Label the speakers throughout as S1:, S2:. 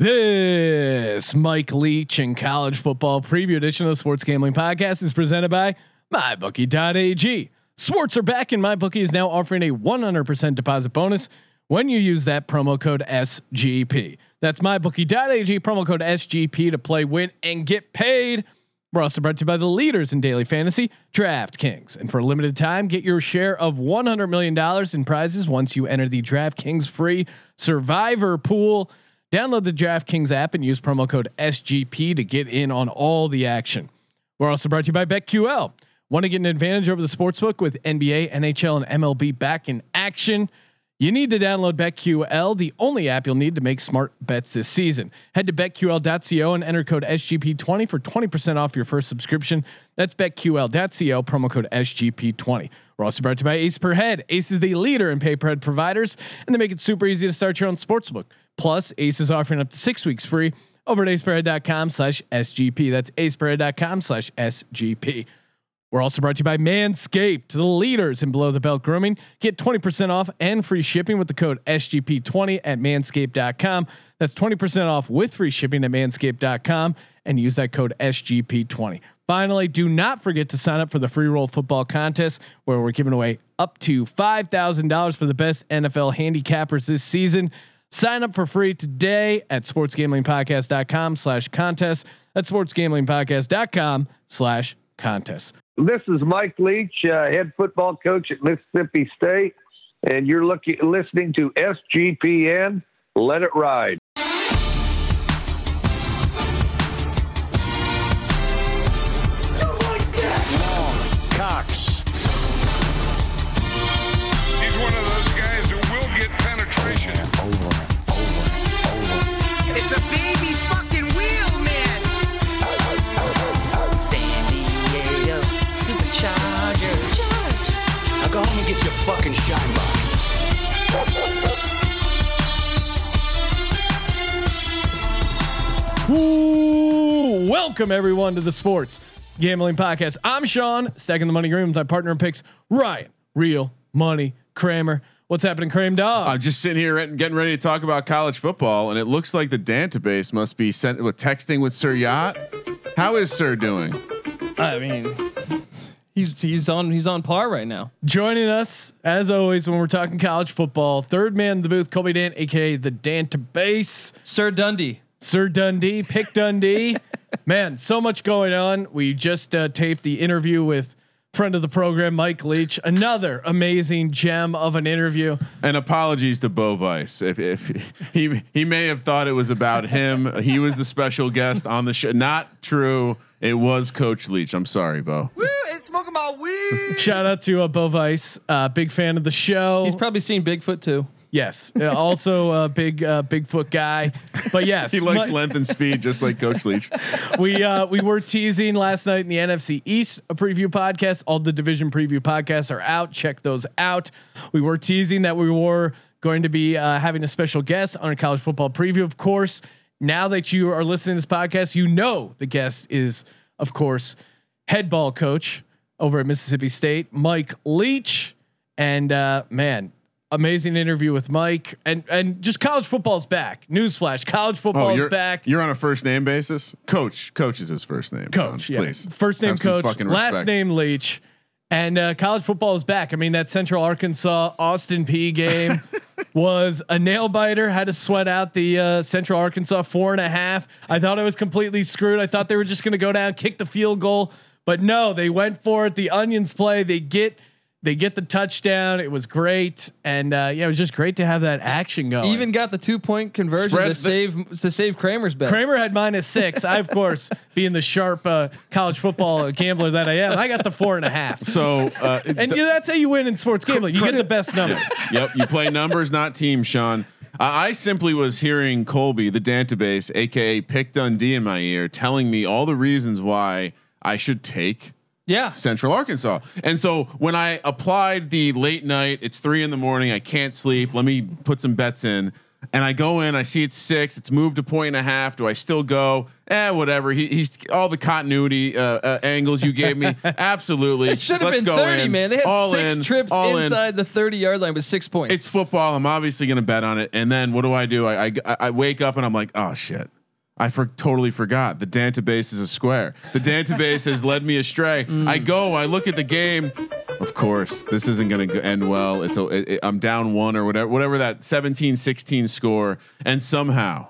S1: This Mike Leach and college football preview edition of the Sports Gambling Podcast is presented by MyBookie.ag. Sports are back, and MyBookie is now offering a 100% deposit bonus when you use that promo code SGP. That's MyBookie.ag promo code SGP to play, win, and get paid. We're also brought to you by the leaders in daily fantasy, DraftKings. And for a limited time, get your share of $100 million in prizes once you enter the DraftKings free survivor pool. Download the DraftKings app and use promo code SGP to get in on all the action. We're also brought to you by BetQL. Want to get an advantage over the sportsbook with NBA, NHL, and MLB back in action? You need to download BetQL, the only app you'll need to make smart bets this season. Head to betql.co and enter code SGP20 for 20% off your first subscription. That's betql.co, promo code SGP20. We're also brought to you by Ace Per Head. Ace is the leader in pay per head providers, and they make it super easy to start your own sportsbook. Plus, Ace is offering up to six weeks free over at aceperhead.com slash SGP. That's aceperhead.com slash SGP. We're also brought to you by Manscaped, the leaders in below the belt grooming. Get 20% off and free shipping with the code SGP20 at manscaped.com. That's 20% off with free shipping at manscaped.com and use that code SGP20. Finally, do not forget to sign up for the free roll football contest where we're giving away up to $5,000 for the best NFL handicappers this season. Sign up for free today at sportsgamblingpodcast.com slash contest. That's sportsgamblingpodcast.com slash contest.
S2: This is Mike Leach, uh, head football coach at Mississippi State, and you're looking listening to SGPN. Let it ride.
S1: Ooh, welcome everyone to the Sports Gambling Podcast. I'm Sean, second the money green with my partner in picks, Ryan, Real Money Kramer. What's happening, Kramer Dog?
S3: I'm just sitting here getting ready to talk about college football, and it looks like the database must be sent with texting with Sir Yacht. How is Sir doing?
S4: I mean, he's he's on he's on par right now.
S1: Joining us as always when we're talking college football, third man in the booth, Colby Dant, aka the Dantabase,
S4: Sir Dundee.
S1: Sir Dundee, Pick Dundee. Man, so much going on. We just uh, taped the interview with friend of the program, Mike Leach. Another amazing gem of an interview.
S3: And apologies to Bo Vice if, if he he may have thought it was about him. He was the special guest on the show. Not true. It was Coach Leach. I'm sorry, Bo.
S5: Woo, it's smoking my weed.
S1: Shout out to uh, Bo Vice, uh, big fan of the show.
S4: He's probably seen Bigfoot too.
S1: Yes, uh, also a big uh, Bigfoot guy. But yes,
S3: He likes
S1: Mi-
S3: length and speed, just like Coach Leach.
S1: we uh, we were teasing last night in the NFC East a preview podcast. All the division preview podcasts are out. Check those out. We were teasing that we were going to be uh, having a special guest on a college football preview. Of course, now that you are listening to this podcast, you know the guest is, of course, head ball coach over at Mississippi State, Mike Leach. And uh, man, amazing interview with Mike. And and just college football's back. Newsflash: college football
S3: Oh,
S1: is
S3: you're
S1: back.
S3: You're on a first name basis. Coach. Coach is his first name.
S1: Coach,
S3: son,
S1: yeah.
S3: please.
S1: First name
S3: Have
S1: Coach, last name Leach, and uh, college football is back. I mean, that Central Arkansas Austin Peay game was a nail biter. Had to sweat out the uh, Central Arkansas four and a half. I thought I was completely screwed. I thought they were just going to go down, kick the field goal, but no, they went for it. The Onions play. They get. They get the touchdown. It was great, and uh, yeah, it was just great to have that action going.
S4: Even got the two point conversion
S3: Spread
S4: to
S3: the-
S4: save to save Kramer's bet.
S1: Kramer had minus six. I, of course, being the sharp uh, college football gambler that I am, I got the four and a half.
S3: So, uh,
S1: And you, that's how you win in sports gambling. You get the best number.
S3: yep, you play numbers, not teams, Sean. I I simply was hearing Colby, the database, aka Pick Dundee, in my ear, telling me all the reasons why I should take
S4: Yeah.
S3: Central Arkansas. And so when I applied the late night, it's three in the morning, I can't sleep. Let me put some bets in. And I go in, I see it's six. It's moved a point and a half. Do I still go? Eh, whatever. He, he's all the continuity uh, uh, angles you gave me. Absolutely.
S4: It should have been 30,
S3: in.
S4: man. They had
S3: All
S4: six
S3: in,
S4: trips
S3: all in.
S4: inside the 30 yard line with six points.
S3: It's football. I'm obviously going to bet on it. And then what do I do? I, I I wake up and I'm like, oh shit. I for, totally forgot the database is a square. The database has led me astray. Mm. I go, I look at the game. Of course, this isn't going to end well. It's a, it, it- I'm down one or whatever, whatever that 17, 16 score. And somehow,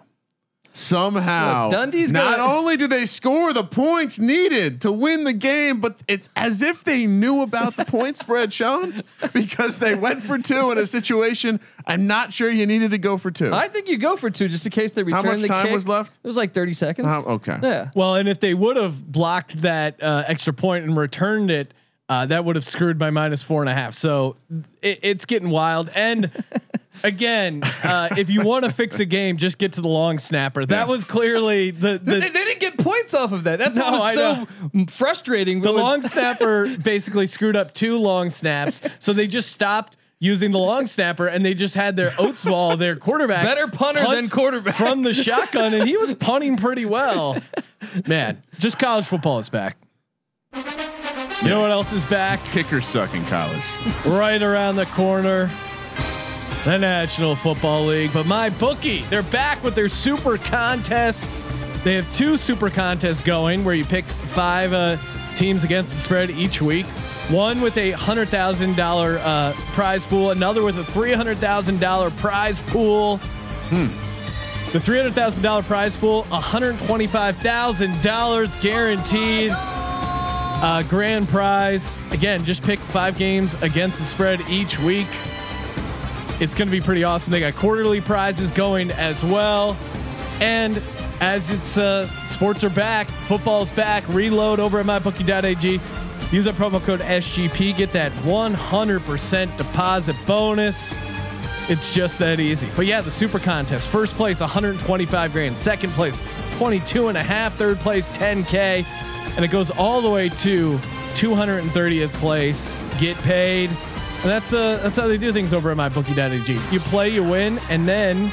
S3: somehow,
S4: Look, Dundee's
S3: not
S4: gonna-
S3: only do they score the points needed to win the game, but it's as if they knew about the point spread, Sean, because they went for two in a situation. I'm not sure you needed to go for two.
S4: I think you go for two just in case they return
S3: much
S4: the
S3: time
S4: kick.
S3: was left?
S4: It was like 30 seconds.
S3: Oh, okay.
S4: Yeah.
S1: Well, and if they would have blocked that uh, extra point and returned it, uh, that would have screwed my minus four and a half. So it, it's getting wild. And again, uh, if you want to fix a game, just get to the long snapper. That
S3: Yeah.
S1: was clearly the
S4: They,
S1: the,
S4: they didn't get points off of that. That's
S1: No,
S4: what was so frustrating.
S1: the long snapper basically screwed up two long snaps. So they just stopped using the long snapper and they just had their Oats Oatswall, their quarterback,
S4: Better punter
S1: punt
S4: than quarterback.
S1: from the shotgun, and he was punting pretty well. Man, just college football is back. You know what else is back?
S3: Kickers suck in college.
S1: right around the corner. The National Football League, but my bookie, they're back with their super contest. They have two super contests going where you pick five uh, teams against the spread each week. One with a hundred thousand dollar uh, prize pool, another with a three hundred thousand dollar prize pool. The three hundred thousand dollar prize pool, one hundred twenty-five thousand dollars guaranteed. Uh, grand prize. Again, just pick five games against the spread each week. It's going to be pretty awesome. They got quarterly prizes going as well. And as it's uh, sports are back, football's back. Reload over at mybookie.ag. Use that promo code SGP. Get that 100% deposit bonus. It's just that easy. But yeah, the super contest. First place, 125 grand. Second place, 22 and a half. Third place, 10K. And it goes all the way to 230th place. Get paid. And that's uh that's how they do things over at mybookie.ag. You play, you win, and then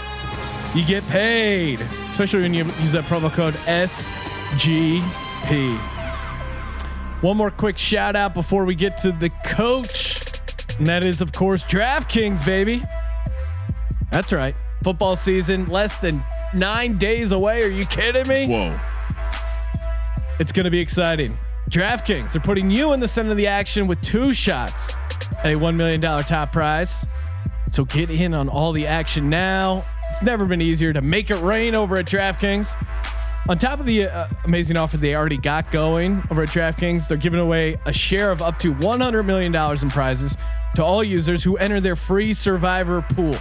S1: you get paid. Especially when you use that promo code SGP. One more quick shout out before we get to the coach. And that is, of course, DraftKings, baby. That's right. Football season less than nine days away. Are you kidding me?
S3: Whoa.
S1: It's going to be exciting. DraftKings, they're putting you in the center of the action with two shots at a $1 million top prize. So get in on all the action now. It's never been easier to make it rain over at DraftKings. On top of the uh, amazing offer they already got going over at DraftKings, they're giving away a share of up to $100 million in prizes to all users who enter their free survivor pool.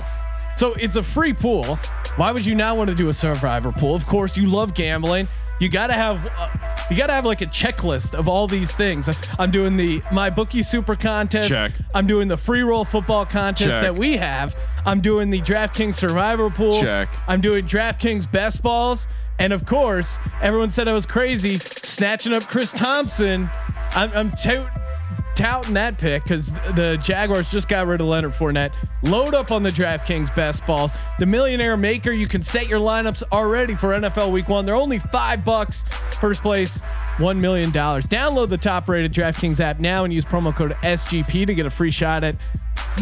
S1: So it's a free pool. Why would you not want to do a survivor pool? Of course, you love gambling. You gotta have, uh, you gotta have like a checklist of all these things. I'm doing the my bookie super contest.
S3: Check.
S1: I'm doing the free roll football contest
S3: Check.
S1: that we have. I'm doing the DraftKings survivor pool.
S3: Check.
S1: I'm doing DraftKings best balls. And of course, everyone said I was crazy snatching up Chris Thompson. I'm, I'm touting that pick because the Jaguars just got rid of Leonard Fournette. Load up on the DraftKings best balls. The Millionaire Maker, you can set your lineups already for NFL Week One. They're only five bucks. First place, one million dollars. Download the top-rated DraftKings app now and use promo code SGP to get a free shot at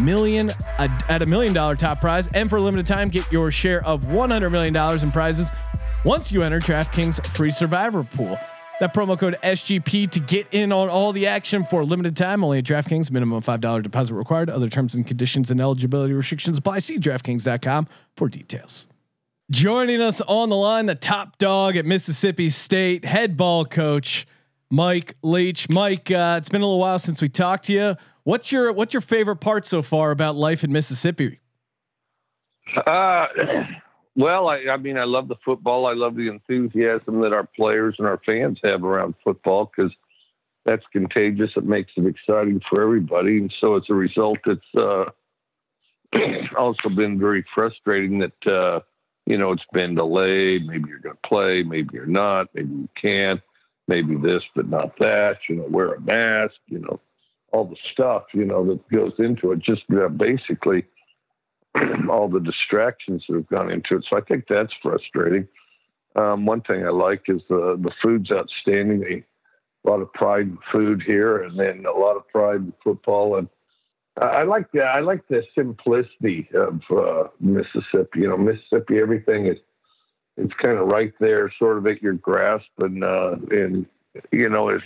S1: million at a million dollar top prize. And for a limited time, get your share of one hundred million dollars in prizes once you enter DraftKings free survivor pool. That promo code SGP to get in on all the action for limited time. Only at DraftKings. Minimum five dollar deposit required. Other terms and conditions and eligibility restrictions apply. See DraftKings.com for details. Joining us on the line, the top dog at Mississippi State, head ball coach Mike Leach. Mike, uh, it's been a little while since we talked to you. What's your what's your favorite part so far about life in Mississippi?
S2: Uh, well, I, I mean, I love the football. I love the enthusiasm that our players and our fans have around football because that's contagious. It makes it exciting for everybody. And so as a result, it's uh, also been very frustrating that, uh, you know, it's been delayed. Maybe you're going to play, maybe you're not, maybe you can't, maybe this, but not that, you know, wear a mask, you know, all the stuff, you know, that goes into it. Just uh, basically, all the distractions that have gone into it. So I think that's frustrating. Um, one thing I like is the the food's outstanding. A lot of pride in food here, and then a lot of pride in football. And I I like the I like the simplicity of uh, Mississippi. You know, Mississippi, everything is it's kind of right there, sort of at your grasp, and uh, and you know, a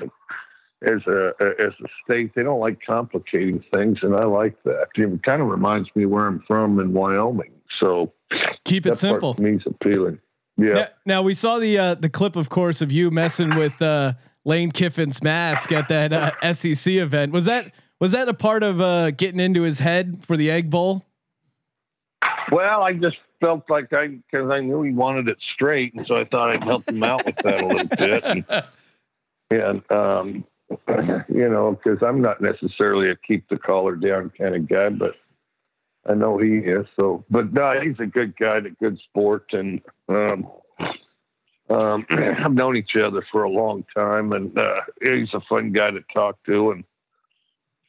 S2: as a as a state, they don't like complicating things, and I like that. It kind of reminds me where I'm from in Wyoming, so
S1: Keep it simple.
S2: to me is appealing. Yeah.
S1: Now, now we saw the uh, the clip, of course, of you messing with uh, Lane Kiffin's mask at that uh, SEC event. Was that was that a part of uh, getting into his head for the Egg Bowl?
S2: Well, I just felt like I because I knew he wanted it straight, and so I thought I'd help him out with that a little bit. And, and um, you know, because I'm not necessarily a keep the collar down kind of guy, but I know he is. So, but no, he's a good guy, a good sport, and um, um, I've known each other for a long time, and uh, he's a fun guy to talk to. And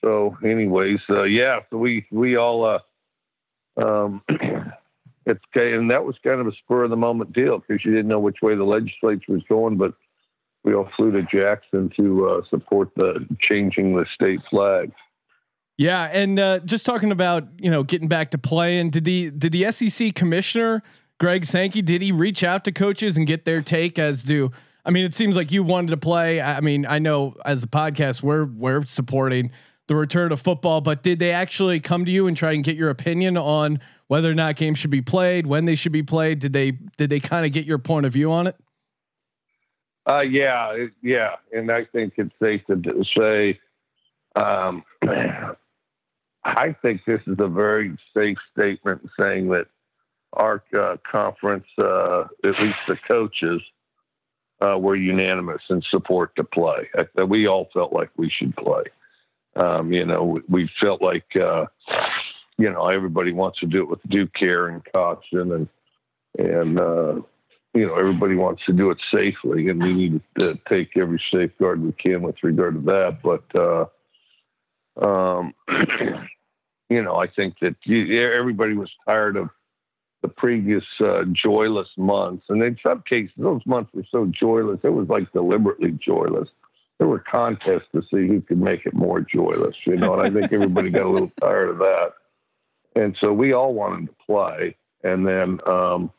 S2: so, anyways, uh, yeah, so we we all. Uh, um, it's okay, and that was kind of a spur of the moment deal because you didn't know which way the legislature was going, but we all flew to Jackson to uh, support the changing the state flag.
S1: Yeah, and uh, just talking about you know getting back to playing. Did the did the SEC commissioner Greg Sankey did he reach out to coaches and get their take as to? I mean, it seems like you wanted to play. I I mean, I know as a podcast we're we're supporting the return of football, but did they actually come to you and try and get your opinion on whether or not games should be played, when they should be played? Did they did they kind of get your point of view on it?
S2: Uh, yeah, it- yeah, and I think it's safe to say, um, I think this is a very safe statement saying that our uh, conference, uh, at least the coaches, uh, were unanimous in support to play. Uh, That we all felt like we should play. Um, you know, we- felt like, uh, you know, everybody wants to do it with due care and caution, and and uh, you know, everybody wants to do it safely, and we need to take every safeguard we can with regard to that. But, uh, um, you know, I think that you, everybody was tired of the previous uh, joyless months, and in some cases, those months were so joyless it was like deliberately joyless. There were contests to see who could make it more joyless, you know, and I think everybody got a little tired of that. And so we all wanted to play, and then. Um,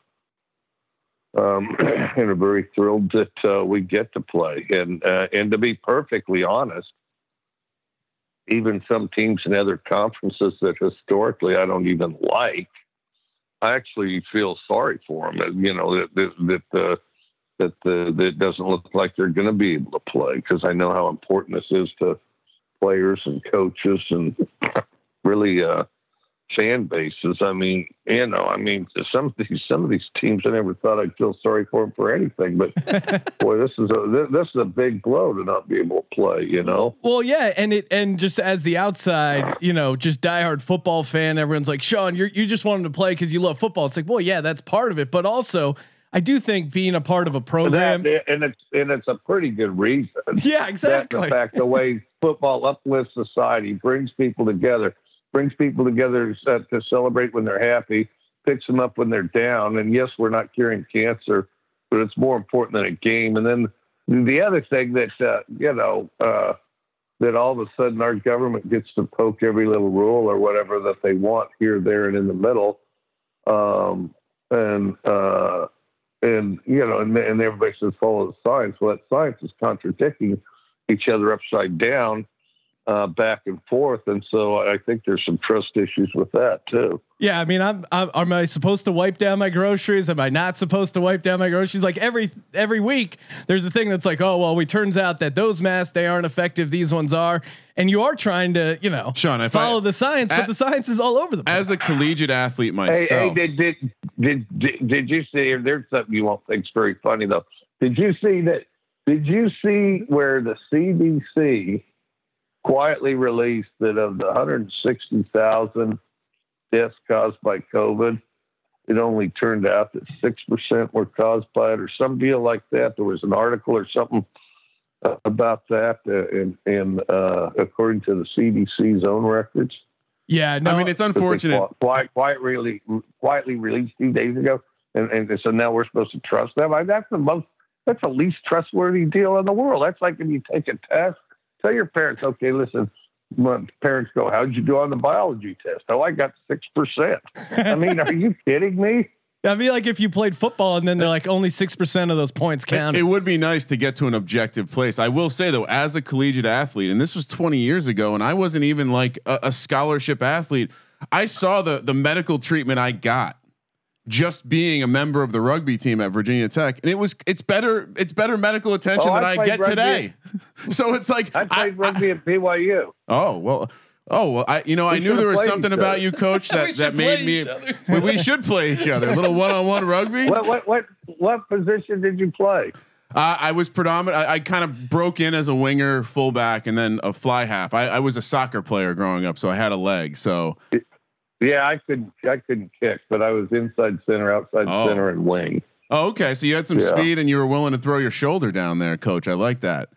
S2: um, and are very thrilled that uh, we get to play. And uh, and to be perfectly honest, even some teams in other conferences that historically I don't even like, I actually feel sorry for them. You know that that that uh, that, uh, that doesn't look like they're going to be able to play because I know how important this is to players and coaches and really uh, fan bases. I mean, you know, I mean, some of these some of these teams, I never thought I'd feel sorry for them for anything, but boy, this is a this, is a big blow to not be able to play. You know,
S1: Well, yeah, and it and just as the outside, you know, just diehard football fan, everyone's like, Sean, you you just want him to play because you love football. It's like, well, yeah, that's part of it, but also, I do think being a part of a program.
S2: That- and it's and it's a pretty good reason.
S1: yeah,
S2: That,
S1: exactly.
S2: the fact the way football uplifts society, brings people together, brings people together to, celebrate when they're happy, picks them up when they're down. And yes, we're not curing cancer, but it's more important than a game. And then the other thing that uh, you know uh, that all of a sudden our government gets to poke every little rule or whatever that they want here, there, and in the middle. Um, and uh, and you know, and, and everybody says follow the science. Well, that science is contradicting each other upside down, uh, back and forth, and so I think there's some trust issues with that too.
S1: Yeah, I mean, I'm, I'm am I supposed to wipe down my groceries? Am I not supposed to wipe down my groceries? Like every every week, there's a thing that's like, oh well, we turns out that those masks they aren't effective. These ones are, and you are trying to, you know,
S3: Sean, if
S1: follow
S3: I,
S1: the science,
S3: a-
S1: but the science is all over the place.
S3: as a collegiate athlete
S2: Hey,
S3: myself,
S2: hey, did, did did did did you see? There's something you won't think's very funny though. Did you see that? Did you see where the CDC quietly released that of the 160,000 deaths caused by COVID, it only turned out that six percent were caused by it, or some deal like that. There was an article or something uh, about that, uh, and and uh, according to the CDC's own records.
S1: Yeah, no.
S3: I mean, it's unfortunate.
S2: Quiet, quiet, really, quietly released two days ago, and, and so now we're supposed to trust them. I, that's the most. That's the least trustworthy deal in the world. That's like if you take a test, tell your parents, okay, listen. My parents go, how'd you do on the biology test? Oh, I got six percent. I mean, are you kidding me?
S1: I feel like if you played football and then they're like only six percent of those points
S3: It,
S1: count.
S3: it would be nice to get to an objective place. I will say though, as a collegiate athlete, and this was 20 years ago, and I wasn't even like a, a scholarship athlete. I saw the the medical treatment I got just being a member of the rugby team at Virginia Tech, and it was it's better it's better medical attention
S2: Oh,
S3: than
S2: I
S3: I, get
S2: rugby.
S3: today. so it's like
S2: I played
S3: I-
S2: rugby at BYU.
S3: Oh well. Oh well, I you know I knew there was something about you, coach, that that made me. we, we should play each other. A little one-on-one rugby.
S2: What what what what position did you play?
S3: Uh, I was predominant. I, I kind of broke in as a winger, fullback, and then a fly half. I, I was a soccer player growing up, so I had a leg. So
S2: Yeah, I couldn't I couldn't kick, but I was inside center, outside
S3: Oh.
S2: center, and wing.
S3: oh, okay. So you had some
S2: Yeah.
S3: speed, and you were willing to throw your shoulder down there, coach. I like that.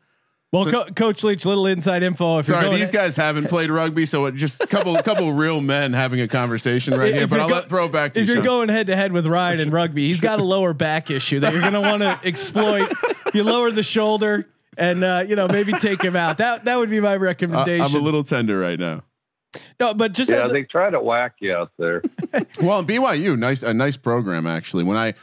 S1: well,
S3: so-
S1: Co- Coach Leach, little inside info. If
S3: Sorry,
S1: you're going
S3: these guys haven't played rugby, so it just a couple couple real men having a conversation right
S1: If
S3: here. But I'll
S1: go-
S3: let throw it back to
S1: if
S3: you.
S1: you're
S3: Sean.
S1: going head to head with Ryan in rugby, he's got a lower back issue that you're going to want to exploit. You lower the shoulder and uh, you know maybe take him out. That that would be my
S3: I-
S1: recommendation.
S3: I'm a little tender right now.
S1: No, but just
S2: Yeah,
S1: as a-
S2: they try to whack you out there.
S3: Well, BYU, nice a nice program actually. When I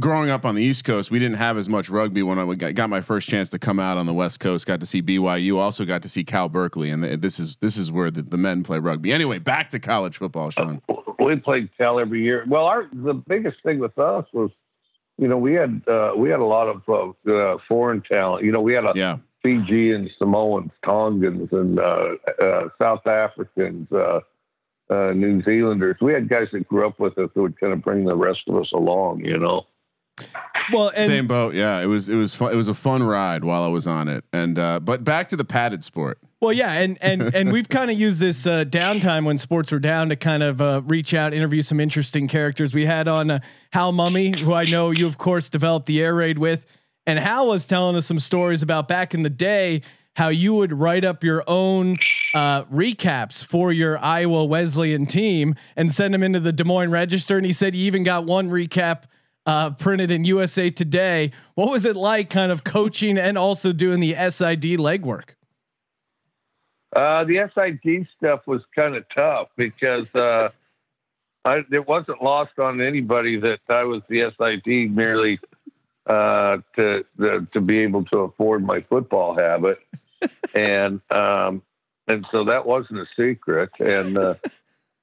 S3: growing up on the East Coast, we didn't have as much rugby. When I got, got my first chance to come out on the West Coast, got to see BYU. Also got to see Cal Berkeley, and th- this is this is where the, the men play rugby. Anyway, back to college football, Sean.
S2: we played Cal every year. Well, our the biggest thing with us was, you know, we had uh, we had a lot of uh, uh, foreign talent. You know, we had a
S3: Yeah,
S2: Fijians, Samoans, Tongans, and uh, uh, South Africans, uh, uh, New Zealanders. We had guys that grew up with us who would kind of bring the rest of us along. You know.
S1: well, and
S3: same boat. Yeah, it was it was fun, it was a fun ride while I was on it. And uh, but back to the padded sport.
S1: Well, yeah, and and and we've kind of used this uh, downtime when sports were down to kind of uh, reach out, interview some interesting characters. We had on uh, Hal Mumme, who I know you of course developed the air raid with, and Hal was telling us some stories about back in the day how you would write up your own uh, recaps for your Iowa Wesleyan team and send them into the Des Moines Register. And he said he even got one recap uh, printed in USA Today. What was it like, kind of coaching and also doing the SID legwork?
S2: Uh, the SID stuff was kind of tough because uh, I, it wasn't lost on anybody that I was the SID merely uh, to the, to be able to afford my football habit, and um, and so that wasn't a secret. And uh,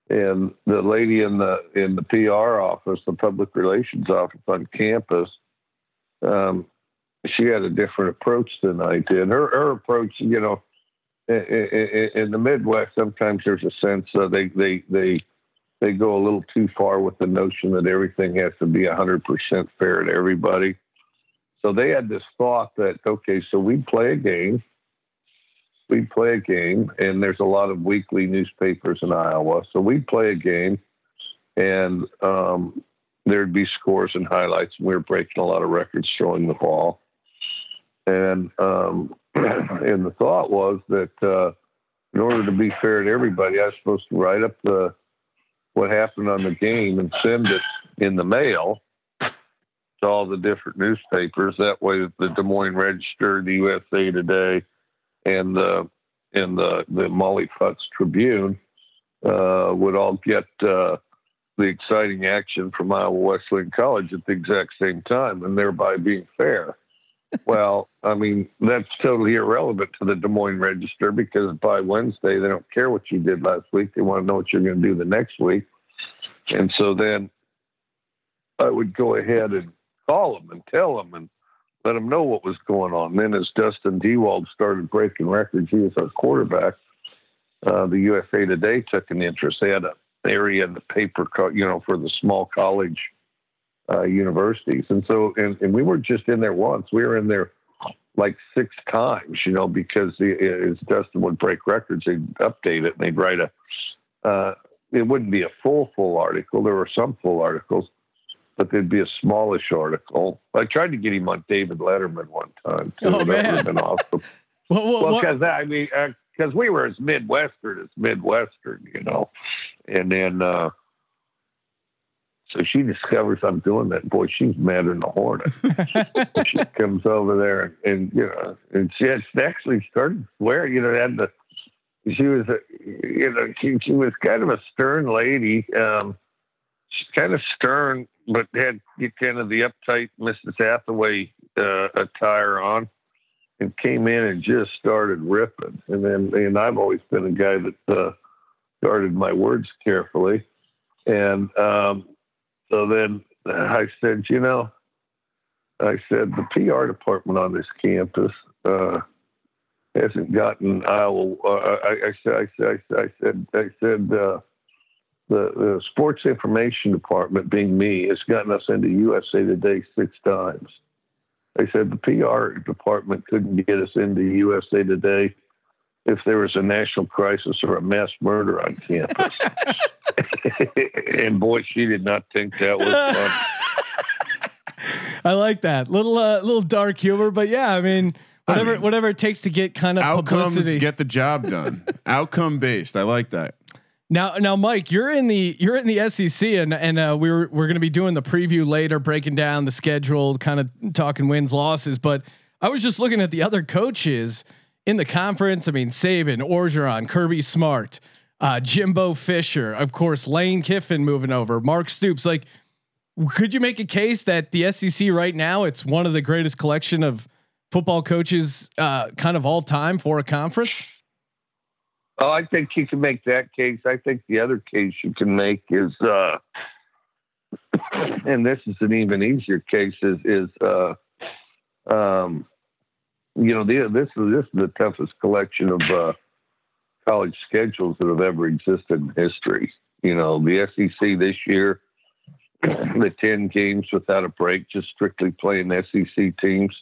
S2: and the lady in the in the PR office, the public relations office on campus, um, she had a different approach than I did. Her her approach, you know in, in, in the Midwest, sometimes there's a sense uh, they they they they go a little too far with the notion that everything has to be 100% fair to everybody. So they had this thought that okay, so we'd play a game, we'd play a game, and there's a lot of weekly newspapers in Iowa, so we'd play a game, and um, there'd be scores and highlights. And we were breaking a lot of records throwing the ball, and um, and the thought was that uh, in order to be fair to everybody, I was supposed to write up the what happened on the game and send it in the mail to all the different newspapers. That way, the Des Moines Register, the USA Today, and the and the the Molly Futz Tribune uh, would all get uh, the exciting action from Iowa Wesleyan College at the exact same time, and thereby being fair. well, I mean, that's totally irrelevant to the Des Moines Register because by Wednesday, they don't care what you did last week. They want to know what you're going to do the next week. And so then I would go ahead and call them and tell them and let them know what was going on. then, as Dustin Dewald started breaking records, he was our quarterback. Uh, the USA Today took an interest. They had an area in the paper, co- you know, for the small college uh, universities. And so, and, and we were just in there once. We were in there like six times, you know, because the, as Dustin would break records, they'd update it and they'd write a, uh, it wouldn't be a full, full article. There were some full articles, but there'd be a smallish article. I tried to get him on David Letterman one time. Too.
S1: Oh,
S2: that would
S1: man.
S2: have been awesome. Well, because I mean, because we were as Midwestern as Midwestern, you know. And then, uh, so she discovers I'm doing that. Boy, she's madder than a hornet. she comes over there and, and you know, and she had actually started swearing, you know, had the, she was, a, you know, she, she was kind of a stern lady. Um, she's kind of stern, but had kind of the uptight Mrs. Hathaway uh, attire on and came in and just started ripping. And then, and I've always been a guy that uh, guarded my words carefully. And um, so then I said, you know, I said the PR department on this campus uh, hasn't gotten. I will. Uh, I, I said. I said. I said. I said. Uh, the, the sports information department, being me, has gotten us into USA Today six times. They said the PR department couldn't get us into USA Today if there was a national crisis or a mass murder on campus. and boy, she did not think that was fun.
S1: I like that little uh, little dark humor, but yeah, I mean, whatever
S3: mean,
S1: whatever it takes to get kind of
S3: Outcomes
S1: publicity.
S3: get the job done. Outcome based. I like that.
S1: Now, now, Mike, you're in the you're in the SEC, and and uh, we we're we're going to be doing the preview later, breaking down the schedule, kind of talking wins losses. But I was just looking at the other coaches in the conference. I mean, Saban, Orgeron, Kirby Smart, uh, Jimbo Fisher, of course, Lane Kiffin moving over, Mark Stoops. Like, could you make a case that the SEC right now it's one of the greatest collection of football coaches, uh, kind of all time for a conference?
S2: Oh, I think you can make that case. I think the other case you can make is, uh, and this is an even easier case, is, is uh, um, you know, the, this is this is the toughest collection of uh, college schedules that have ever existed in history. You know, the SEC this year, the ten games without a break, just strictly playing SEC teams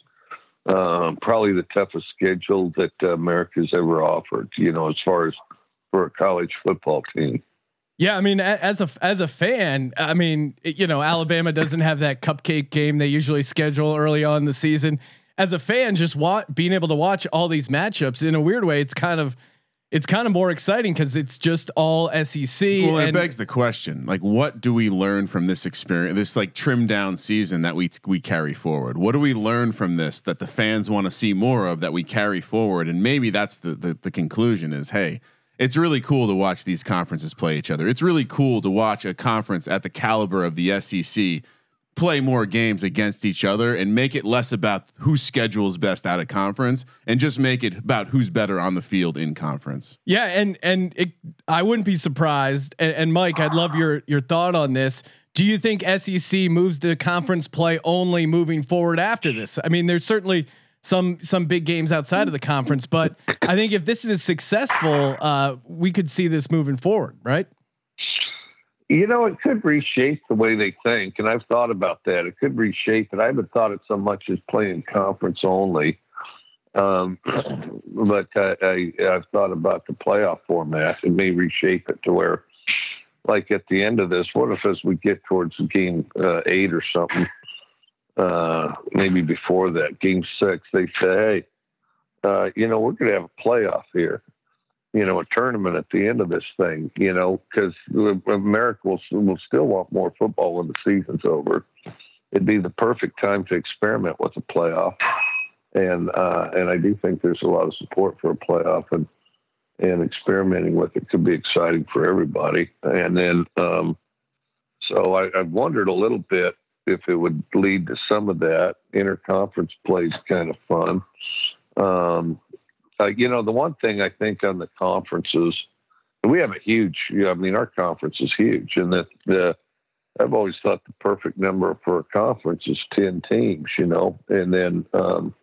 S2: um, probably the toughest schedule that uh, America's ever offered. You know, as far as for a college football team.
S1: Yeah, I mean, as a as a fan, I mean, you know, Alabama doesn't have that cupcake game they usually schedule early on the season. As a fan, just wa- being able to watch all these matchups in a weird way, it's kind of it's kind of more exciting because it's just all SEC.
S3: Well, it begs the question: like, what do we learn from this experience, this like trimmed down season that we we carry forward? What do we learn from this that the fans want to see more of that we carry forward? And maybe that's the, the the conclusion: is hey, it's really cool to watch these conferences play each other. It's really cool to watch a conference at the caliber of the SEC play more games against each other and make it less about who schedules best out of conference and just make it about who's better on the field in conference.
S1: Yeah, and and it, I wouldn't be surprised. And, and Mike, I'd love your your thought on this. Do you think SEC moves to conference play only moving forward after this? I mean, there's certainly some some big games outside of the conference, but I think if this is successful, uh, we could see this moving forward, right?
S2: You know, it could reshape the way they think, and I've thought about that. It could reshape it. I haven't thought it so much as playing conference only, um, but I, I've thought about the playoff format. It may reshape it to where, like at the end of this, what if as we get towards game uh, eight or something, uh, maybe before that, game six, they say, hey, uh, you know, we're going to have a playoff here you know, a tournament at the end of this thing, you know, because America will, will still want more football when the season's over. It'd be the perfect time to experiment with a playoff. And, uh, and I do think there's a lot of support for a playoff and, and experimenting with it could be exciting for everybody. And then, um, so I, I've wondered a little bit if it would lead to some of that. Interconference plays kind of fun. Um, uh, you know, the one thing I think on the conferences, we have a huge. You know, I mean, our conference is huge, and that the I've always thought the perfect number for a conference is ten teams. You know, and then um,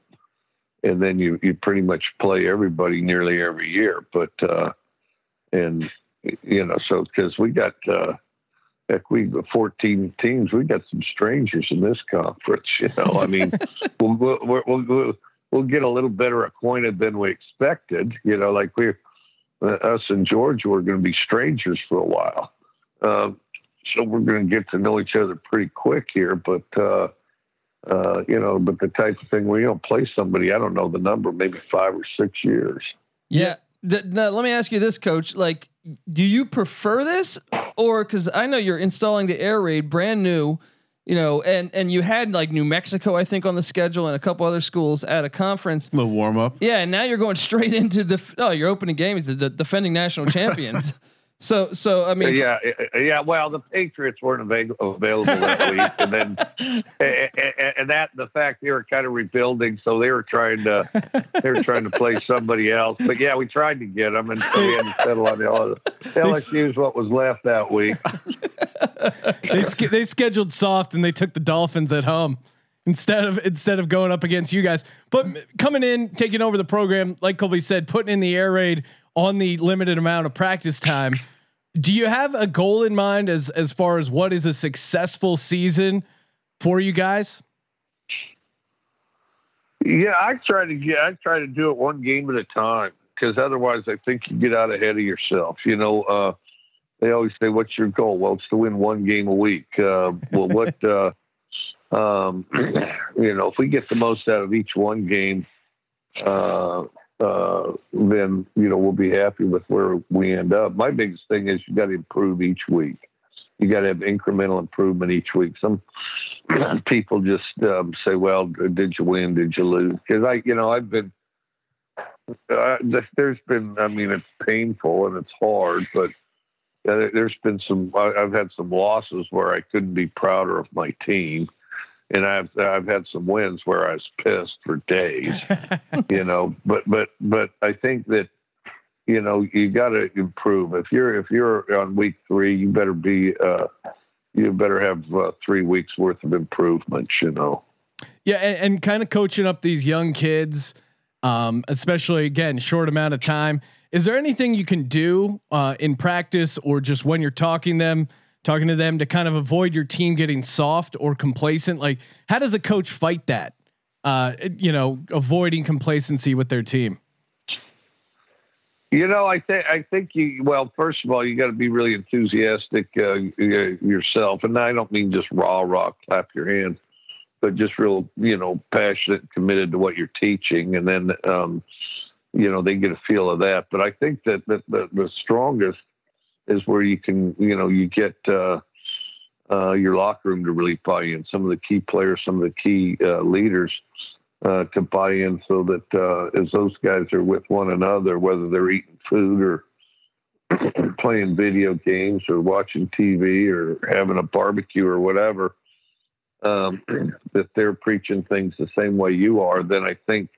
S2: and then you you pretty much play everybody nearly every year. But uh, and you know, so because we got. Uh, Heck, we got 14 teams. We got some strangers in this conference. You know, I mean, we'll, we'll, we'll, we'll, get a little better acquainted than we expected. You know, like we, uh, us and George were going to be strangers for a while. Um, so we're going to get to know each other pretty quick here. But, uh, uh, you know, but the type of thing you don't play somebody, I don't know the number, maybe five or six years.
S4: Yeah. th- now, let me ask you this, Coach. Like, do you prefer this, or because I know you're installing the air raid brand new, you know, and and you had like New Mexico, I think, on the schedule, and a couple other schools at a conference.
S3: little warm up.
S4: Yeah, and now you're going straight into the oh, your opening game is the, the defending national champions. so, so I mean,
S2: yeah, yeah. Well, the Patriots weren't available that week, and then and, and- and that the fact they were kind of rebuilding, so they were trying to they were trying to play somebody else. But yeah, we tried to get them, and so we had to settle on the other. LSU is what was left that week.
S1: they they scheduled soft and they took the Dolphins at home instead of instead of going up against you guys. But coming in, taking over the program, like Colby said, putting in the air raid on the limited amount of practice time. Do you have a goal in mind as as far as what is a successful season for you guys?
S2: Yeah, I try to get. I try to do it one game at a time because otherwise, I think you get out ahead of yourself. You know, uh, they always say, "What's your goal?" Well, it's to win one game a week. Uh, well, what? Uh, um, you know, if we get the most out of each one game, uh, uh, then you know we'll be happy with where we end up. My biggest thing is you got to improve each week. You got to have incremental improvement each week. Some people just um, say, "Well, did you win? Did you lose?" Because I, you know, I've been. Uh, there's been, I mean, it's painful and it's hard, but uh, there's been some. I've had some losses where I couldn't be prouder of my team, and I've I've had some wins where I was pissed for days. you know, but but but I think that you know you got to improve. If you're if you're on week three, you better be. Uh, you better have uh, three weeks worth of improvements. You know.
S1: Yeah, and, and kind of coaching up these young kids, um, especially again, short amount of time. Is there anything you can do uh, in practice or just when you're talking them, talking to them to kind of avoid your team getting soft or complacent? Like, how does a coach fight that? Uh, you know, avoiding complacency with their team.
S2: You know, I think I think you. Well, first of all, you got to be really enthusiastic uh, yourself, and I don't mean just raw, rah, clap your hands, but just real, you know, passionate, committed to what you're teaching, and then, um, you know, they get a feel of that. But I think that the, the, the strongest is where you can, you know, you get uh, uh, your locker room to really buy in. Some of the key players, some of the key uh, leaders uh, to buy in so that uh, as those guys are with one another, whether they're eating food or playing video games or watching TV or having a barbecue or whatever, um, that they're preaching things the same way you are, then I think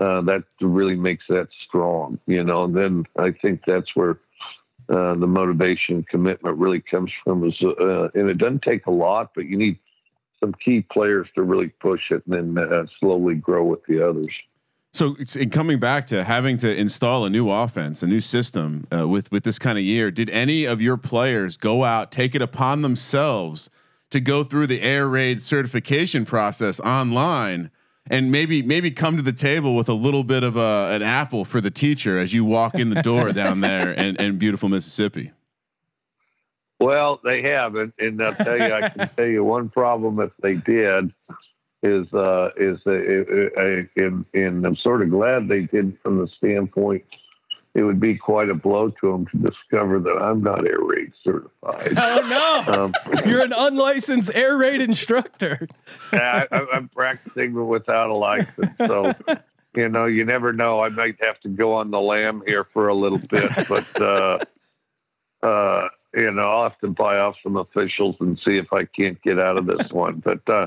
S2: uh, that really makes that strong, you know. And then I think that's where uh, the motivation commitment really comes from. Is uh, and it doesn't take a lot, but you need some key players to really push it and then uh, slowly grow with the others.
S3: So it's in coming back to having to install a new offense, a new system uh, with with this kind of year. Did any of your players go out, take it upon themselves to go through the air raid certification process online, and maybe maybe come to the table with a little bit of a, an apple for the teacher as you walk in the door down there in, in beautiful Mississippi?
S2: Well, they haven't, and I'll tell you, I can tell you one problem if they did is uh, is uh, uh, and, and I'm sort of glad they did from the standpoint it would be quite a blow to him to discover that I'm not air raid certified.
S1: Oh no,
S2: Um,
S1: you're an unlicensed air raid instructor.
S2: I, I'm practicing without a license, so you know you never know. I might have to go on the lam here for a little bit, but uh, uh, you know I'll have to buy off some officials and see if I can't get out of this one. But uh,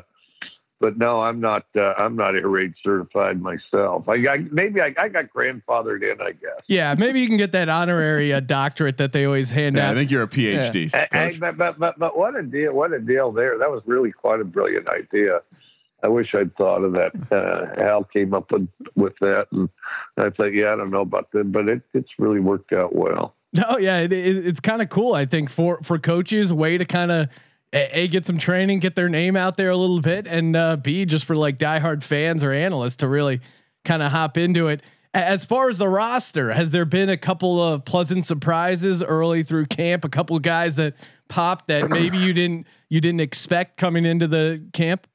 S2: but no, I'm not. Uh, I'm not air raid certified myself. I, I maybe I, I got grandfathered in. I guess.
S1: Yeah, maybe you can get that honorary uh, doctorate that they always hand
S3: Yeah, I think you're a PhD.
S2: Hey, hey,
S3: coach.
S2: but, but but but what a deal! What a deal there. That was really quite a brilliant idea. I wish I'd thought of that. Uh, Al came up with, with that, and I thought, yeah, I don't know about that, but it, it's really worked out well.
S1: No, yeah, it, it, it's kind of cool. I think for for coaches, way to kind of a, a get some training, get their name out there a little bit, and uh, b just for like diehard fans or analysts to really kind of hop into it. As far as the roster, has there been a couple of pleasant surprises early through camp? A couple of guys that popped that maybe you didn't you didn't expect coming into the camp.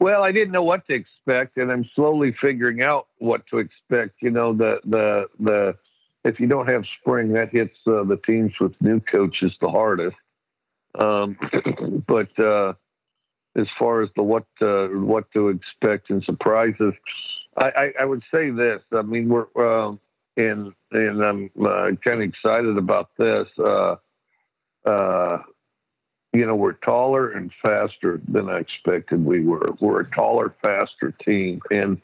S2: Well, I didn't know what to expect, and I'm slowly figuring out what to expect. You know, the the the if you don't have spring, that hits uh, the teams with new coaches the hardest. Um, but uh, as far as the what uh, what to expect and surprises, I, I, I would say this. I mean, we're um, and and I'm uh, kind of excited about this. Uh, uh, you know, we're taller and faster than I expected we were. We're a taller, faster team, and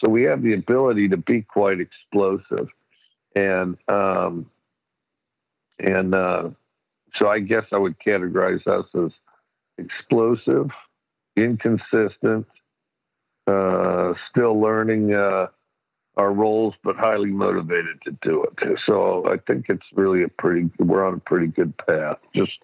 S2: so we have the ability to be quite explosive. And um, and uh, so I guess I would categorize us as explosive, inconsistent, uh, still learning uh, our roles, but highly motivated to do it. So I think it's really a pretty, we're on a pretty good path. Just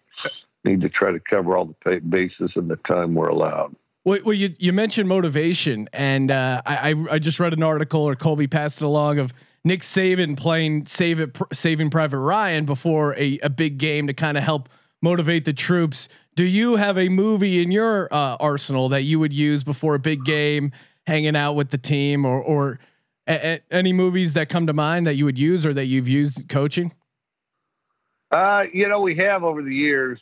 S2: need to try to cover all the bases in the time we're allowed.
S1: Well, well you, you mentioned motivation, and uh, I, I just read an article, or Colby passed it along of Nick Saban playing Save It, Saving Private Ryan before a, a big game to kind of help motivate the troops. Do you have a movie in your uh, arsenal that you would use before a big game, hanging out with the team, or or a, a, any movies that come to mind that you would use or that you've used coaching?
S2: Uh, you know, we have over the years.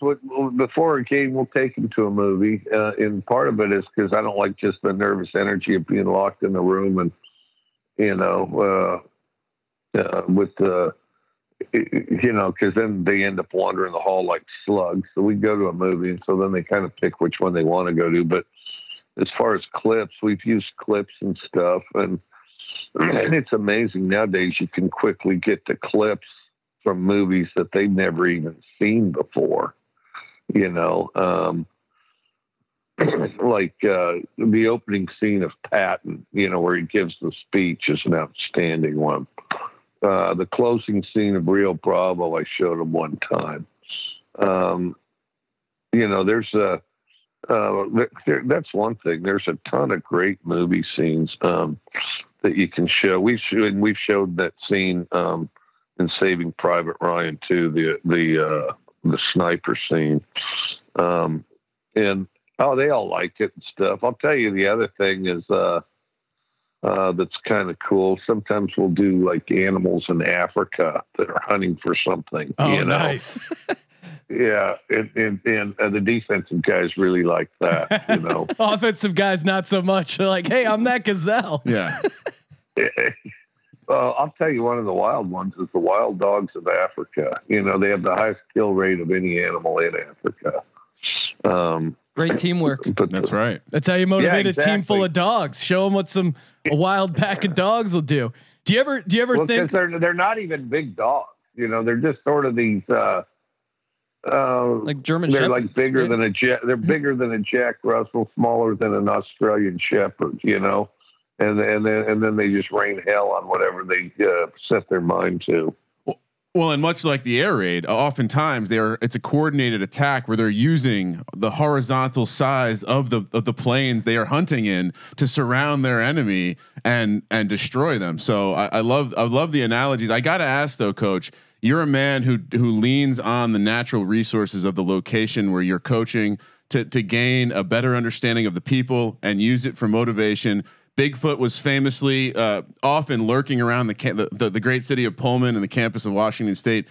S2: Before a game, we'll take him to a movie, uh, and part of it is because I don't like just the nervous energy of being locked in the room and you know, uh, with the you know, because then they end up wandering the hall like slugs. So we go to a movie, and so then they kind of pick which one they want to go to. But as far as clips, we've used clips and stuff, and and it's amazing nowadays you can quickly get the clips from movies that they've never even seen before. You know, um, like uh, the opening scene of Patton, you know, where he gives the speech is an outstanding one. Uh, the closing scene of Rio Bravo, I showed him one time. Um, you know, there's a uh, there, that's one thing. There's a ton of great movie scenes um, that you can show. We've showed, we've showed that scene um, in Saving Private Ryan too. The the uh, the sniper scene, um, and oh, they all like it and stuff. I'll tell you the other thing is uh, uh, that's kind of cool. Sometimes we'll do like animals in Africa that are hunting for something.
S1: Oh,
S2: you know?
S1: nice.
S2: Yeah, and and, and uh, the defensive guys really like that. You know,
S1: Offensive guys, not so much. They're like, hey, I'm that gazelle.
S3: Yeah.
S2: well, I'll tell you, one of the wild ones is the wild dogs of Africa. You know, they have the highest kill rate of any animal in Africa. Um,
S4: Great teamwork.
S2: but
S3: That's right.
S1: That's how you motivate a team full of dogs. Show them what some a wild pack of dogs will do. Do you ever do you ever
S2: Well,
S1: think
S2: they're they're not even big dogs. You know, they're just sort of these. Uh, uh,
S4: Like German
S2: they're
S4: Shepherds,
S2: like bigger
S4: right?
S2: than a Jack. They're bigger than a Jack Russell, smaller than an Australian Shepherd. You know, and and then and then they just rain hell on whatever they uh, set their mind to.
S3: Well, and much like the air raid, uh, oftentimes they're it's a coordinated attack where they're using the horizontal size of the of the plains they are hunting in to surround their enemy and and destroy them. So I, I love I love the analogies. I got to ask though, Coach, you're a man who who leans on the natural resources of the location where you're coaching to to gain a better understanding of the people and use it for motivation. Bigfoot was famously uh, often lurking around the, ca- the, the the great city of Pullman and the campus of Washington State.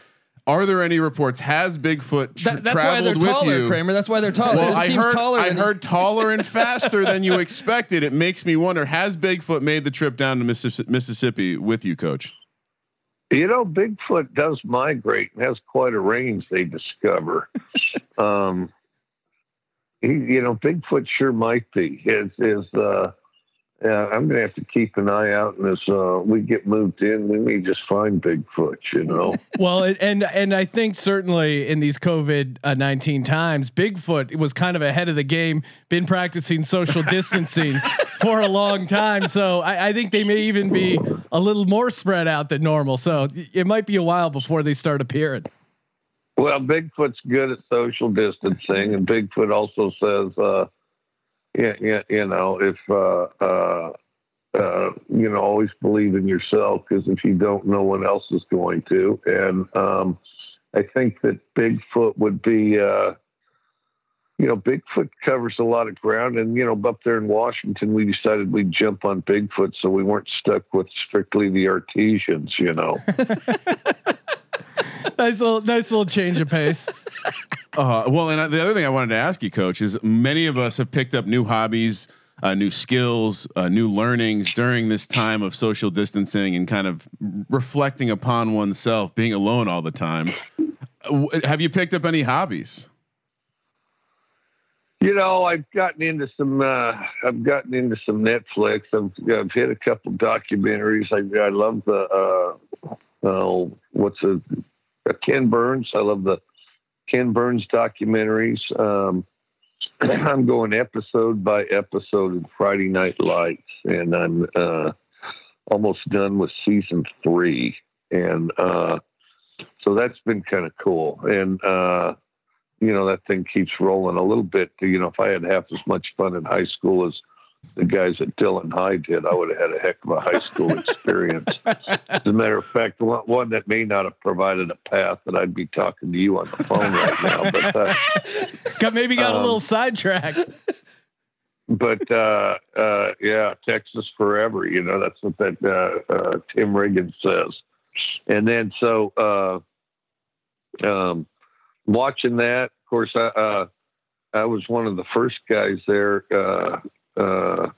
S3: Are there any reports? Has Bigfoot tr-
S4: That- that's why they're
S3: traveled with
S4: taller,
S3: you?
S4: Kramer. That's why they're taller.
S3: Well,
S4: This
S3: I
S4: team's
S3: heard,
S4: taller.
S3: I
S4: than-
S3: heard taller and faster than you expected. It makes me wonder: Has Bigfoot made the trip down to Missis- Mississippi with you, Coach?
S2: You know, Bigfoot does migrate and has quite a range. They discover. um, he, you know, Bigfoot sure might be. Is is uh, yeah, I'm gonna have to keep an eye out, and as uh, we get moved in, we may just find Bigfoot. You know.
S1: well, and and I think certainly in these COVID nineteen times, Bigfoot was kind of ahead of the game. Been practicing social distancing for a long time, so I, I think they may even be a little more spread out than normal. So it might be a while before they start appearing.
S2: Well, Bigfoot's good at social distancing, and Bigfoot also says, uh, yeah, yeah, you know, if uh, uh, uh, you know, always believe in yourself because if you don't, no one else is going to. And um, I think that Bigfoot would be, uh, you know, Bigfoot covers a lot of ground, and you know, up there in Washington, we decided we'd jump on Bigfoot, so we weren't stuck with strictly the artesians. You know,
S1: nice little nice little change of pace.
S3: Uh, well, and I, the other thing I wanted to ask you, Coach, is many of us have picked up new hobbies, uh, new skills, uh, new learnings during this time of social distancing and kind of reflecting upon oneself, being alone all the time. Uh, have you picked up any hobbies?
S2: you know, I've gotten into some. Uh, I've gotten into some Netflix. I've, I've hit a couple documentaries. I, I love the. Uh, oh, what's a, a Ken Burns? I love the Ken Burns documentaries. Um, I'm going episode by episode of Friday Night Lights, and I'm uh, almost done with season three, and uh, so that's been kind of cool. And uh, you know that thing keeps rolling a little bit. You know, if I had half as much fun in high school as the guys at Dillon High did, I would have had a heck of a high school experience. As a matter of fact, one, that may not have provided a path that I'd be talking to you on the phone right now. But uh,
S1: Got maybe got a
S2: Um,
S1: little sidetracked.
S2: but uh, uh, yeah, Texas forever. You know, that's what that uh, uh, Tim Riggins says. And then so uh, um, watching that, of course, I, uh, I was one of the first guys there. Uh, uh,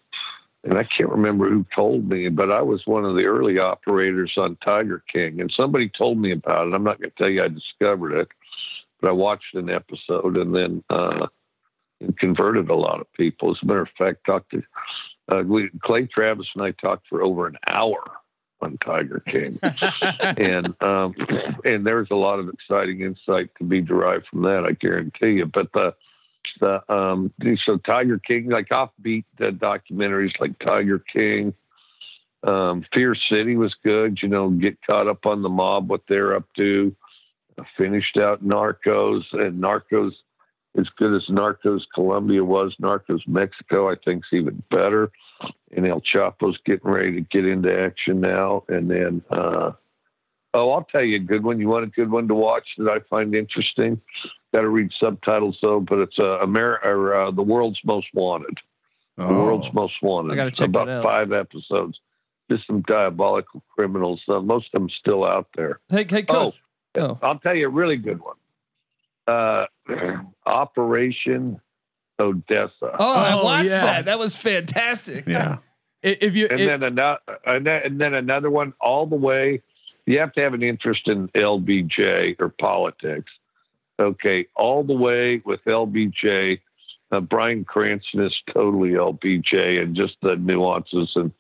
S2: and I can't remember who told me, but I was one of the early operators on Tiger King, and somebody told me about it. I'm not going to tell you I discovered it, but I watched an episode and then uh, and converted a lot of people. As a matter of fact, talked to uh, we, Clay Travis and I talked for over an hour on Tiger King, and um, and there's a lot of exciting insight to be derived from that. I guarantee you. But the the um, so Tiger King, like offbeat uh, documentaries like Tiger King. Um, Fear City was good. You know, get caught up on the mob, what they're up to. I finished out Narcos, and Narcos as good as Narcos Colombia was, Narcos Mexico, I think, is even better. And El Chapo's getting ready to get into action now. And then, uh, oh, I'll tell you a good one. You want a good one to watch that I find interesting? Got to read subtitles though, but it's uh, America or uh, the world's most wanted. The world's most wanted.
S4: I gotta check
S2: about
S4: that out.
S2: five episodes. Just some diabolical criminals. Uh, most of them still out there.
S4: Hey, hey, coach. Oh,
S2: I'll tell you a really good one. Uh, Operation Odessa.
S4: oh, I
S1: Oh,
S4: watched
S1: yeah.
S4: that. That was fantastic.
S3: Yeah.
S1: If you,
S2: and
S1: it-
S2: then another, and then another one all the way. You have to have an interest in LBJ or politics. Okay, all the way with LBJ. Uh, Bryan Cranston is totally LBJ, and just the nuances and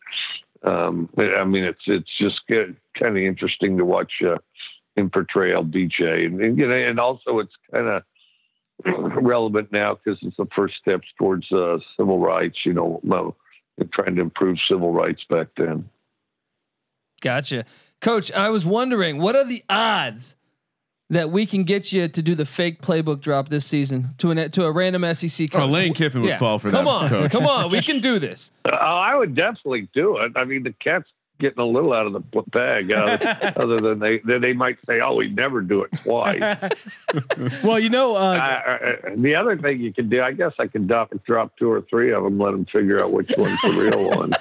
S2: um, I mean, it's it's just kind of interesting to watch uh, him portray LBJ, and, and you know, and also it's kind of relevant now because it's the first steps towards uh, civil rights. You know, trying to improve civil rights back then.
S4: Gotcha. Coach, I was wondering, what are the odds that we can get you to do the fake playbook drop this season to an to a random SEC coach?
S3: Oh, Lane Kiffin would
S4: Yeah.
S3: fall for
S4: come
S3: that.
S4: on,
S3: coach.
S4: come on, we can do this.
S2: Uh, I would definitely do it. I mean, the cat's getting a little out of the bag, uh, other than they then they might say, "Oh, we never do it twice."
S1: well, you know,
S2: uh,
S1: uh,
S2: uh, the other thing you can do, I guess, I could drop, drop two or three of them, let them figure out which one's the real one.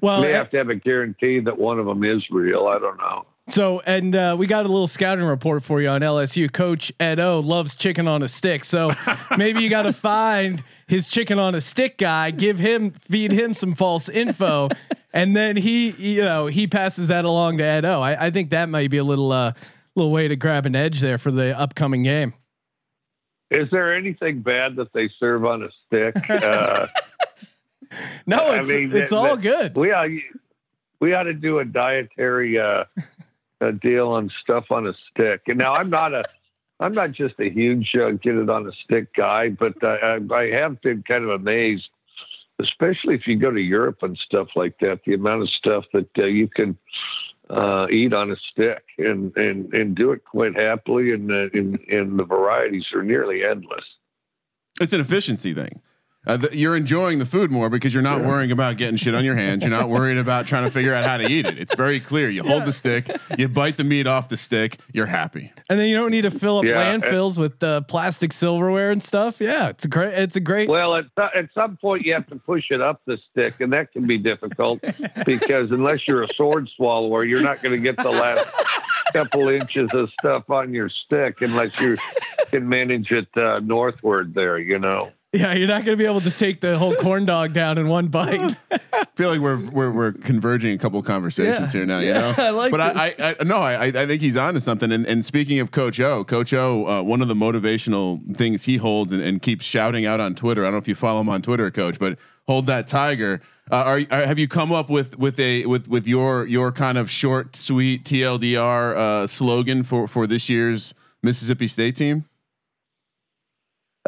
S1: Well,
S2: They have to have a guarantee that one of them is real. I don't know.
S1: So, and uh, we got a little scouting report for you on LSU. Coach Ed O loves chicken on a stick. So maybe you got to find his chicken on a stick guy, give him, feed him some false info, and then he, you know, he passes that along to Ed O. I, I think that might be a little, uh, little way to grab an edge there for the upcoming game.
S2: Is there anything bad that they serve on a stick? Uh,
S1: No,
S2: I
S1: it's
S2: mean,
S1: it's
S2: that-
S1: all
S2: that-
S1: good.
S2: we ought, we ought to do a dietary uh, a deal on stuff on a stick. And now I'm not a I'm not just a huge uh, get it on a stick guy, but uh, I, I have been kind of amazed, especially if you go to Europe and stuff like that, the amount of stuff that uh, you can uh, eat on a stick and, and, and do it quite happily. And, uh, and, and the varieties are nearly endless.
S3: It's an efficiency thing. Uh, th- you're enjoying the food more because you're not worrying about getting shit on your hands. You're not worried about trying to figure out how to eat it. It's very clear. You hold the stick, you bite the meat off the stick. You're happy.
S1: And then you don't need to fill up
S2: Yeah,
S1: landfills with uh, plastic silverware and stuff. Yeah, it's a great. It's a great.
S2: Well, at, at some point you have to push it up the stick, and that can be difficult because unless you're a sword swallower, you're not going to get the last couple inches of stuff on your stick unless you can manage it uh, northward there. You know.
S1: Yeah, you're not going to be able to take the whole corn dog down in one bite.
S3: I feel like we're we're, we're converging a couple conversations
S4: Yeah.
S3: here now. You
S4: Yeah,
S3: know,
S4: I like
S3: but I, I, I no, I I think he's on to something. And, and speaking of Coach O, Coach O, uh, one of the motivational things he holds and, and keeps shouting out on Twitter. I don't know if you follow him on Twitter, Coach, but hold that tiger. Uh, are, are have you come up with with a with with your your kind of short, sweet TLDR uh, slogan for for this year's Mississippi State team?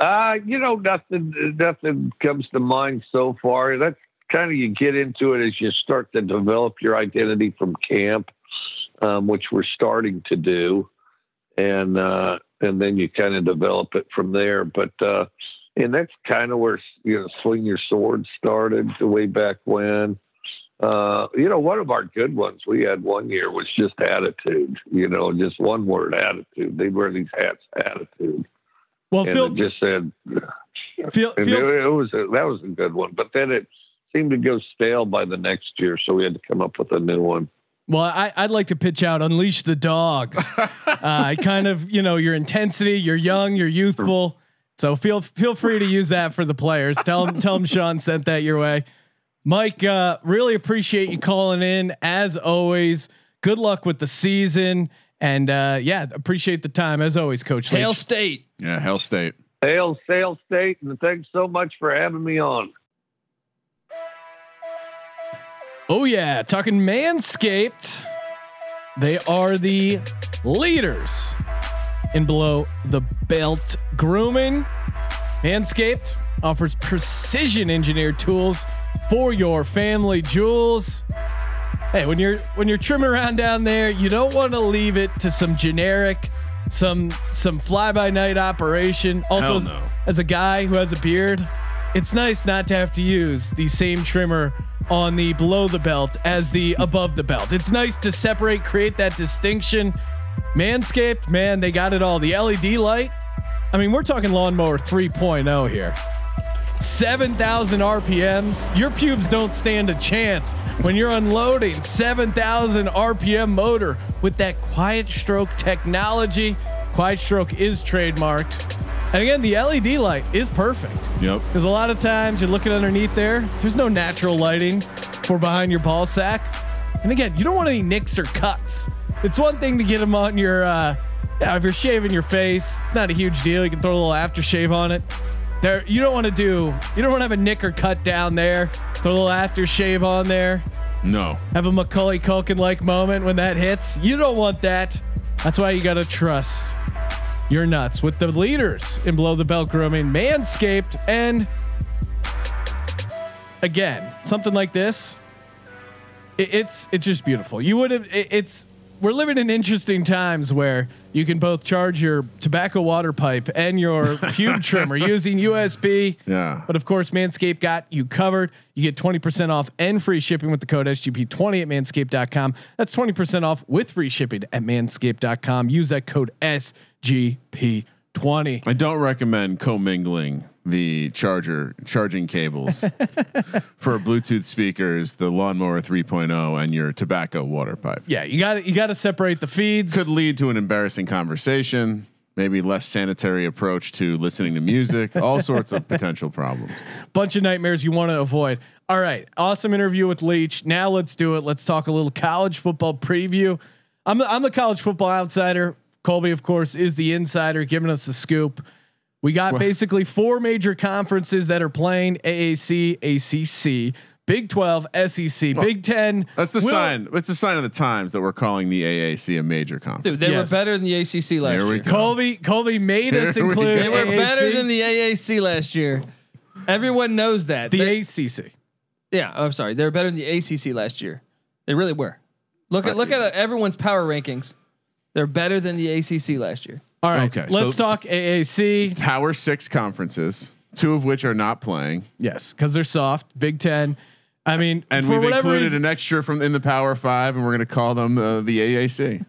S2: Uh, you know, nothing nothing comes to mind so far. That's kind of you get into it as you start to develop your identity from camp, um, which we're starting to do, and uh, and then you kind of develop it from there. But uh, and that's kind of where you know swing your sword started the way back when. Uh, you know, one of our good ones we had one year was just attitude. You know, just one word, attitude. They wear these hats, attitude
S1: Well,
S2: and
S1: Phil,
S2: it just said
S1: feel,
S2: and
S1: feel,
S2: it, it was a, that was a good one but then it seemed to go stale by the next year so we had to come up with a new one
S1: Well, I, I'd like to pitch out unleash the dogs. uh, kind of, you know, your intensity. You're young. You're youthful. So feel feel free to use that for the players. Tell them tell them Sean sent that your way. Mike, uh, really appreciate you calling in as always. Good luck with the season, and uh, yeah, appreciate the time as always, Coach.
S4: Hail
S1: Leach.
S4: State.
S3: Yeah, Hell State.
S2: hail sail state and thanks so much for having me on
S1: Oh yeah, talking Manscaped. They are the leaders in below the belt grooming. Manscaped offers precision engineered tools for your family jewels. Hey, when you're when you're trimming around down there, you don't want to leave it to some generic, some some fly by night operation. Also,
S3: Hell
S1: as,
S3: no.
S1: as a guy who has a beard, it's nice not to have to use the same trimmer on the below the belt as the above the belt. It's nice to separate, create that distinction. Manscaped, man, they got it all. The LED light. I mean, we're talking lawnmower 3.0 here. 7,000 RPMs. Your pubes don't stand a chance when you're unloading 7,000 RPM motor with that quiet stroke technology. Quiet stroke is trademarked. And again, the LED light is perfect
S3: Yep.
S1: because a lot of times you're looking underneath there, there's no natural lighting for behind your ball sack. And again, you don't want any nicks or cuts. It's one thing to get them on your, uh, yeah, if you're shaving your face, it's not a huge deal. You can throw a little aftershave on it. There, you don't want to do, you don't want to have a nick or cut down there. Throw a little aftershave on there.
S3: No.
S1: Have a Macaulay Culkin like moment when that hits. You don't want that. That's why you got to trust your nuts with the leaders in below the belt grooming, Manscaped, and again, something like this. it- it's it's just beautiful. You would have. it- it's we're living in interesting times where you can both charge your tobacco water pipe and your pube trimmer using USB.
S3: Yeah.
S1: But of course, Manscaped got you covered. You get 20% off and free shipping with the code SGP20 at manscaped.com. That's 20% off with free shipping at manscaped.com. Use that code SGP20.
S3: I don't recommend commingling the charger charging cables for Bluetooth speakers, the lawnmower 3.0, and your tobacco water pipe.
S1: Yeah, you got to you got to separate the feeds.
S3: Could lead to an embarrassing conversation, maybe less sanitary approach to listening to music, all sorts of potential problems.
S1: bunch of nightmares you want to avoid. All right, awesome interview with Leach. Now let's do it. Let's talk a little college football preview. I'm the, I'm the college football outsider. Colby, of course, is the insider, giving us the scoop. We got basically four major conferences that are playing: AAC, ACC, Big Twelve, SEC, Big Ten.
S3: That's the
S1: Will-
S3: sign. It's a sign of the times that we're calling the AAC a major conference.
S4: Dude, they
S1: Yes.
S4: were better than the ACC last
S3: Here we
S4: year.
S3: go.
S1: Colby, Colby made us
S3: Here we
S1: include.
S3: go.
S4: They were
S1: AAC,
S4: better than the AAC last year. Everyone knows that.
S1: the
S4: They-
S1: ACC.
S4: yeah, I'm sorry. They were better than the ACC last year. They really were. Look at look at uh, everyone's power rankings. They're better than the ACC last year.
S1: All right,
S3: Okay,
S1: let's
S3: so-
S1: talk AAC.
S3: Power six conferences. two of which are not playing,
S1: Yes, because they're soft. Big Ten. I mean,
S3: and
S1: for
S3: we've included
S1: reason,
S3: an extra from in the Power Five, and we're going to call them uh, the AAC.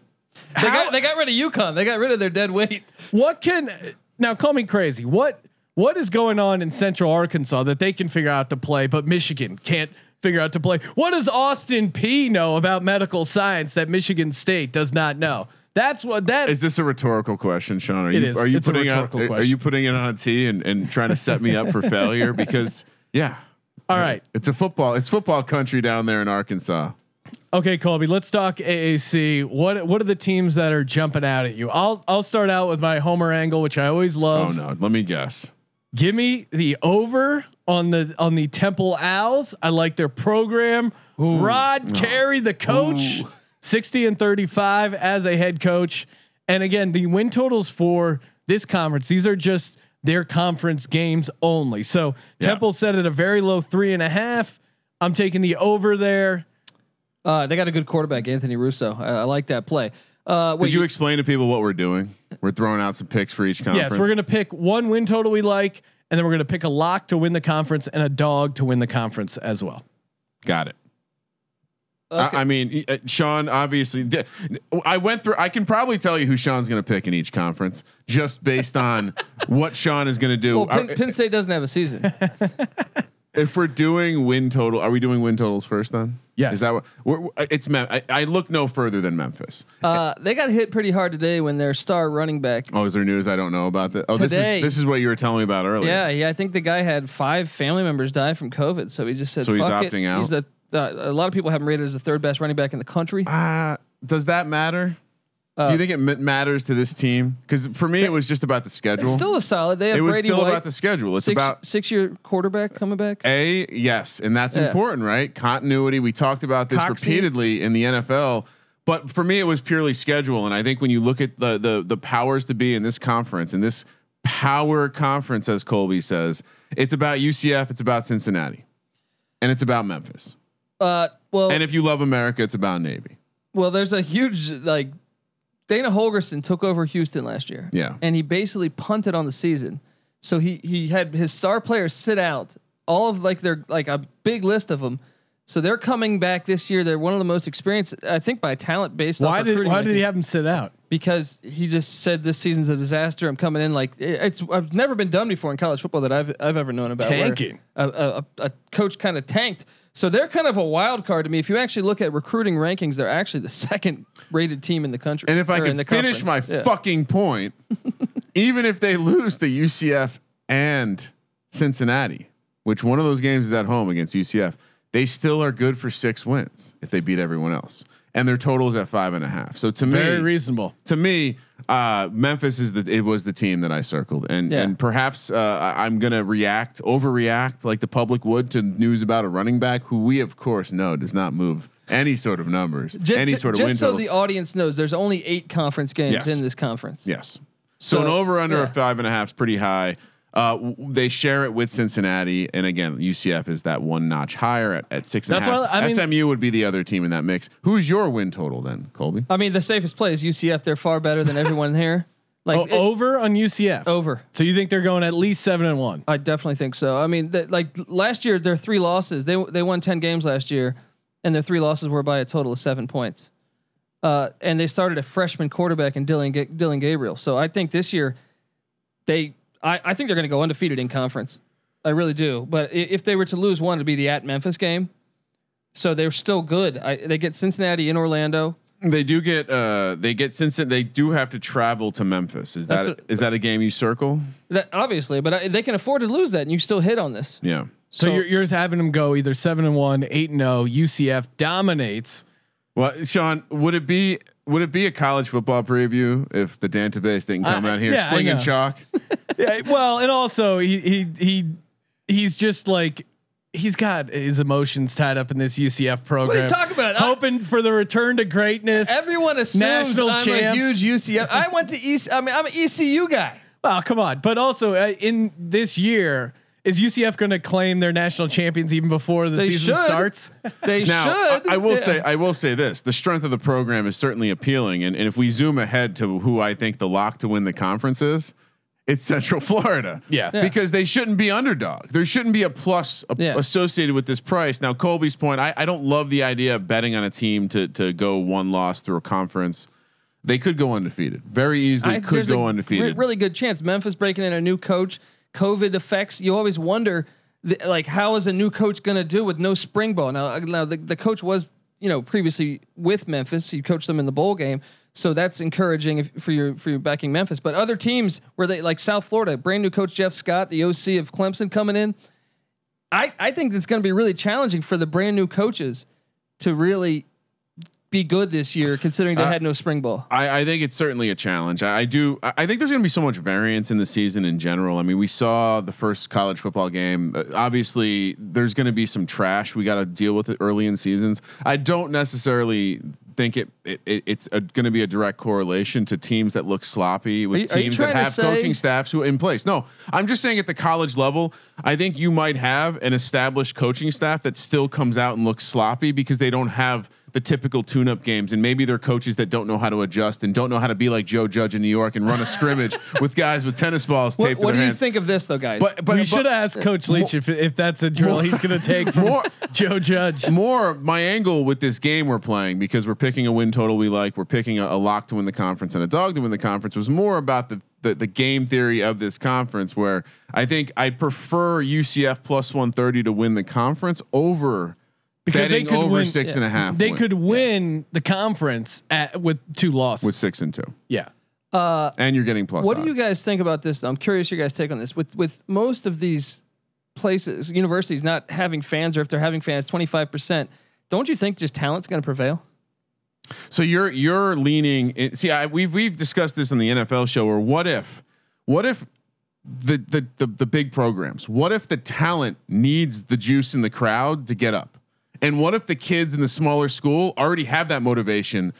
S4: They got they got rid of UConn. They got rid of their dead weight.
S1: what can now call me crazy? What what is going on in Central Arkansas that they can figure out to play, but Michigan can't figure out to play? What does Austin Peay know about medical science that Michigan State does not know? That's what that
S3: Is this a rhetorical question, Sean? Are
S1: It
S3: you
S1: is.
S3: are you
S1: It's
S3: putting out, are, are you putting it on a tee and, and trying to set me up for failure? Because yeah,
S1: All right.
S3: it's a football. It's football country down there in Arkansas.
S1: Okay, Colby, let's talk AAC. What what are the teams that are jumping out at you? I'll I'll start out with my homer angle, which I always
S3: oh,
S1: love.
S3: Oh no, let me guess.
S1: Give me the over on the on the Temple Owls. I like their program. Rod Carey, the coach, sixty and thirty five as a head coach. And again, the win totals for this conference. These are just their conference games only. So
S3: Yeah.
S1: Temple set at a very low three and a half. I'm taking the over there.
S4: Uh, they got a good quarterback, Anthony Russo. I, I like that play. Uh, wait,
S3: Did you explain to people what we're doing? We're throwing out some picks for each conference.
S1: Yes, we're gonna pick one win total we like, and then we're gonna pick a lock to win the conference and a dog to win the conference as well.
S3: got it.
S4: Okay.
S3: I, I mean, uh, Sean obviously. Did, I went through. I can probably tell you who Sean's going to pick in each conference just based on what Sean is going to do.
S4: well, Penn, Penn State doesn't have a season.
S3: if we're doing win total, are we doing win totals first then?
S1: Yes.
S3: Is that what? We're, we're- it's Mem- I, I look no further than Memphis.
S4: Uh, they got hit pretty hard today when their star running back.
S3: Oh, is there news I don't know about that? Oh,
S4: Today.
S3: this is this is what you were telling me about earlier.
S4: Yeah, yeah. I think the guy had five family members die from COVID, so he just said,
S3: So he's
S4: "Fuck it."
S3: opting out?
S4: He's the uh, a lot of people have him rated as the third best running back in the country.
S3: Uh, does that matter? Do
S4: Uh,
S3: you think it m- matters to this team? Because for me, it was just about the schedule.
S4: It's still a solid. They have
S3: it was
S4: Brady
S3: still
S4: White,
S3: about the schedule. It's
S4: six,
S3: about
S4: six year quarterback coming back.
S3: A yes, and that's
S4: Yeah.
S3: important, right? Continuity. We talked about this
S4: Coxie.
S3: repeatedly in the NFL, but for me, it was purely schedule. And I think when you look at the the the powers to be in this conference, in this power conference, as Colby says, it's about UCF, it's about Cincinnati, and it's about Memphis.
S4: Uh, well,
S3: And if you love America, it's about Navy.
S4: well, there's a huge like Dana Holgorsen took over Houston last year.
S3: Yeah.
S4: and he basically punted on the season. So he he had his star players sit out all of like their like a big list of them. So they're coming back this year. They're one of the most experienced, I think, by talent based.
S1: Why
S4: off
S1: did why did he have him sit out?
S4: because he just said this season's a disaster. I'm coming in like it's. I've never been done before in college football that I've I've ever known about.
S1: Tanking.
S4: A, a, a, a coach kind of tanked. So they're kind of a wild card to me. If you actually look at recruiting rankings, they're actually the second rated team in the country.
S3: And if I can
S4: the
S3: finish my.
S4: Yeah.
S3: fucking point, even if they lose to UCF and Cincinnati, which one of those games is at home against UCF, they still are good for six wins if they beat everyone else. And their total is at five and a half. So to
S1: Very
S3: me, very
S1: reasonable.
S3: to me, uh, Memphis is the it was the team that I circled, and
S4: Yeah.
S3: and perhaps uh, I'm gonna react, overreact like the public would to news about a running back who we of course know does not move any sort of numbers,
S4: Ju-
S3: any sort of
S4: just so
S3: totals.
S4: the audience knows, there's only eight conference games
S3: Yes.
S4: in this conference.
S3: Yes. So,
S4: So,
S3: an over under
S4: yeah.
S3: of five and a half is pretty high. Uh, they share it with Cincinnati, and again, UCF is that one notch higher at, at six and a half.
S1: why I mean-
S3: SMU would be the other team in that mix. Who's your win total then, Colby?
S4: I mean, the safest play is UCF. They're far better than everyone here. Like
S1: Oh,
S4: it-
S1: over on UCF.
S4: over.
S1: So you think they're going at least seven and one?
S4: I definitely think so. I mean, th- like last year, their three losses. They they won ten games last year, and their three losses were by a total of seven points. Uh, and they started a freshman quarterback in Dillon Ga- Dillon Gabriel. So I think this year, they I, I think they're going to go undefeated in conference. I really do. But if they were to lose one, it'd be the at Memphis game. So they're still good. I, they get Cincinnati in Orlando.
S3: They do get uh, they get Cincinnati. They do have to travel to Memphis. Is
S4: That's
S3: that
S4: what-
S3: is that a game you circle?
S4: That obviously, but I, they can afford to lose that, and you still hit on this.
S3: Yeah.
S1: So,
S4: So-
S1: you're, you're having them go either seven and one, eight and zero. UCF dominates.
S3: Well, Sean, would it be would it be a college football preview if the database didn't come
S1: Uh,
S3: out here
S1: yeah,
S3: slinging chalk?
S1: yeah, well, and also he he he he's just like he's got his emotions tied up in this UCF program.
S4: What are you talking about? I-
S1: Hoping for the return to greatness.
S4: Everyone assumes
S1: National
S4: I'm
S1: champs.
S4: a huge UCF. I went to EC. I mean, I'm an ECU guy.
S1: Oh, come on. But also uh, in this year, is UCF going to claim their national champions even before the
S4: They
S1: season
S4: should.
S1: starts?
S4: They
S3: Now,
S4: should.
S3: I, I will
S4: Yeah.
S3: say, I will say this: the strength of the program is certainly appealing, and, and if we zoom ahead to who I think the lock to win the conference is, it's Central Florida.
S1: Yeah. Yeah.
S3: Because they shouldn't be underdog. There shouldn't be a plus a-
S4: Yeah.
S3: associated with this price. Now, Colby's point, I, I don't love the idea of betting on a team to to go one loss through a conference. They could go undefeated. Very easily
S4: I-
S3: could go
S4: a
S3: undefeated.
S4: re- really good chance. Memphis breaking in a new coach, COVID effects. You always wonder, th- like, how is a new coach going to do with no spring ball? Now, uh, now the, the coach was, you know, previously with Memphis. He coached them in the bowl game, so that's encouraging if, for your for your backing Memphis. But other teams where they like South Florida, brand new coach Jeff Scott, the OC of Clemson coming in. I I think it's going to be really challenging for the brand new coaches to really be good this year, considering they
S3: Uh,
S4: had no spring ball.
S3: I, I think it's certainly a challenge. I, I do. I I think there's going to be so much variance in the season in general. I mean, we saw the first college football game. Uh, obviously, there's going to be some trash. We got to deal with it early in seasons. I don't necessarily think it, it, it it's going to be a direct correlation to teams that look sloppy with
S4: Are you- are
S3: teams that have
S4: say-
S3: coaching staffs who in place. No, I'm just saying at the college level, I think you might have an established coaching staff that still comes out and looks sloppy because they don't have the typical tune-up games, and maybe they're coaches that don't know how to adjust and don't know how to be like Joe Judge in New York and run a scrimmage with guys with tennis balls
S4: What,
S3: taped to
S4: what
S3: their
S4: do you think of this though, guys?
S3: But but
S1: we
S3: but-
S1: should ask Coach Leach if if that's a drill he's going to take from
S3: More-
S1: Joe Judge.
S3: more my angle with this game we're playing because we're picking a win total we like. We're picking a, a lock to win the conference and a dog to win the conference was more about the, the the game theory of this conference where I think I'd prefer UCF plus 130 to win the conference over
S1: Because they could
S3: over
S1: win-
S3: six and a half.
S1: They
S3: win
S1: could win the conference at, with two losses.
S3: with six and two,
S1: yeah.
S4: uh,
S3: and you're getting plus.
S4: what do you guys think about this? Though? I'm curious your guys' take on this. With with most of these places, universities not having fans, or if they're having fans, 25 percent. Don't you think just talent's going to prevail?
S3: So you're you're leaning. In, see, I, we've we've discussed this on the NFL show. Or what if, what if the, the the the big programs? What if the talent needs the juice in the crowd to get up? And what if the kids in the smaller school already have that motivation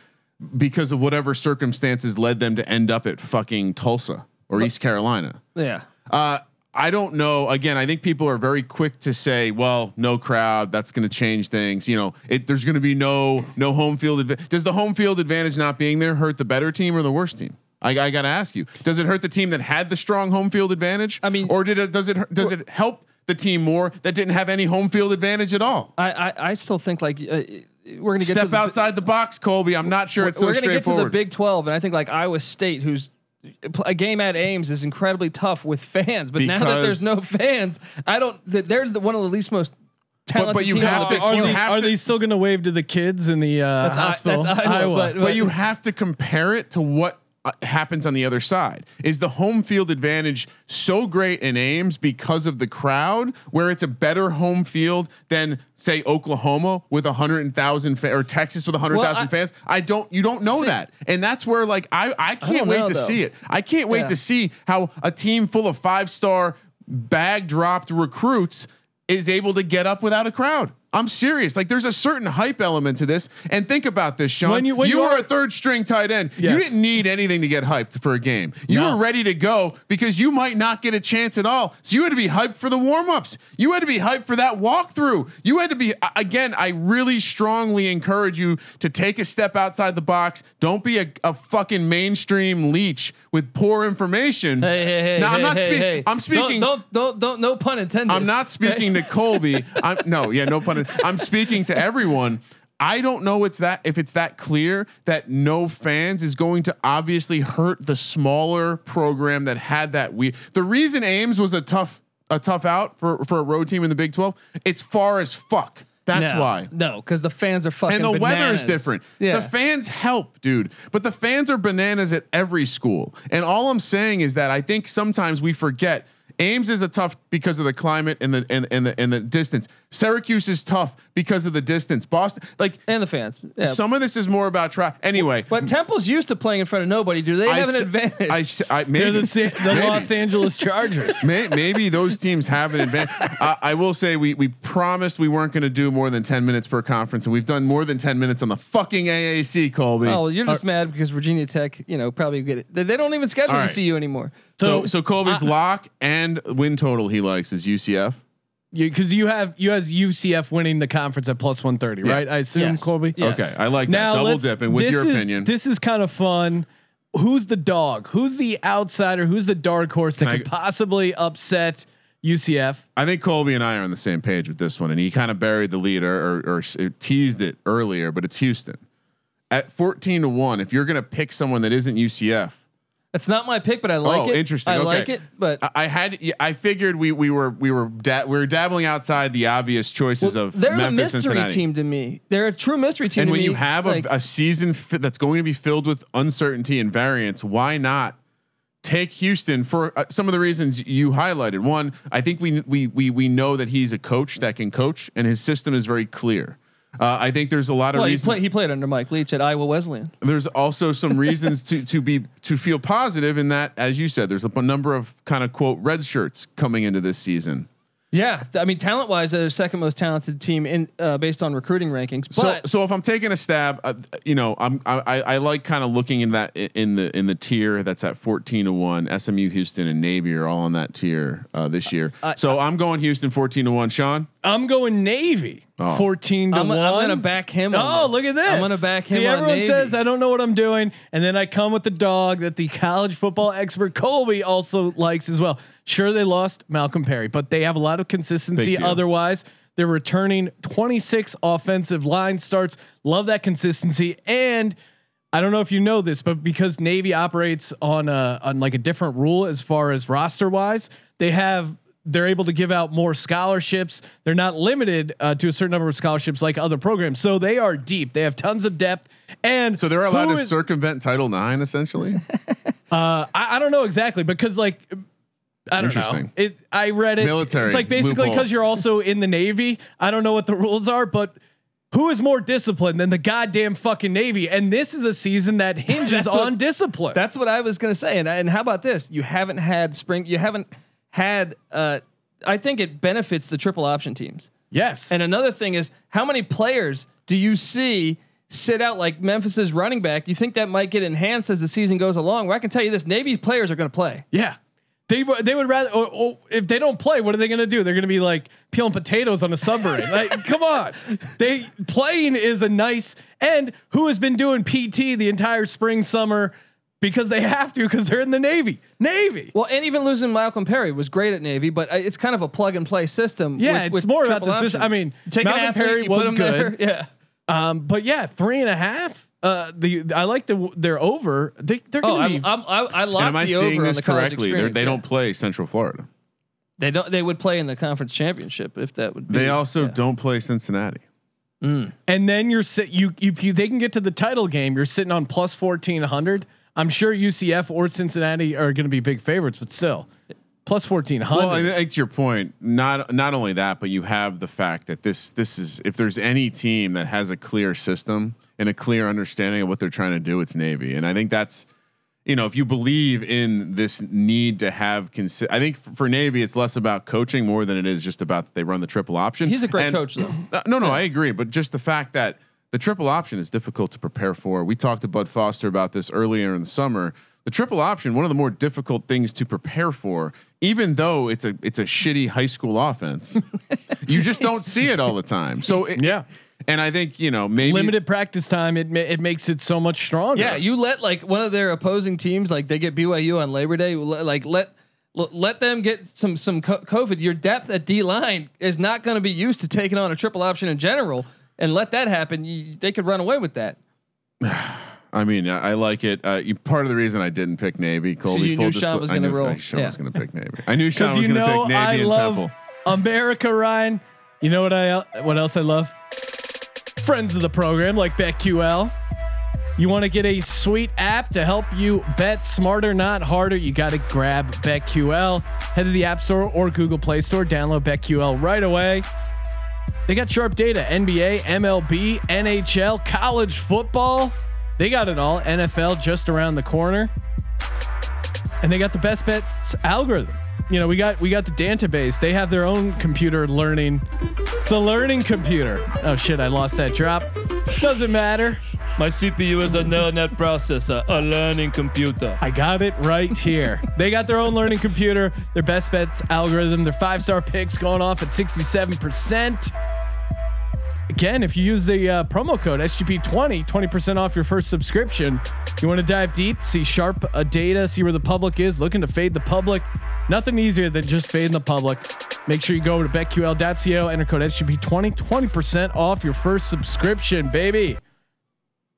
S3: because of whatever circumstances led them to end up at fucking Tulsa or East Carolina?
S4: Yeah.
S3: Uh, I don't know. Again, I think people are very quick to say, "Well, no crowd, that's going to change things." You know, it, there's going to be no no home field. Adva- Does the home field advantage not being there hurt the better team or the worst team? I, I got to ask you: Does it hurt the team that had the strong home field advantage?
S4: I mean-
S3: or did it? Does it? Does it help the team more that didn't have any home field advantage at all?
S4: I I, I still think like uh, we're going to get
S3: Step
S4: to the,
S3: outside the box, Colby. I'm not sure it's so
S4: we're going to get to the. Big 12, and I think like Iowa State, who's a game at Ames is incredibly tough with fans. But now that there's no fans, I don't. They're the, one of the least most talented
S3: but you
S4: teams.
S3: have to-
S1: Are,
S3: you
S1: they,
S3: have
S1: are
S3: to-
S1: they still going to wave to the kids in the uh,
S4: That's I-
S1: hospital?
S4: that's Iowa, but-
S3: but you have to compare it to what Uh, happens on the other side. Is the home field advantage so great in Ames because of the crowd, where it's a better home field than say Oklahoma with a hundred thousand fa- or Texas with a hundred thousand
S4: Well,
S3: fans? I don't. You don't know
S4: See-
S3: that, and that's where like I I can't
S4: don't
S3: wait
S4: know,
S3: to
S4: though.
S3: see it. I can't wait
S4: Yeah.
S3: to see how a team full of five star bag dropped recruits is able to get up without a crowd. I'm serious. Like there's a certain hype element to this. And think about this, Sean.
S1: When you- when
S3: you
S1: you
S3: were
S1: are-
S3: a third string tight end. You didn't need anything to get hyped for a game. You
S1: No.
S3: were ready to go because you might not get a chance at all. So you had to be hyped for the warm-ups. You had to be hyped for that walkthrough. You had to be again, I really strongly encourage you to take a step outside the box. Don't be a, a fucking mainstream leech with poor information.
S4: Hey, hey, hey,
S3: Now,
S4: hey,
S3: I'm not
S4: hey,
S3: speaking.
S4: hey.
S3: I'm speaking.
S4: Don't, don't, don't, don't, no pun intended.
S3: I'm not speaking to Colby. I'm no, yeah, no pun. I'm speaking to everyone. I don't know it's that if it's that clear that no fans is going to obviously hurt the smaller program that had that we the reason Ames was a tough a tough out for for a road team in the Big 12 it's far as fuck that's
S4: No,
S3: why
S4: No, because the fans are fucking.
S3: and the weather is different.
S4: Yeah.
S3: The fans help, dude. But the fans are bananas at every school. And all I'm saying is that I think sometimes we forget Ames is a tough because of the climate and the and, and the and the distance. Syracuse is tough because of the distance. Boston, like
S4: and the fans. Yeah.
S3: some of this is more about traffic. Anyway,
S4: but Temple's used to playing in front of nobody. Do they
S3: I
S4: have an
S3: s-
S4: advantage?
S3: I, s- I-
S1: They're the, Sa- the
S3: maybe.
S1: Los Angeles Chargers.
S3: May, maybe those teams have an advantage. uh, I will say we we promised we weren't going to do more than ten minutes per conference, and we've done more than ten minutes on the fucking AAC, Colby.
S4: oh, you're just mad because Virginia Tech, you know, probably get it. They, they don't even schedule
S3: All
S4: to see you anymore.
S3: So
S1: So-
S3: so Colby's lock and win total he likes is UCF.
S1: Because you have you has UCF winning the conference at plus one thirty,
S3: Yeah.
S1: right? I assume
S4: Yes.
S1: Colby.
S4: Yes.
S3: Okay, I like
S1: Now
S3: that. Double
S1: let's-
S3: dipping with your
S1: is-
S3: opinion.
S1: This is kind of fun. who's the dog? Who's the outsider? Who's the dark horse that
S3: Can I-
S1: could possibly upset UCF?
S3: I think Colby and I are on the same page with this one, and he kind of buried the lead or, or, or teased it earlier, but it's Houston at fourteen to one. If you're going to pick someone that isn't UCF,
S4: It's not my pick, but I like
S3: oh,
S4: it.
S3: interesting.
S4: I
S3: okay.
S4: like it, but
S3: I, I had I figured we we were we were da- we were dabbling outside the obvious choices
S4: well,
S3: of
S4: they're
S3: Memphis,
S4: a mystery
S3: Cincinnati.
S4: team to me. They're a true mystery team.
S3: And when
S4: me.
S3: you have
S4: Like,
S3: a, a season fi- that's going to be filled with uncertainty and variance, why not take Houston for uh, some of the reasons you highlighted? One, I think we we we we know that he's a coach that can coach, and his system is very clear. Uh, I think there's a lot of
S4: well, he,
S3: reasons.
S4: play, he played under Mike Leach at Iowa Wesleyan.
S3: there's also some reasons to to be to feel positive in that, as you said, there's a number of kind of quote red shirts coming into this season.
S4: Yeah, I mean, talent wise, they're the second most talented team in uh, based on recruiting rankings. But
S3: so, so if I'm taking a stab, uh, you know, I'm I, I I like kind of looking in that in the in the tier that's at 14 to one. SMU, Houston, and Navy are all on that tier uh, this year. so I'm going Houston 14 to one. Sean,
S1: I'm going Navy.
S3: Oh.
S1: 14 to
S4: I'm,
S1: 1.
S4: I'm gonna back him. on
S1: Oh,
S4: this.
S1: look at this.
S4: I'm gonna back him.
S1: See, everyone
S4: Navy.
S1: says I don't know what I'm doing. And then I come with the dog that the college football expert Colby also likes as well. Sure, they lost Malcolm Perry, but they have a lot of consistency otherwise. They're returning 26 offensive line starts. Love that consistency. And I don't know if you know this, but because Navy operates on a on like a different rule as far as roster wise, they have they're able to give out more scholarships. They're not limited uh, to a certain number of scholarships like other programs. So they are deep. They have tons of depth. And
S3: so they're allowed to
S1: is-
S3: circumvent Title IX essentially.
S1: uh, I, I don't know exactly because like I don't know.
S3: Interesting.
S1: It I read it.
S3: Military
S1: It's like basically because you're also in the Navy. I don't know what the rules are, but who is more disciplined than the goddamn fucking Navy? And this is a season that hinges
S4: That's what-
S1: on discipline.
S4: That's what I was gonna say. And and how about this? You haven't had spring. You haven't had. Uh, I think it benefits the triple option teams.
S1: yes.
S4: And another thing is, how many players do you see sit out like Memphis's running back? You think that might get enhanced as the season goes along? Well, I can tell you this: Navy players are going to play.
S1: yeah. They, they would rather or, or if they don't play, what are they going to do? They're going to be like peeling potatoes on a submarine. like, come on, they playing is a nice and who has been doing PT the entire spring summer because they have to because they're in the Navy. Navy.
S4: Well, and even losing Malcolm Perry was great at Navy, but uh, it's kind of a plug and play system.
S1: Yeah,
S4: with-
S1: it's
S4: with
S1: more about
S4: triple
S1: the system. I mean,
S4: Take
S1: Malcolm
S4: athlete,
S1: Perry was good.
S4: there. Yeah.
S1: Um, but yeah, three and a half. Uh, the I like the they're over. They they're
S4: Oh,
S1: gonna
S4: I'm,
S1: be.
S4: I'm, I, I
S3: and
S4: lock
S3: am I
S4: the
S3: seeing
S4: over
S3: this
S4: the
S3: correctly? They're,
S4: experience,
S3: they
S4: yeah.
S3: don't play Central Florida.
S4: They don't. They would play in the conference championship if that would. be.
S3: They also
S4: yeah.
S3: don't play Cincinnati.
S1: and then you're sit you if you they can get to the title game, you're sitting on plus fourteen hundred. I'm sure UCF or Cincinnati are going to be big favorites, but still, plus 1400.
S3: Well, I
S1: hundred.
S3: to your point, not not only that, but you have the fact that this this is if there's any team that has a clear system and a clear understanding of what they're trying to do, it's Navy. And I think that's you know if you believe in this need to have consi- I think for, for Navy it's less about coaching more than it is just about that they run the triple option.
S4: He's a great
S3: And-
S4: coach, though.
S3: Uh, no, no, I agree, but just the fact that the triple option is difficult to prepare for. We talked to Bud Foster about this earlier in the summer. The triple option, one of the more difficult things to prepare for, even though it's a it's a shitty high school offense, you just don't see it all the time. So it,
S1: Yeah.
S3: and I think you know maybe
S1: Limited practice time. It ma- it makes it so much stronger.
S4: Yeah, you let like one of their opposing teams, like they get BYU on Labor Day, like let l- let them get some some COVID. Your depth at D line is not going to be used to taking on a triple option in general, and let that happen. You, they could run away with that.
S3: I mean, I, I like it. Uh, you, part of the reason I didn't pick Navy, Colby,
S4: you knew Sean
S3: disclo-
S4: was
S3: I
S4: gonna
S3: knew
S4: roll.
S3: Sean
S4: Yeah.
S3: was going to pick Navy. I knew Sean was going to pick Navy
S1: I
S3: and
S1: love
S3: Temple.
S1: America, Ryan. You know what I what else I love? Friends of the program like BetQL. You want to get a sweet app to help you bet smarter, not harder? You got to grab BetQL. Head to the App Store or Google Play Store. Download BetQL right away. They got sharp data: NBA, MLB, NHL, college football. They got it all. NFL just around the corner, and they got the best bets algorithm. You know, we got we got the database. They have their own computer learning. It's a learning computer. Oh shit! I lost that drop. Doesn't matter.
S4: My CPU is a neural net processor, a learning computer.
S1: I got it right here. they got their own learning computer, their best bets algorithm, their five star picks going off at 67%. again, if you use the uh, promo code SGP20, 20% off your first subscription. You want to dive deep, see sharp uh, data, see where the public is, looking to fade the public. Nothing easier than just fading the public. Make sure you go to betql.co, enter code SGP20, 20% off your first subscription, baby.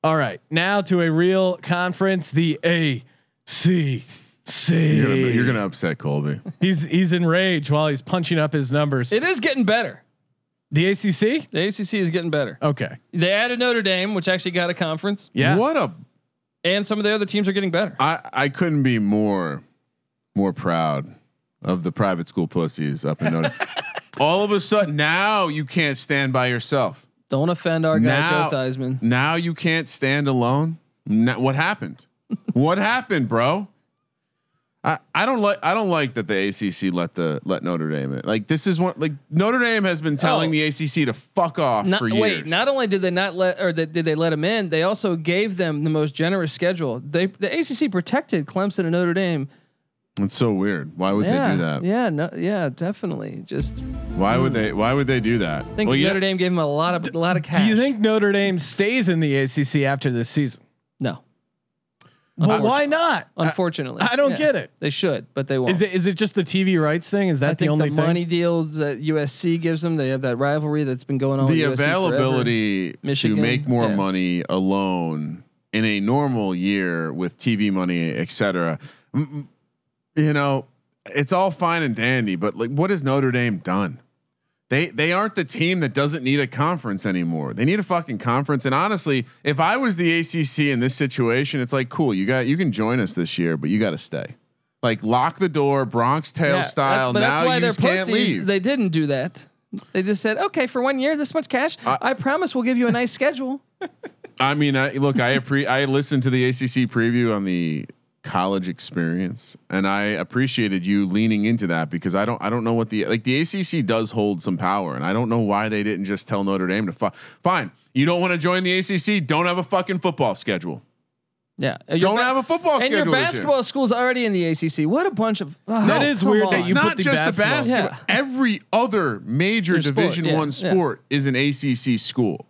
S1: All right, now to a real conference, the ACC.
S3: You're gonna, you're gonna upset Colby.
S1: He's he's enraged while he's punching up his numbers.
S4: It is getting better.
S1: the ACC?
S4: The ACC is getting better.
S1: Okay.
S4: They added Notre Dame, which actually got a conference,
S1: Yeah.
S3: What a
S4: and some of the other teams are getting better.
S3: I I couldn't be more more proud of the private school pussies up in Notre. Dame. All of a sudden now you can't stand by yourself.
S4: Don't offend our guy
S3: Now-
S4: Joe Theismann.
S3: Now you can't stand alone. Now, what happened? what happened, bro? I, I don't like I don't like that the ACC let the let Notre Dame in. Like this is what like Notre Dame has been telling
S4: Oh.
S3: the ACC to fuck off
S4: Not,
S3: for years.
S4: wait, not only did they not let or that did they let them in, they also gave them the most generous schedule. They the ACC protected Clemson and Notre Dame.
S3: It's so weird. Why would
S4: yeah,
S3: they do that?
S4: yeah, no, yeah, definitely. Just
S3: Why would hmm. they Why would they do that?
S4: I think
S3: Well, yeah,
S4: Notre Dame gave him a lot of a lot of cash.
S1: Do you think Notre Dame stays in the ACC after this season?
S4: no?
S1: But why not?
S4: Unfortunately,
S1: I don't
S4: Yeah.
S1: get it.
S4: They should, but they won't.
S1: Is it is it just the TV rights thing? Is that
S4: I
S1: the
S4: think
S1: only
S4: the
S1: thing?
S4: money deals that USC gives them. They have that rivalry that's been going on.
S3: the
S4: with
S3: availability
S4: Michigan,
S3: to make more
S4: yeah.
S3: money alone in a normal year with TV money, etc. You know, it's all fine and dandy, but like, what has Notre Dame done? They they aren't the team that doesn't need a conference anymore. They need a fucking conference. And honestly, if I was the ACC in this situation, it's like, cool, you got you can join us this year, but you got to stay. Like lock the door, Bronx Tale
S4: Yeah,
S3: style.
S4: That's,
S3: now
S4: that's why
S3: you
S4: they're pussies.
S3: leave.
S4: They didn't do that. They just said, okay, for one year, this much cash. I, promise we'll give you a nice schedule.
S3: I mean, I look, I appre- I listened to the ACC preview on the college experience, and I appreciated you leaning into that because I don't, I don't know what the like the ACC does hold some power, and I don't know why they didn't just tell Notre Dame to fu- fine. You don't want to join the ACC? Don't have a fucking football schedule.
S4: Yeah. Uh, your
S3: Don't
S4: ba-
S3: have a football
S4: And
S3: schedule.
S4: And your
S3: this year.
S4: basketball school's already in the ACC. What a bunch of. oh,
S1: That is weird
S4: on.
S1: that
S3: It's
S1: you
S3: not
S1: put the
S3: just the
S1: basketball.
S3: basketball.
S4: Yeah.
S3: Every other major
S4: Your sport,
S3: Division
S4: yeah,
S3: One
S4: yeah.
S3: sport is an ACC school,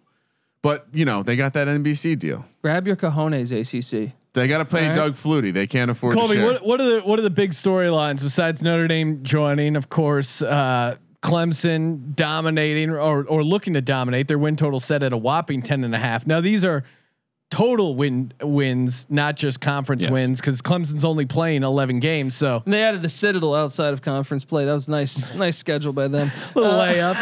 S3: but you know they got that NBC deal.
S4: Grab your cojones, ACC.
S3: They got to pay
S4: All right.
S3: Doug Flutie. They can't afford to
S1: Colby,
S3: share.
S1: what, what are the what are the big storylines besides Notre Dame joining? Of course, uh, Clemson dominating or or looking to dominate. Their win total set at a whopping 10 and a half. Now these are total win wins, not just conference
S3: Yes.
S1: wins, because Clemson's only playing 11 games. So
S4: And they added the Citadel outside of conference play. That was nice, nice schedule by them.
S1: little layup.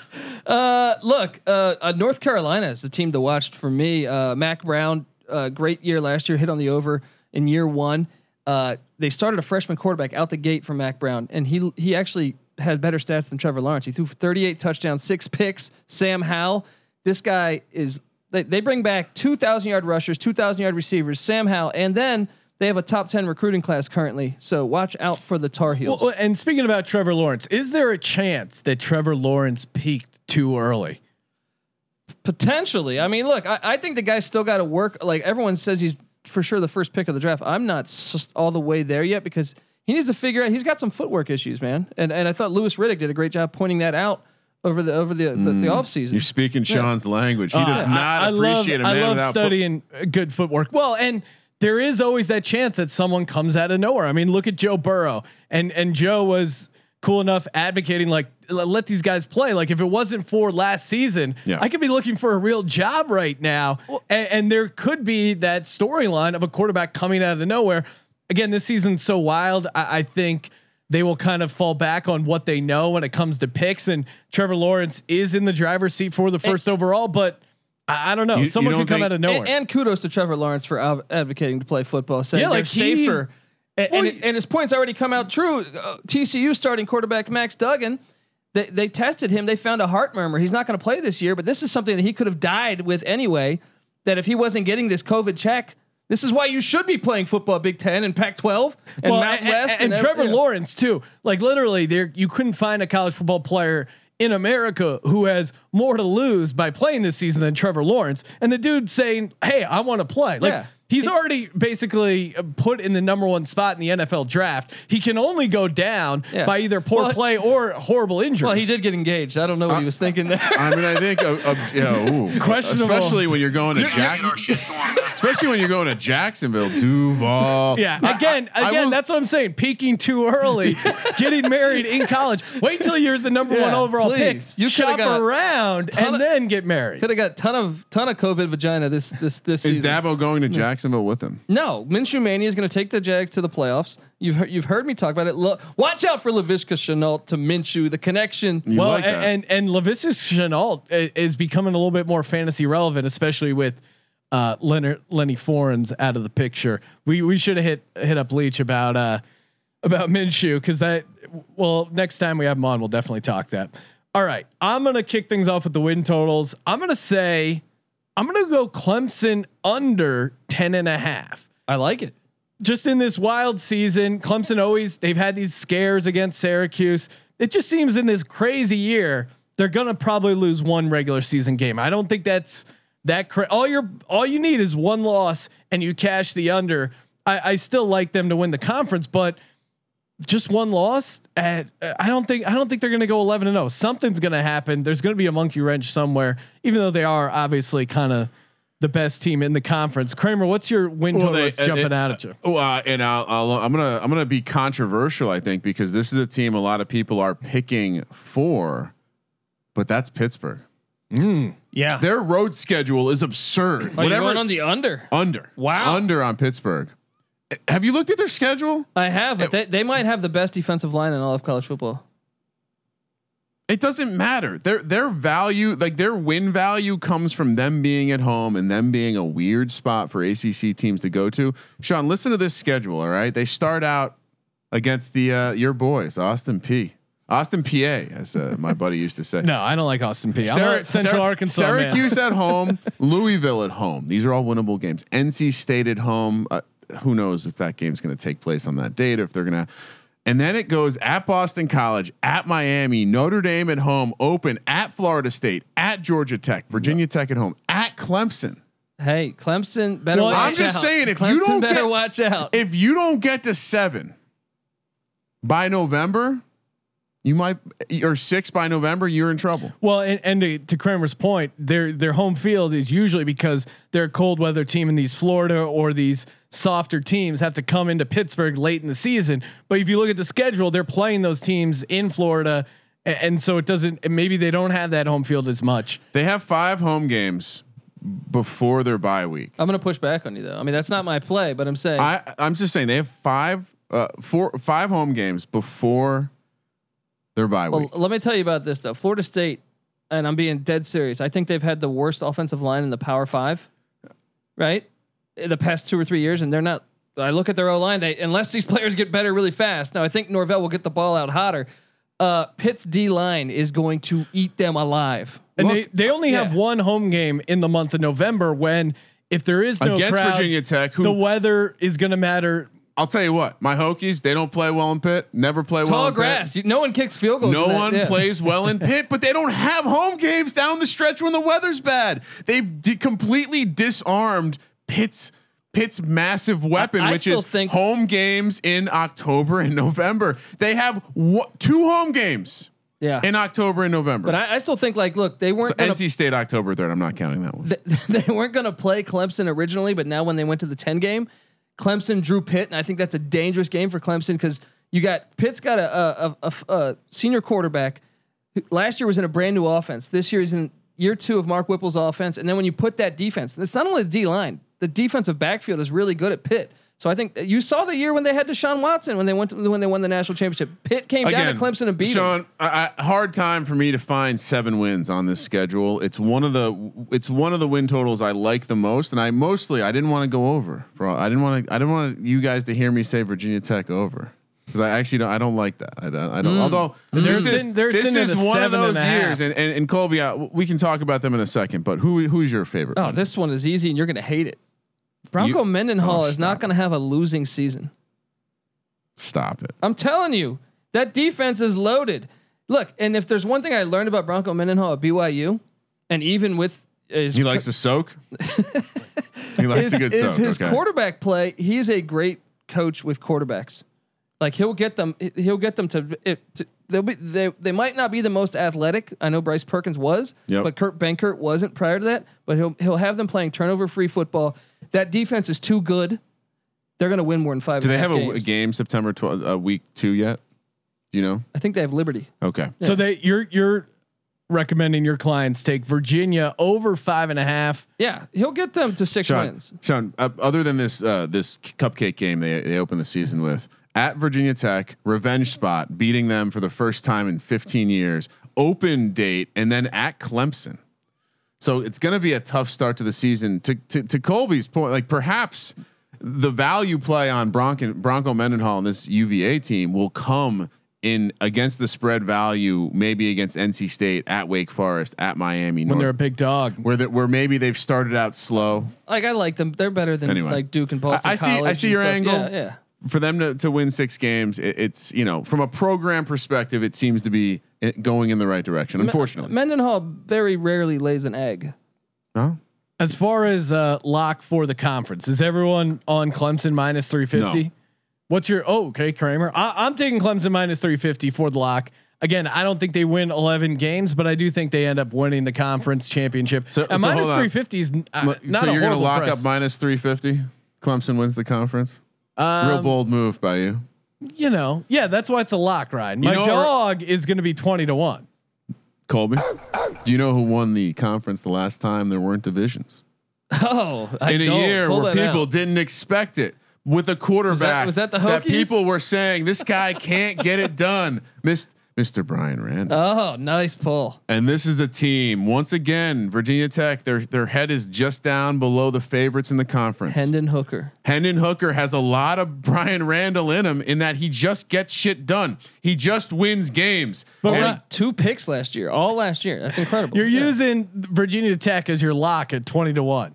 S4: Uh, look, uh, uh, North Carolina is the team to watch for me. Uh, Mack Brown, uh, great year last year, hit on the over in year one. Uh, they started a freshman quarterback out the gate for Mack Brown, and he he actually had better stats than Trevor Lawrence. He threw for 38 touchdowns, six picks. Sam Howell, this guy is. They, they bring back 2,000 yard rushers, 2,000 yard receivers, Sam Howell, and then they have a top 10 recruiting class currently. So watch out for the Tar Heels.
S1: Well, and speaking about Trevor Lawrence, is there a chance that Trevor Lawrence peaked too early?
S4: Potentially. I mean, look, I, I think the guy's still got to work. Like everyone says, he's for sure the first pick of the draft. I'm not s- all the way there yet because he needs to figure out. He's got some footwork issues, man. And and I thought Louis Riddick did a great job pointing that out over the over the the, the off
S3: You're speaking Sean's language. He does
S1: Uh,
S3: not
S1: I, I love,
S3: appreciate a man
S1: I love
S3: without
S1: studying uh, good footwork. Well, and there is always that chance that someone comes out of nowhere. I mean, look at Joe Burrow, and and Joe was cool enough advocating like let these guys play. Like if it wasn't for last season,
S3: Yeah.
S1: I could be looking for a real job right now, and, and there could be that storyline of a quarterback coming out of nowhere. Again, this season's so wild. I, I think they will kind of fall back on what they know when it comes to picks. And Trevor Lawrence is in the driver's seat for the first overall, but I, I don't know.
S3: You- you
S1: Someone
S3: don't
S1: could come
S3: think-
S1: out of nowhere.
S4: And, and kudos to Trevor Lawrence for av- advocating to play football, saying
S1: Yeah,
S4: they're
S1: like he-
S4: safer. And, and, and his points already come out true. Uh, TCU starting quarterback Max Duggan, they, they tested him. They found a heart murmur. He's not going to play this year, but this is something that he could have died with anyway. That if he wasn't getting this COVID check, this is why you should be playing football Big Ten and Pac 12 and
S1: Well,
S4: Mountain West.
S1: and,
S4: ev-
S1: Trevor
S4: yeah.
S1: Lawrence too. Like literally, there you couldn't find a college football player in America who has more to lose by playing this season than Trevor Lawrence. And the dude saying, "Hey, I want to play." Like
S4: Yeah.
S1: He's already basically uh, put in the number one spot in the NFL draft. He can only go down
S4: Yeah.
S1: by either poor
S4: Well,
S1: play or horrible injury.
S4: Well, he did get engaged. I don't know what he was thinking there.
S3: I mean, I think, uh, uh, you know, ooh,
S1: Questionable.
S3: especially when you're going to Jack, especially when you're going to Jacksonville, Duval.
S1: Yeah. Again,
S3: I
S1: again,
S3: will-
S1: that's what I'm saying. Peaking too early, getting married in college. Wait till you're the number one overall
S4: please.
S1: pick.
S4: You coulda
S1: shop
S4: got
S1: around and
S4: of-
S1: then get married.
S4: Could have got ton of ton of COVID vagina this this this
S3: Is
S4: season.
S3: Dabo going to Jacksonville with him?
S4: No, Minshew Mania is going to take the Jags to the playoffs. You've heard, you've heard me talk about it. Lo- watch out for Laviska Shenault to Minshew. The connection.
S3: You
S1: well,
S3: like
S1: a-
S3: that?
S1: and and Laviska Shenault is becoming a little bit more fantasy relevant, especially with uh, Leonard Lenny Fournette's out of the picture. We we should have hit hit up Leach about uh about Minshew because that. Well, next time we have him on, we'll definitely talk that. All right, I'm gonna kick things off with the win totals. I'm gonna say I'm gonna go Clemson under 10 and a half
S4: I like it.
S1: just in this wild season, Clemson always they've had these scares against Syracuse. It just seems in this crazy year they're gonna probably lose one regular season game. I don't think that's that. Cra- all your all you need is one loss and you cash the under. I, I still like them to win the conference, but just one loss. At, I don't think I don't think they're gonna go eleven and zero. Something's gonna happen. There's gonna be a monkey wrench somewhere. Even though they are obviously kind of the best team in the conference. Kramer, what's your win total that's jumping eh, out at you?
S3: Oh, uh, and I'll, I'll, I'm gonna I'm gonna be controversial, I think, because this is a team a lot of people are picking for, but that's Pittsburgh.
S4: Yeah.
S3: Their road schedule is absurd.
S4: Are you
S3: Whatever
S4: going on the under?
S3: under,
S4: Wow.
S3: under on Pittsburgh. Have you looked at their schedule?
S4: I have, but they, they might have the best defensive line in all of college football.
S3: It doesn't matter. Their their value, like their win value, comes from them being at home and them being a weird spot for ACC teams to go to. Sean, listen to this schedule. All right, they start out against the uh, your boys, Austin Peay. Austin PA, as uh, my buddy used to say.
S1: No, I don't like Austin Peay. I'm
S3: Syra-
S1: a Central
S3: Syra-
S1: Arkansas.
S3: Syracuse at home, Louisville at home. These are all winnable games. NC State at home. Uh, who knows if that game's going to take place on that date or if they're going to. And then it goes at Boston College, at Miami, Notre Dame at home, open at Florida State, at Georgia Tech, Virginia Tech at home, at Clemson.
S4: Hey, Clemson better
S1: Well,
S4: watch
S3: I'm just
S4: out.
S3: saying, if
S4: Clemson
S3: you don't
S4: better
S3: get-
S4: watch out.
S3: If you don't get to seven by November, you might, or six by November, you're in trouble.
S1: Well, and, and to, to Kramer's point, their their home field is usually because they're a cold weather team, and these Florida or these softer teams have to come into Pittsburgh late in the season. But if you look at the schedule, they're playing those teams in Florida, and, and so it doesn't. Maybe they don't have that home field as much.
S3: They have five home games before their bye week.
S4: I'm gonna push back on you though. I mean, that's not my play, but I'm saying
S3: I I'm just saying they have five uh four five home games before their bye
S4: Well,
S3: week.
S4: let me tell you about this though. Florida State, and I'm being dead serious. I think they've had the worst offensive line in the Power Five, right? In the past two or three years, and they're not. I look at their O line. They unless these players get better really fast. Now I think Norvell will get the ball out hotter. Uh, Pitt's D line is going to eat them alive.
S1: And
S3: Look,
S1: they, they only have
S4: yeah.
S1: one home game in the month of November when if there is no
S3: Against
S1: crowds,
S3: Virginia Tech, who-
S1: the weather is going to matter.
S3: I'll tell you what, my Hokies they don't play well in Pitt. Never play well
S4: Tall
S3: in
S4: grass. You, no one kicks field goals.
S3: No one
S4: yeah.
S3: plays well in Pitt, but they don't have home games down the stretch when the weather's bad. They've completely disarmed Pitt's Pitt's massive weapon,
S4: I
S3: which is home games in October and November. They have two home games
S4: Yeah,
S3: in October and November.
S4: but I, I still think like, look, they weren't.
S3: So
S4: gonna,
S3: NC State October third. I'm not counting that one.
S4: they, they weren't going to play Clemson originally, but now when they went to the 10 game, Clemson drew Pitt, and I think that's a dangerous game for Clemson because you got Pitt's got a, a, a, a, senior quarterback. Last year was in a brand new offense. This year is in year two of Mark Whipple's offense, and then when you put that defense, it's not only the D line, the defensive backfield is really good at Pitt. So I think you saw the year when they had Deshaun Watson when they went to, when they won the national championship. Pitt came down to Clemson and beat them.
S3: Sean, I, I, hard time for me to find seven wins on this schedule. It's one of the it's one of the win totals I like the most, and I mostly I didn't want to go over. For I didn't want to I didn't want you guys to hear me say Virginia Tech over. Because I actually don't, I don't like that. I don't. I don't although
S1: They're
S3: this is
S1: sitting- they're
S3: this is one of those
S1: and
S3: years, and, and and Colby, uh, we can talk about them in a second. But who who's your favorite?
S4: Oh,
S3: one?
S4: this one is easy, and you're going to hate it. Bronco Mendenhall
S3: Oh,
S4: is not going to have a losing season.
S3: Stop it.
S4: I'm telling you, that defense is loaded. Look, and if there's one thing I learned about Bronco Mendenhall at BYU, and even with his
S3: He likes a soak. he likes
S4: is,
S3: a good
S4: is
S3: soak.
S4: his
S3: okay.
S4: quarterback play. He's a great coach with quarterbacks. Like he'll get them, he'll get them to. It, to they'll be they they might not be the most athletic. I know Bryce Perkins was,
S3: Yep.
S4: but Kurt Benkert wasn't prior to that. But he'll he'll have them playing turnover free football. That defense is too good. They're going to win more than five.
S3: Do they have a, a game September 12, uh, week two yet? Do you know?
S4: I think they have Liberty.
S3: Okay.
S1: So they you're you're recommending your clients take Virginia over five and a half.
S4: Yeah, he'll get them to six
S3: Sean,
S4: wins.
S3: Sean, uh, other than this uh, this cupcake game they they opened the season with at Virginia Tech, revenge spot, beating them for the first time in 15 years, open date, and then at Clemson. So it's going to be a tough start to the season. To, to to Colby's point, like perhaps the value play on Bronco Bronco Mendenhall and this UVA team will come in against the spread value, maybe against NC State, at Wake Forest, at Miami,
S1: When
S3: North,
S1: they're a big dog,
S3: where the, where maybe they've started out slow.
S4: Like I like them. They're better than
S3: Anyway.
S4: like Duke and Boston
S3: I- I see- I see your
S4: stuff.
S3: angle.
S4: Yeah, yeah.
S3: For them to, to win six games, it, it's you know from a program perspective, it seems to be going in the right direction. Unfortunately,
S4: Mendenhall very rarely lays an egg.
S3: no,
S1: as far as uh, lock for the conference, is everyone on Clemson minus three fifty?
S3: No.
S1: What's your oh okay Kramer? I, I'm taking Clemson minus three fifty for the lock. Again, I don't think they win eleven games, but I do think they end up winning the conference championship.
S3: So-
S1: and
S3: so
S1: minus
S3: hold on.
S1: three fifty is uh, not
S3: so
S1: a
S3: you're gonna lock
S1: price.
S3: up minus three fifty. Clemson wins the conference. Real
S1: Um,
S3: bold move by you.
S1: You know, yeah, that's why it's a lock ride.
S3: You
S1: My
S3: know-
S1: dog is going to be twenty to one.
S3: Colby, do you know who won the conference the last time there weren't divisions?
S4: Oh, I
S3: in a
S4: don't.
S3: year
S4: Pull
S3: where people
S4: out.
S3: didn't expect it with a quarterback
S4: was that the
S3: that
S4: Hokies?
S3: people were saying this guy can't get it done, Mist- Mr. Bryan Randall.
S4: Oh, nice pull.
S3: And this is a team once again, Virginia Tech. Their their head is just down below the favorites in the conference.
S4: Hendon Hooker.
S3: Hendon Hooker has a lot of Bryan Randall in him in that he just gets shit done. He just wins games.
S1: But
S3: And-
S1: we're
S4: Only two picks last year, all last year. That's incredible.
S1: You're
S4: Yeah.
S1: using Virginia Tech as your lock at twenty to one.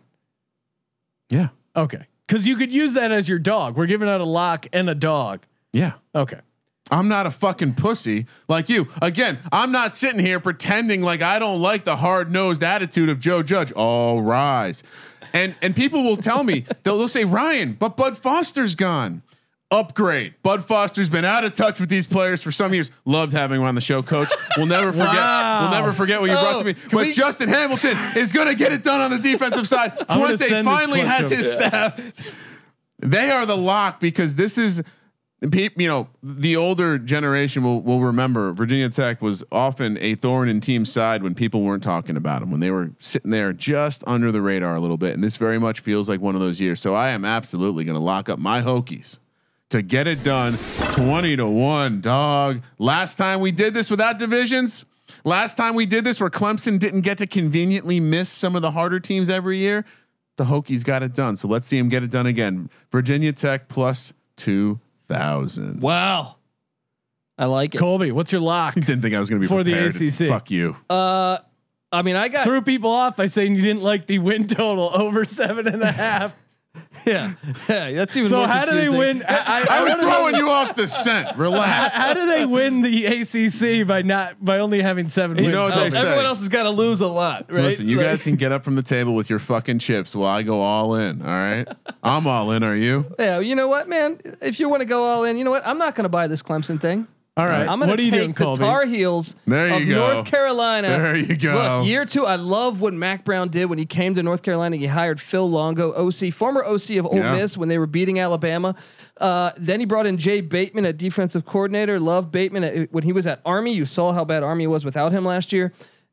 S3: yeah,
S1: Okay, because you could use that as your dog. We're giving out a lock and a dog.
S3: yeah.
S1: Okay.
S3: I'm not a fucking pussy like you. Again, I'm not sitting here pretending like I don't like the hard nosed attitude of Joe Judge. All rise. And and people will tell me, they'll, they'll say, Ryan, but Bud Foster's gone. Upgrade. Bud Foster's been out of touch with these players for some years. Loved having him on the show, coach. We'll never forget.
S1: Wow.
S3: We'll never forget what you brought
S4: Oh,
S3: to me. But
S4: we-
S3: Justin Hamilton is going to get it done on the defensive side.
S1: I'm
S3: Fuente finally has
S1: to him.
S3: his staff. They are the lock because this is people, you know, the older generation will will remember Virginia Tech was often a thorn in team side when people weren't talking about them when they were sitting there just under the radar a little bit, and this very much feels like one of those years. So I am absolutely going to lock up my Hokies to get it done, twenty to one, dog. Last time we did this without divisions. Last time we did this where Clemson didn't get to conveniently miss some of the harder teams every year. The Hokies got it done. So let's see him get it done again. Virginia Tech plus two thousand.
S4: Wow. I like it.
S1: Colby, what's your lock?
S3: You didn't think I was going to be
S1: For the
S3: prepared.
S1: ACC.
S3: Fuck you.
S4: Uh, I mean, I got
S1: Threw people off by saying you didn't like the win total over seven and a half.
S4: yeah, yeah. That's even.
S1: So
S4: more
S1: how do they win? I,
S3: I was throwing you off the scent. Relax.
S1: How do they win the ACC by not by only having seven
S3: You
S1: wins?
S3: know what
S4: Oh,
S3: they say.
S4: everyone else has got to lose a lot, right?
S3: Listen, you
S4: Like-
S3: guys can get up from the table with your fucking chips while I go all in. All right, I'm all in. Are you?
S4: Yeah, you know what, man? If you want to go all in, you know what? I'm not going to buy this Clemson thing.
S1: All right.
S4: I'm going
S1: what
S4: to
S1: are you
S4: take
S1: doing,
S4: the
S1: Colby?
S4: Tar Heels
S3: There
S4: of. North Carolina.
S3: There you go.
S4: Look, year two. I love what Mack Brown did when he came to North Carolina. He hired Phil Longo, OC, former OC of Ole
S3: Yeah.
S4: Miss when they were beating Alabama. Uh, then he brought in Jay Bateman a defensive coordinator. Love Bateman at, when he was at Army. You saw how bad Army was without him last year.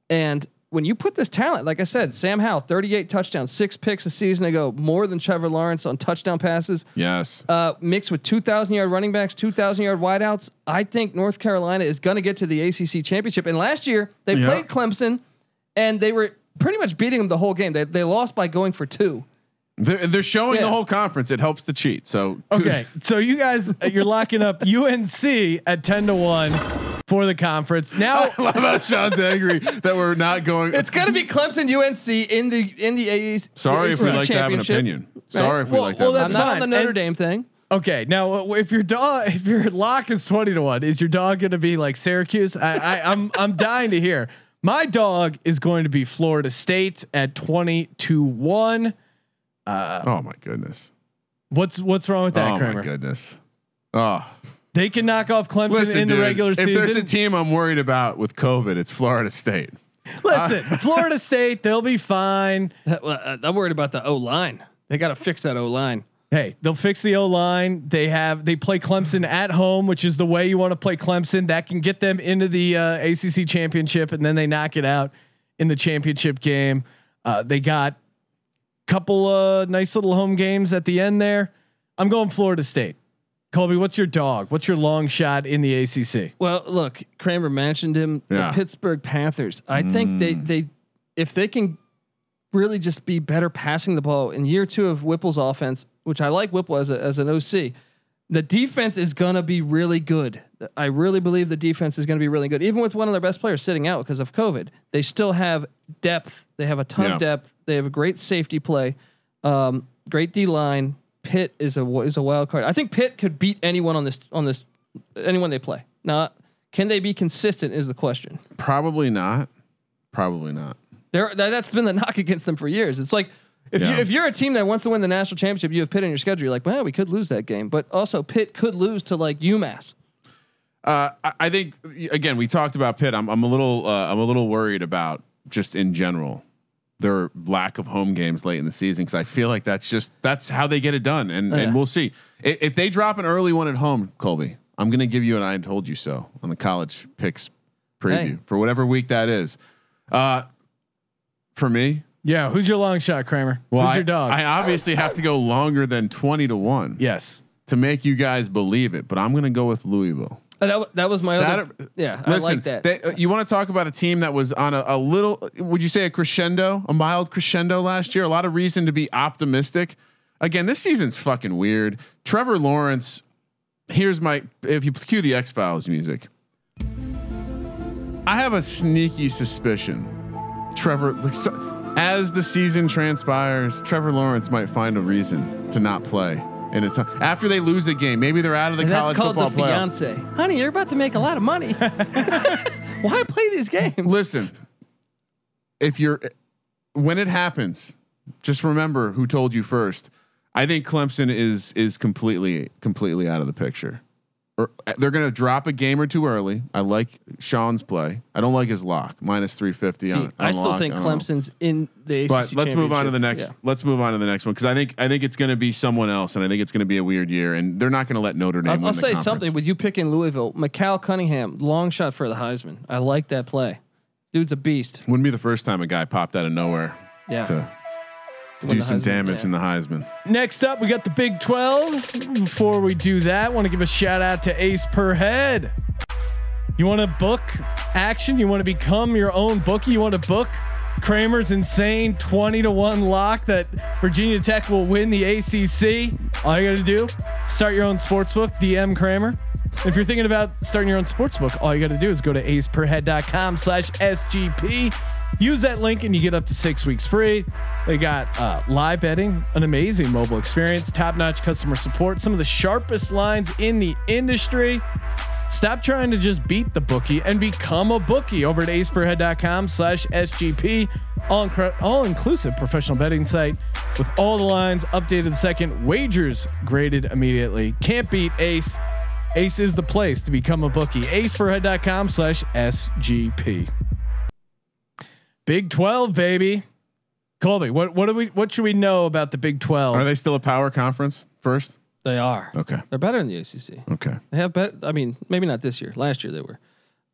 S4: And when you put this talent, like I said, Sam Howell, 38 touchdowns, six picks a season ago, more than Trevor Lawrence on touchdown passes
S3: Yes.
S4: uh, mixed with 2,000 yard running backs, 2,000 yard wideouts. I think North Carolina is going to get to the ACC championship. And last year they
S3: Yeah.
S4: played Clemson, and they were pretty much beating them the whole game. They they lost by going for two.
S3: They're, they're showing
S4: Yeah.
S3: the whole conference. It helps the cheat. So
S1: Okay, so you guys, you're locking up UNC at ten to one for the conference. Now,
S3: I love how Sean's angry that we're not going.
S4: It's going to be Clemson UNC in the in the ACC.
S3: Sorry if we like to have an opinion. Sorry if we
S1: Well-
S3: like to
S1: well,
S3: have
S4: I'm
S3: an
S1: that's
S4: not
S1: fine.
S4: on the Notre
S1: And-
S4: Dame thing.
S1: Okay, now uh, if your dog, if your lock is twenty to one, is your dog going to be like Syracuse? I, I, I'm I'm dying to hear. My dog is going to be Florida State at twenty to one.
S3: oh my goodness.
S1: What's what's wrong with that,
S3: oh
S1: Kramer?
S3: my goodness. Oh,
S1: They can knock off Clemson
S3: listen,
S1: in
S3: dude,
S1: the regular
S3: if
S1: season.
S3: If there's a team I'm worried about with COVID, it's Florida State.
S1: Listen, Florida State, they'll be fine.
S4: That- well, uh, I'm worried about the O line. They got to fix that O line.
S1: Hey, they'll fix the O line. They have they play Clemson at home, which is the way you want to play Clemson. That can get them into the uh, ACC championship, and then they knock it out in the championship game. Uh, they got a couple uh, nice little home games at the end there. I'm going Florida State. Colby, what's your dog? What's your long shot in the ACC?
S4: Well, look, Kramer mentioned him.
S3: Yeah.
S4: The Pittsburgh Panthers. I think they they if they can really just be better passing the ball in year two of Whipple's offense, which I like Whipple as a, as an OC. The defense is gonna be really good. I really believe the defense is gonna be really good, even with one of their best players sitting out because of COVID. They still have depth. They have a ton
S3: Yeah.
S4: of depth. They have a great safety play, um, great D line. Pitt is a is a wild card. I think Pitt could beat anyone on this on this anyone they play. Now, can they be consistent? Is the question.
S3: Probably not. Probably not.
S4: There, that, that's been the knock against them for years. It's like if
S3: Yeah.
S4: you if you're a team that wants to win the national championship, you have Pitt on your schedule. You're like, well, we could lose that game, but also Pitt could lose to like UMass.
S3: Uh, I, I think again we talked about Pitt. I'm I'm a little uh, I'm a little worried about just in general their lack of home games late in the season because I feel like that's just that's how they get it done, and
S4: Yeah.
S3: and we'll see if, if they drop an early one at home, Colby. I'm gonna give you an I told you so on the college picks preview
S4: Hey.
S3: for whatever week that is. Uh, for me,
S1: Yeah, who's your long shot, Kramer?
S3: well,
S1: who's
S3: I,
S1: your dog?
S3: I obviously have to go longer than twenty to one
S1: yes.
S3: to make you guys believe it, but I'm gonna go with Louisville.
S4: Uh, that, that was my other.
S3: Saturday-
S4: Yeah, I like that.
S3: they- uh, you want to talk about a team that was on a, a little, would you say a crescendo, a mild crescendo last year? A lot of reason to be optimistic. Again, this season's fucking weird. Trevor Lawrence, here's my, if you cue the X Files music, I have a sneaky suspicion. Trevor, as the season transpires, Trevor Lawrence might find a reason to not play. And it's after they lose a game, maybe they're out of the
S4: and that's
S3: college
S4: called the
S3: football playoff.
S4: fiance. Honey, you're about to make a lot of money. Why play these games?
S3: Listen, if you're when it happens, just remember who told you first. I think Clemson is is completely completely out of the picture. Uh, they're going to drop a game or two early. I like Sean's play. I don't like his lock minus three fifty.
S4: I still think Clemson's in the ACC
S3: But let's move on to the next.
S4: Yeah.
S3: Let's move on to the next one because I think I think it's going to be someone else, and I think it's going to be a weird year, and they're not going to let Notre Dame.
S4: I'll,
S3: win
S4: I'll say
S3: conference.
S4: something with you picking Louisville. Malik Cunningham, long shot for the Heisman. I like that play. Dude's a beast.
S3: Wouldn't be the first time a guy popped out of nowhere
S4: Yeah.
S3: to, do some
S4: Heisman,
S3: damage
S4: yeah.
S3: in the Heisman.
S1: Next up, we got the Big 12. Before we do that, want to give a shout out to Ace Per Head. You want to book action? You want to become your own bookie? You want to book Kramer's insane 20 to 1 lock that Virginia Tech will win the ACC? All you got to do, start your own sportsbook, DM Kramer. If you're thinking about starting your own sportsbook, all you got to do is go to aceperhead.com slash SGP. Use that link and you get up to six weeks free. They got uh, live betting, an amazing mobile experience, top notch customer support, some of the sharpest lines in the industry. Stop trying to just beat the bookie and become a bookie over at aceperhead.com slash SGP. All, incre- all inclusive professional betting site with all the lines updated the second, wagers graded immediately. Can't beat Ace. Ace is the place to become a bookie. Aceperhead.com slash SGP. Big 12, baby. Colby, what, what do we what should we know about the Big 12?
S3: Are they still a power conference first?
S4: They are.
S3: Okay.
S4: They're better than the ACC.
S3: Okay.
S4: They have bet. I mean, maybe not this year. Last year they were.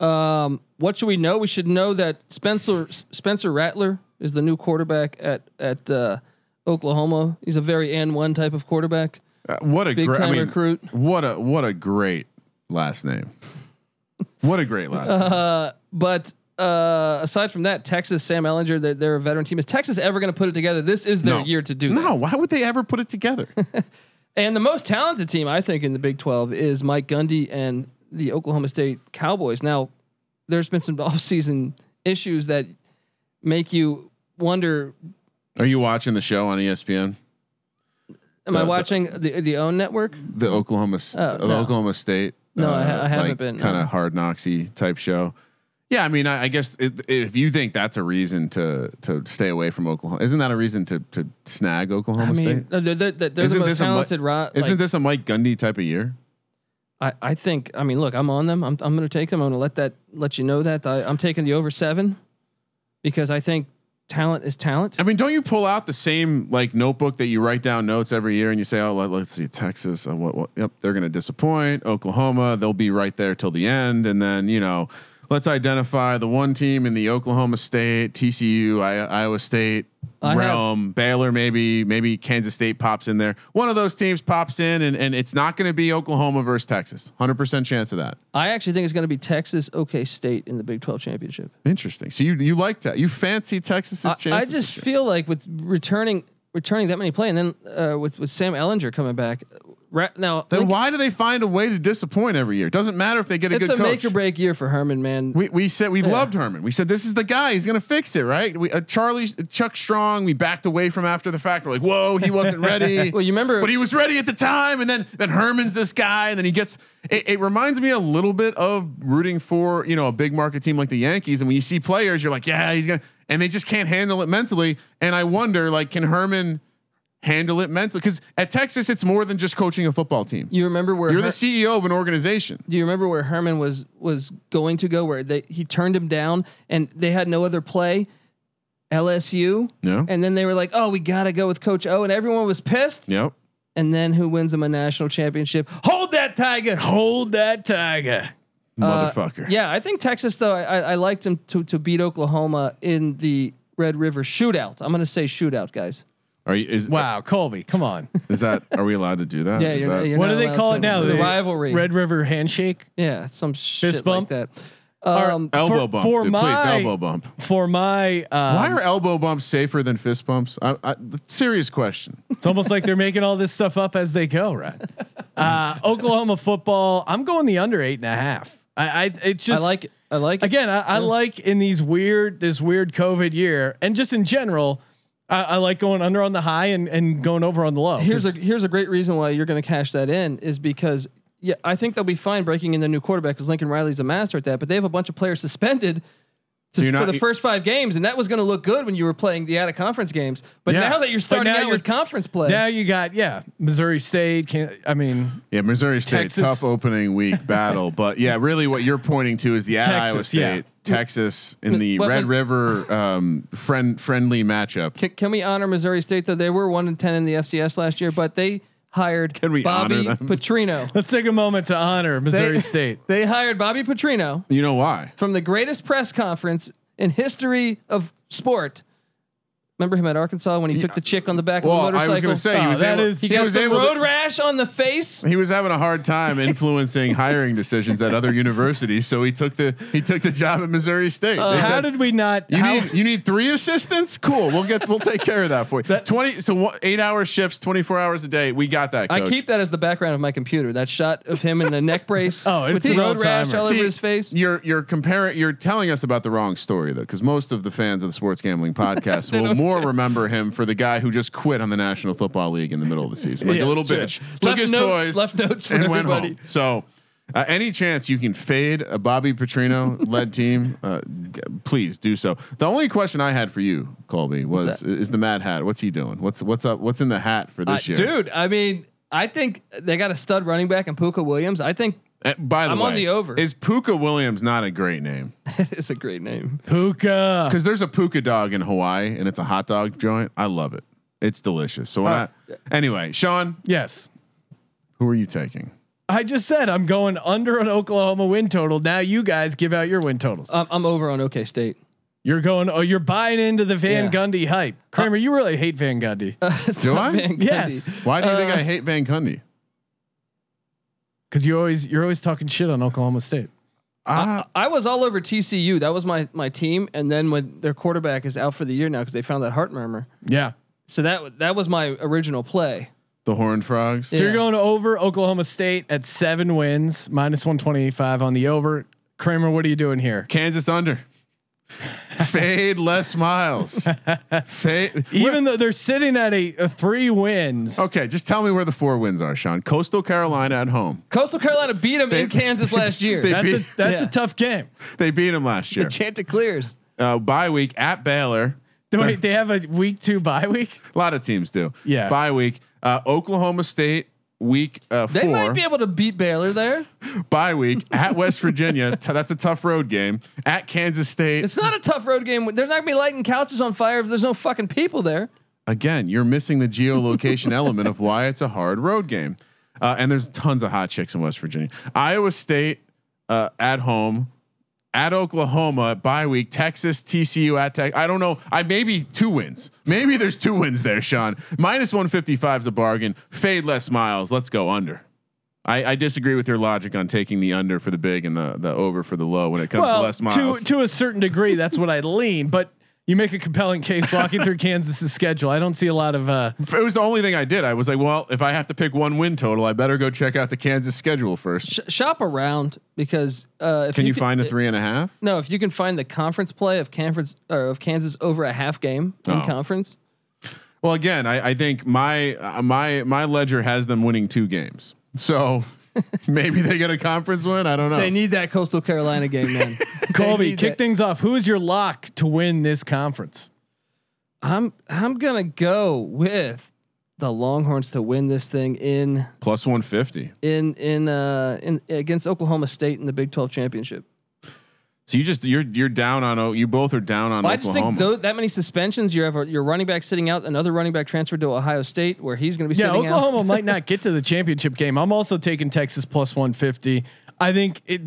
S4: Um, what should we know? We should know that Spencer Spencer Rattler is the new quarterback at at uh, Oklahoma. He's a very N one type of quarterback.
S3: Uh, what a
S4: Big
S3: great I
S4: time
S3: mean,
S4: recruit.
S3: What a what a great last name. What a great last name.
S4: Uh, but uh, aside from that, Texas, Sam Ehlinger, they're, they're a veteran team. Is Texas ever going to put it together? This is their
S3: No.
S4: year to do that.
S3: No, why would they ever put it together?
S4: And the most talented team, I think, in the Big 12 is Mike Gundy and the Oklahoma State Cowboys. Now, there's been some offseason issues that make you wonder.
S3: Are you watching the show on ESPN?
S4: Am
S3: The-
S4: I watching the the own network?
S3: the Oklahoma,
S4: Oh, no.
S3: Oklahoma State.
S4: No, I ha- I haven't been,
S3: kind
S4: no.
S3: of hard knocksy type show. Yeah, I mean, I, I guess it, if you think that's a reason to to stay away from Oklahoma, isn't that a reason to to snag Oklahoma
S4: I mean,
S3: State?
S4: they're, they're, they're
S3: Isn't
S4: the most
S3: this a Mi-
S4: Ro-
S3: Isn't
S4: like,
S3: this a Mike Gundy type of year?
S4: I, I think. I mean, look, I'm on them. I'm I'm going to take them. I'm going to let that let you know that I, I'm taking the over seven because I think talent is talent.
S3: I mean, don't you pull out the same like notebook that you write down notes every year and you say, "Oh, let, us see, Texas. Uh, what, what? Yep, they're going to disappoint. Oklahoma, they'll be right there till the end." And then you know, let's identify the one team in the Oklahoma State, TCU, I, Iowa State
S4: I have-
S3: realm. Baylor, maybe, maybe Kansas State pops in there. One of those teams pops in, and and it's not going to be Oklahoma versus Texas. Hundred percent chance of that.
S4: I actually think it's going to be Texas, OK State in the Big 12 championship.
S3: Interesting. So you you like that? You fancy Texas's
S4: I? I just feel like with returning returning that many play, and then uh, with with Sam Ehlinger coming back, ra- now
S3: Then
S4: Lincoln-
S3: why do they find a way to disappoint every year? Doesn't matter if they get a
S4: it's
S3: good
S4: a
S3: coach.
S4: make or break year for Herman, man.
S3: We, we said we loved Herman. We said this is the guy. He's gonna fix it, right? We uh, Charlie Chuck Strong. We backed away from after the fact. We're like, whoa, he wasn't ready.
S4: Well, you remember-
S3: but he was ready at the time. And then then Herman's this guy, and then he gets. It, it reminds me a little bit of rooting for you know a big market team like the Yankees. And when you see players, you're like, yeah, he's gonna, and they just can't handle it mentally. And I wonder, like, can Herman handle it mentally? Because at Texas, it's more than just coaching a football team.
S4: you remember where
S3: You're
S4: Her-
S3: the CEO of an organization.
S4: Do you remember where Herman was was going to go? Where they he turned him down, and they had no other play. LSU,
S3: No.
S4: and then they were like, "Oh, we got to go with Coach O," and everyone was pissed.
S3: Yep.
S4: And then who wins them a national championship? Hold that tiger.
S1: Hold that tiger.
S3: Motherfucker.
S4: Yeah, I think Texas though. I, I I liked him to to beat Oklahoma in the Red River shootout. I'm going to say shootout, guys.
S3: Are you? Is
S1: Wow, Colby, come on.
S3: Is that? Are we allowed to do that?
S4: Yeah,
S3: Is
S4: you're,
S3: that-
S4: you're
S1: what do they call it now?
S4: The
S1: The
S4: rivalry.
S1: Red River handshake.
S4: yeah, some shit
S1: bump?
S4: like that. Um,
S3: elbow
S1: for-
S3: bump.
S1: for
S3: dude, please,
S1: my-
S3: elbow bump.
S1: For my, um,
S3: Why are elbow bumps safer than fist bumps? I, I, serious question.
S1: it's almost like they're making all this stuff up as they go, right? Uh, Oklahoma football. I'm going the under eight and a half. I, I it's
S4: I like it. I like it.
S1: again. I, I like in these weird, this weird COVID year, and just in general, I, I like going under on the high and, and going over on the low.
S4: here's a here's a great reason why you're going to cash that in is because yeah, I think they'll be fine breaking in the new quarterback because Lincoln Riley's a master at that. But they have a bunch of players suspended. To-
S3: you're
S4: for
S3: not-
S4: the first five games, and that was going to look good when you were playing the out of conference games. But
S1: Yeah.
S4: now that you're starting
S1: now
S4: out
S1: you're-
S4: with conference play,
S1: now you got yeah, Missouri State. Can I mean
S3: Yeah, Missouri State
S1: Texas.
S3: tough opening week battle, but yeah, really what you're pointing to is the at Iowa State,
S1: yeah.
S3: Texas in the
S4: What
S3: Red
S4: was-
S3: River um, friend friendly matchup.
S4: can, can we honor Missouri State though? They were one and ten in the FCS last year, but they hired
S3: Can we
S4: Bobby
S3: honor them?
S4: Petrino.
S1: let's take a moment to honor Missouri
S4: They-
S1: State.
S4: They hired Bobby Petrino
S3: You know why?
S4: from the greatest press conference in history of sport. Remember him at Arkansas when he took the chick on the back
S3: Well,
S4: of
S3: I
S4: the motorcycle?
S3: Oh, I was going to say he
S1: Oh,
S3: was
S1: that
S3: able,
S1: is-
S4: he
S3: he
S4: got
S3: was
S4: some
S3: able
S4: road
S3: to,
S4: rash on the face.
S3: he was having a hard time influencing hiring decisions at other universities, so he took the he took the job at Missouri State.
S4: Uh,
S3: They
S1: How
S3: said,
S1: did we not?
S3: You
S1: how-
S3: need you need three assistants. Cool, we'll get we'll take care of that for you. Twenty so what, eight hour shifts, twenty four hours a day. We got that.
S4: I keep that as the background of my computer. That shot of him in the neck brace
S1: Oh,
S4: with
S1: it's
S4: the
S1: an
S4: road rash
S1: all-timer.
S4: all
S3: See,
S4: over his face.
S3: You're you're comparing. You're telling us about the wrong story though, because most of the fans of the Sports Gambling Podcast will more remember him for the guy who just quit on the National Football League in the middle of the season, like
S1: Yeah,
S3: a little
S1: sure.
S3: bitch. Took
S4: Left
S3: his
S4: notes-
S3: toys,
S4: left notes for
S3: and went
S4: everybody.
S3: home. So. Uh, any chance you can fade a Bobby Petrino led team, uh, g- please do so. The only question I had for you, Colby, was is the Mad Hat. What's he doing? What's what's up? What's in the hat for
S4: Uh,
S3: this year,
S4: dude, I mean, I think they got a stud running back in Pooka Williams. I think
S3: Uh, by the
S4: I'm
S3: way,
S4: on the over.
S3: Is Pooka Williams not a great name?
S4: it's a great name.
S1: Puka.
S3: Because there's a puka dog in Hawaii and it's a hot dog joint. I love it. It's delicious. So when
S1: Uh,
S3: I anyway, Sean,
S1: Yes.
S3: who are you taking?
S1: I just said I'm going under an Oklahoma win total. Now you guys give out your win totals.
S4: I'm, I'm over on OK State.
S1: You're going. Oh, you're buying into the Van
S4: Yeah.
S1: Gundy hype. Kramer, you really hate Van Gundy
S4: It's
S3: Do I?
S4: Van Gundy.
S1: Yes.
S3: Why do you think
S4: Uh,
S3: I hate Van Gundy?
S1: Because you always you're always talking shit on Oklahoma State.
S3: Ah,
S4: I was all over TCU. That was my my team. And then when their quarterback is out for the year now because they found that heart murmur.
S1: Yeah.
S4: So that that was my original play.
S3: the Horned Frogs.
S1: So you're going over Oklahoma State at seven wins, minus 125 on the over. Kramer, what are you doing here?
S3: Kansas under. Fade Les Miles. Fade.
S1: Even though they're sitting at a, a three wins.
S3: Okay, just tell me where the four wins are, Sean. Coastal Carolina at home.
S4: Coastal Carolina beat them in Kansas last year.
S3: they-
S1: That's a that's
S4: Yeah.
S1: a tough game.
S3: They beat them last year.
S4: Chanticleers.
S3: Uh, bye week at Baylor.
S1: Wait, they have a week two bye week.
S3: A lot of teams do.
S1: Yeah.
S3: Bye week. Uh, Oklahoma State week uh,
S4: They
S3: four.
S4: might be able to beat Baylor there.
S3: bye week at West Virginia. T- that's a tough road game. At Kansas State.
S4: It's not a tough road game. There's not gonna be lighting couches on fire if there's no fucking people there.
S3: Again, you're missing the geolocation element of why it's a hard road game. Uh, and there's tons of hot chicks in West Virginia. Iowa State uh, at home. At Oklahoma, bye week, Texas, TCU at Tech. I don't know. I maybe two wins. Maybe there's two wins there, Sean. Minus 155 is a bargain. Fade Les Miles. Let's go under. I, I disagree with your logic on taking the under for the big and the the over for the low when it comes to
S1: Well,
S3: less
S1: to
S3: miles.
S1: to a certain degree, that's what I lean. But you make a compelling case walking through Kansas's schedule. I don't see a lot of. uh
S3: it was the only thing I did. I was like, well, if I have to pick one win total, I better go check out the Kansas schedule first.
S4: Sh- shop around because uh, if
S3: Can you,
S4: can-
S3: find a three and a half?
S4: No, if you can find the conference play of conference or of Kansas over a half game in
S3: Oh.
S4: conference,
S3: Well, again, I, I think my uh, my my ledger has them winning two games, so maybe they get a conference win. I don't know.
S4: they need that Coastal Carolina game, man. They
S1: Colby, kick
S4: that.
S1: things off. Who is your lock to win this conference?
S4: I'm I'm gonna go with the Longhorns to win this thing in
S3: Plus one fifty.
S4: in in uh in against Oklahoma State in the Big Twelve championship.
S3: So you just you're you're down on O. You both are down on
S4: Well, I just think though, that many suspensions, you have your running back sitting out, another running back transferred to Ohio State where he's going to be sitting out.
S1: Yeah,
S4: sitting
S1: Oklahoma
S4: out.
S1: might not get to the championship game. I'm also taking Texas plus 150. I think it.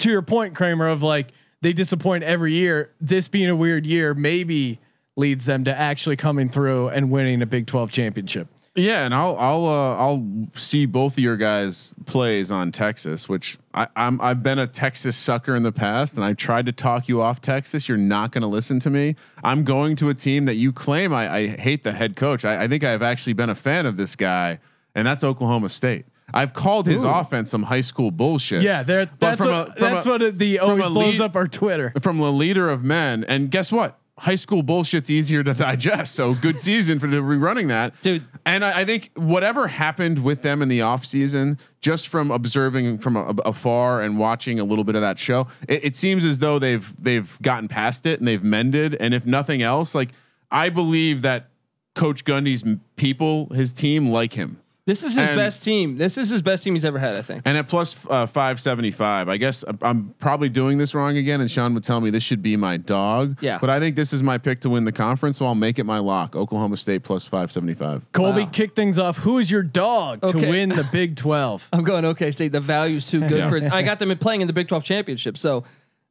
S1: To your point, Kramer, of like they disappoint every year. This being a weird year, maybe leads them to actually coming through and winning a Big 12 championship.
S3: Yeah, and I'll I'll uh, I'll see both of your guys plays on Texas, which I, I'm I've been a Texas sucker in the past, and I tried to talk you off Texas. You're not going to listen to me. I'm going to a team that you claim I, I hate the head coach. I, I think I've actually been a fan of this guy, and that's Oklahoma State. I've called his offense some high school bullshit.
S1: Yeah, That's
S3: from
S1: what.
S3: a-
S1: that's
S3: a-
S1: what the always blows
S3: lead-
S1: up our Twitter.
S3: from the leader of men. And guess what? High school bullshit's easier to digest. So good season for the rerunning that.
S4: Dude.
S3: And I, I think whatever happened with them in the off season, just from observing from afar and watching a little bit of that show, it, it seems as though they've they've gotten past it and they've mended. And if nothing else, like I believe that Coach Gundy's people, his team, like him.
S4: This is his
S3: And-
S4: best team. This is his best team he's ever had, I think.
S3: And at plus uh, 575, I guess I'm- I'm probably doing this wrong again. And Sean would tell me this should be my dog.
S4: Yeah.
S3: But I think this is my pick to win the conference. So I'll make it my lock. Oklahoma State plus 575.
S1: Colby,
S4: Wow.
S1: kick things off. Who is your dog to win the Big 12?
S4: I'm going OK State. The value's too good
S3: Yeah.
S4: for. I got them playing in the Big 12 championship, so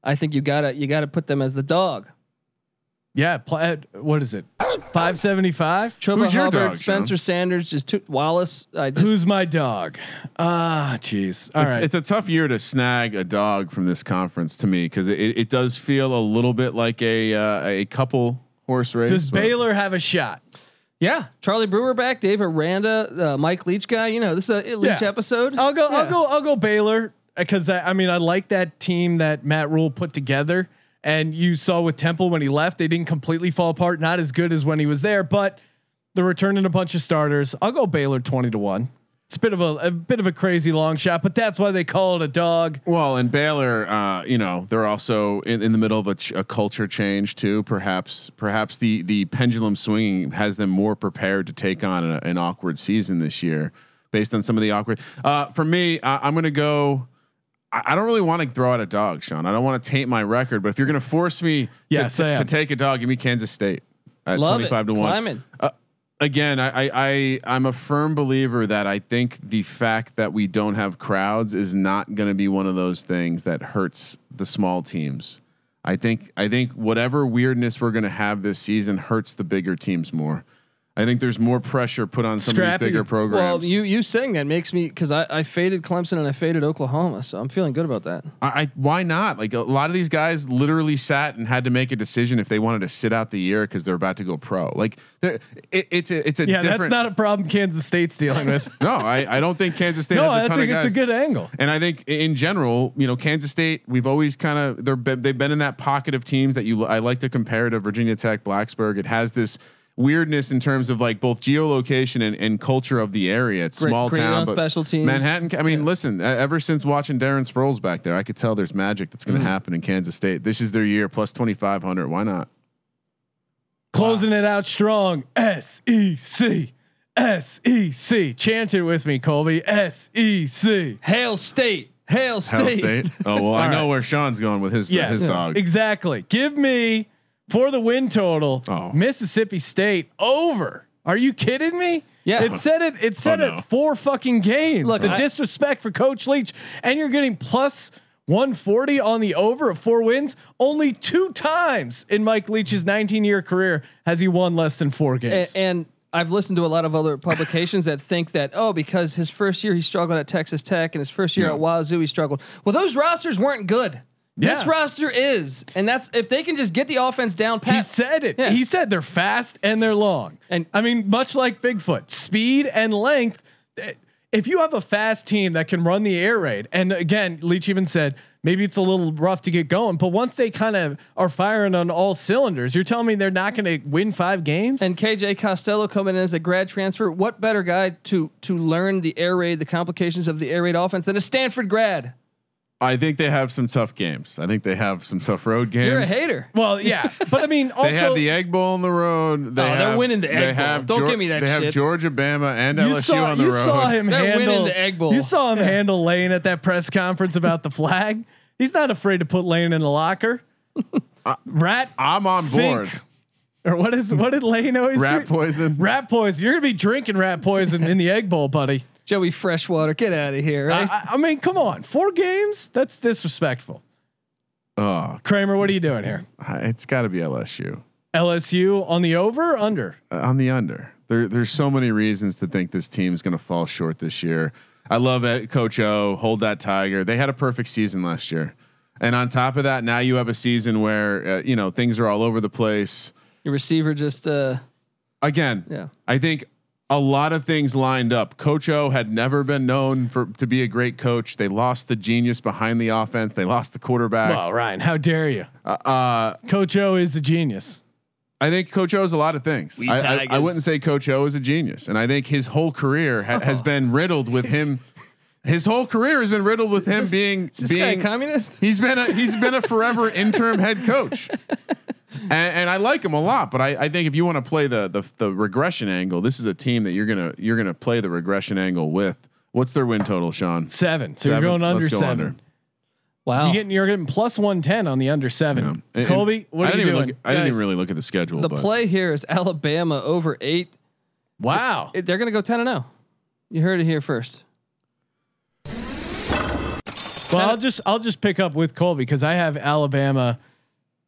S4: I think you gotta you gotta put them as the dog.
S1: Yeah, pl- uh, what is it? 575?
S4: Chuba
S3: Who's your
S4: Hubbard,
S3: dog, Sean?
S4: Spencer Sanders, just two, Wallace. I just,
S1: Who's my dog? Ah, jeez. All
S3: it's,
S1: right.
S3: it's a tough year to snag a dog from this conference to me because it, it does feel a little bit like a uh, a couple horse race.
S1: Does
S3: but-
S1: Baylor have a shot?
S4: yeah, Charlie Brewer back, Dave Aranda, uh, Mike Leach guy. You know, this is a Leach
S1: Yeah.
S4: episode.
S1: I'll go. I'll go. I'll go Baylor because I, I mean I like that team that Matt Rhule put together. And you saw with Temple when he left, they didn't completely fall apart. Not as good as when he was there, but they're returning a bunch of starters. I'll go Baylor twenty to one. It's a bit of a, a bit of a crazy long shot, but that's why they call it a dog.
S3: Well, and Baylor, uh, you know, they're also in, in the middle of a, ch- a culture change too. Perhaps, perhaps the the pendulum swinging has them more prepared to take on a, an awkward season this year, based on some of the awkward. Uh, for me, I, I'm going to go. I, I don't really want to throw out a dog, Sean. I don't want to taint my record, but if you're going to force me to,
S1: Yes,
S3: to, to take a dog, give me Kansas State at
S4: Love
S3: 25
S4: it.
S3: to one
S4: Climbing.
S3: Uh, again, I, I, I I'm a firm believer that I think the fact that we don't have crowds is not going to be one of those things that hurts the small teams. I think I think whatever weirdness we're going to have this season hurts the bigger teams more. I think there's more pressure put on some
S1: Scrappy.
S3: of these bigger programs.
S4: Well, you you saying that makes me because I, I faded Clemson and I faded Oklahoma, so I'm feeling good about that.
S3: I, I why not? Like a lot of these guys literally sat and had to make a decision if they wanted to sit out the year because they're about to go pro. Like it, it's a it's a
S1: Yeah,
S3: different.
S1: that's not a problem Kansas State's dealing with.
S3: no, I, I don't think Kansas State
S1: no,
S3: has a
S1: that's
S3: ton
S1: a,
S3: of guys.
S1: it's a good angle.
S3: And I think in general, you know, Kansas State, we've always kind of they're be- they've been in that pocket of teams that you I like to compare to Virginia Tech, Blacksburg. It has this weirdness in terms of like both geolocation and, and culture of the area. It's
S4: Great-
S3: small
S4: great
S3: town,
S4: on
S3: but
S4: special teams.
S3: Manhattan. I mean, listen, e- ever since watching Darren Sproles back there, I could tell there's magic that's
S4: Mm.
S3: going to happen in Kansas State. This is their year, plus twenty five hundred. Why not?
S1: Closing it out strong. S E C. S E C. Chant it with me, Colby. S E C.
S4: Hail State, Hail State.
S3: Hail State. Oh well, I know
S1: right.
S3: where Sean's going with his
S1: Yes,
S3: his dog.
S1: exactly. Give me for the win total.
S3: Oh.
S1: Mississippi State over. Are you kidding me?
S4: Yeah.
S1: It said it. It said
S3: Oh, no.
S1: it four fucking games.
S4: Look,
S1: the
S4: I-
S1: disrespect for Coach Leach, and you're getting plus 140 on the over of four wins. Only two times in Mike Leach's 19 year career has he won less than four
S4: A-
S1: games.
S4: and I've listened to a lot of other publications that think that oh because his first year he struggled at Texas Tech and his first year
S3: Yeah.
S4: at Wazoo he struggled. Well, those rosters weren't good. This
S1: Yeah.
S4: roster is, and that's if they can just get the offense down
S1: past
S4: He
S1: said it.
S4: Yeah.
S1: He said they're fast and they're long.
S4: And-
S1: I mean, much like Bigfoot, speed and length. eh, If you have a fast team that can run the air raid, and again, Leach even said maybe it's a little rough to get going, but once they kind of are firing on all cylinders, you're telling me they're not going to win five games?
S4: and KJ Costello coming in as a grad transfer. What better guy to to learn the air raid, the complications of the air raid offense than a Stanford grad?
S3: I think they have some tough games. I think they have some tough road games.
S4: You're a hater.
S1: well, yeah, but I mean, also
S3: They have the Egg Bowl on the road. They
S4: Oh, they're winning the
S3: they
S4: Egg Bowl.
S3: have
S4: Don't
S3: Geor-
S4: give me that shit.
S3: They have
S4: shit.
S3: Georgia, Bama, and
S1: you
S3: LSU
S1: saw
S3: on the
S1: you
S3: road.
S1: saw him
S4: They're winning
S1: handle
S4: the Egg Bowl.
S1: You saw him
S4: Yeah.
S1: handle Lane at that press conference about the flag. He's not afraid to put Lane in the locker. Rat
S3: I'm on board.
S1: Fink. or what is what did Lane always
S3: Rat
S1: do?
S3: poison.
S1: Rat poison. You're gonna be drinking rat poison in the egg bowl, buddy.
S4: Joey Freshwater, get out of here.
S1: I,
S4: Right?
S1: I- I mean, come on, four games? That's disrespectful.
S3: Oh,
S1: Kramer, what are you doing here?
S3: it's got to be LSU
S1: LSU on the over or under?
S3: uh, on the under. There, there's so many reasons to think this team's going to fall short this year. I love it, Coach O. Hold that tiger. They had a perfect season last year, and on top of that, now you have a season where uh, you know things are all over the place.
S4: Your receiver just uh
S3: Again,
S4: yeah.
S3: I think a lot of things lined up. Coach O had never been known for to be a great coach. They lost the genius behind the offense. They lost the quarterback.
S1: Well, Ryan, how dare you?
S3: Uh, uh,
S1: Coach O is a genius.
S3: I think Coach O is a lot of things. I, I, I wouldn't say Coach O is a genius, and I think his whole career ha- has been riddled with him. His whole career has been riddled with him
S4: this-
S3: being
S4: Is this guy a
S3: being.
S4: communist?
S3: He's been a he's been a forever interim head coach, and, and I like him a lot. But I, I think if you want to play the, the the regression angle, this is a team that you're gonna you're gonna play the regression angle with. What's their win total, Sean?
S1: Seven. So
S3: Seven.
S1: you're going under
S3: Let's go
S1: seven.
S3: under.
S4: Wow.
S1: You getting you're getting plus one ten on the under seven.
S3: Yeah. And-
S1: Colby,
S3: and
S1: what
S3: I
S1: are you
S3: didn't
S1: doing?
S3: Look, I didn't even really look at the schedule.
S4: the
S3: but
S4: play here is Alabama over eight.
S1: wow.
S4: It- they're gonna go ten and zero. You heard it here first.
S1: Well, I'll just I'll just pick up with Colby because I have Alabama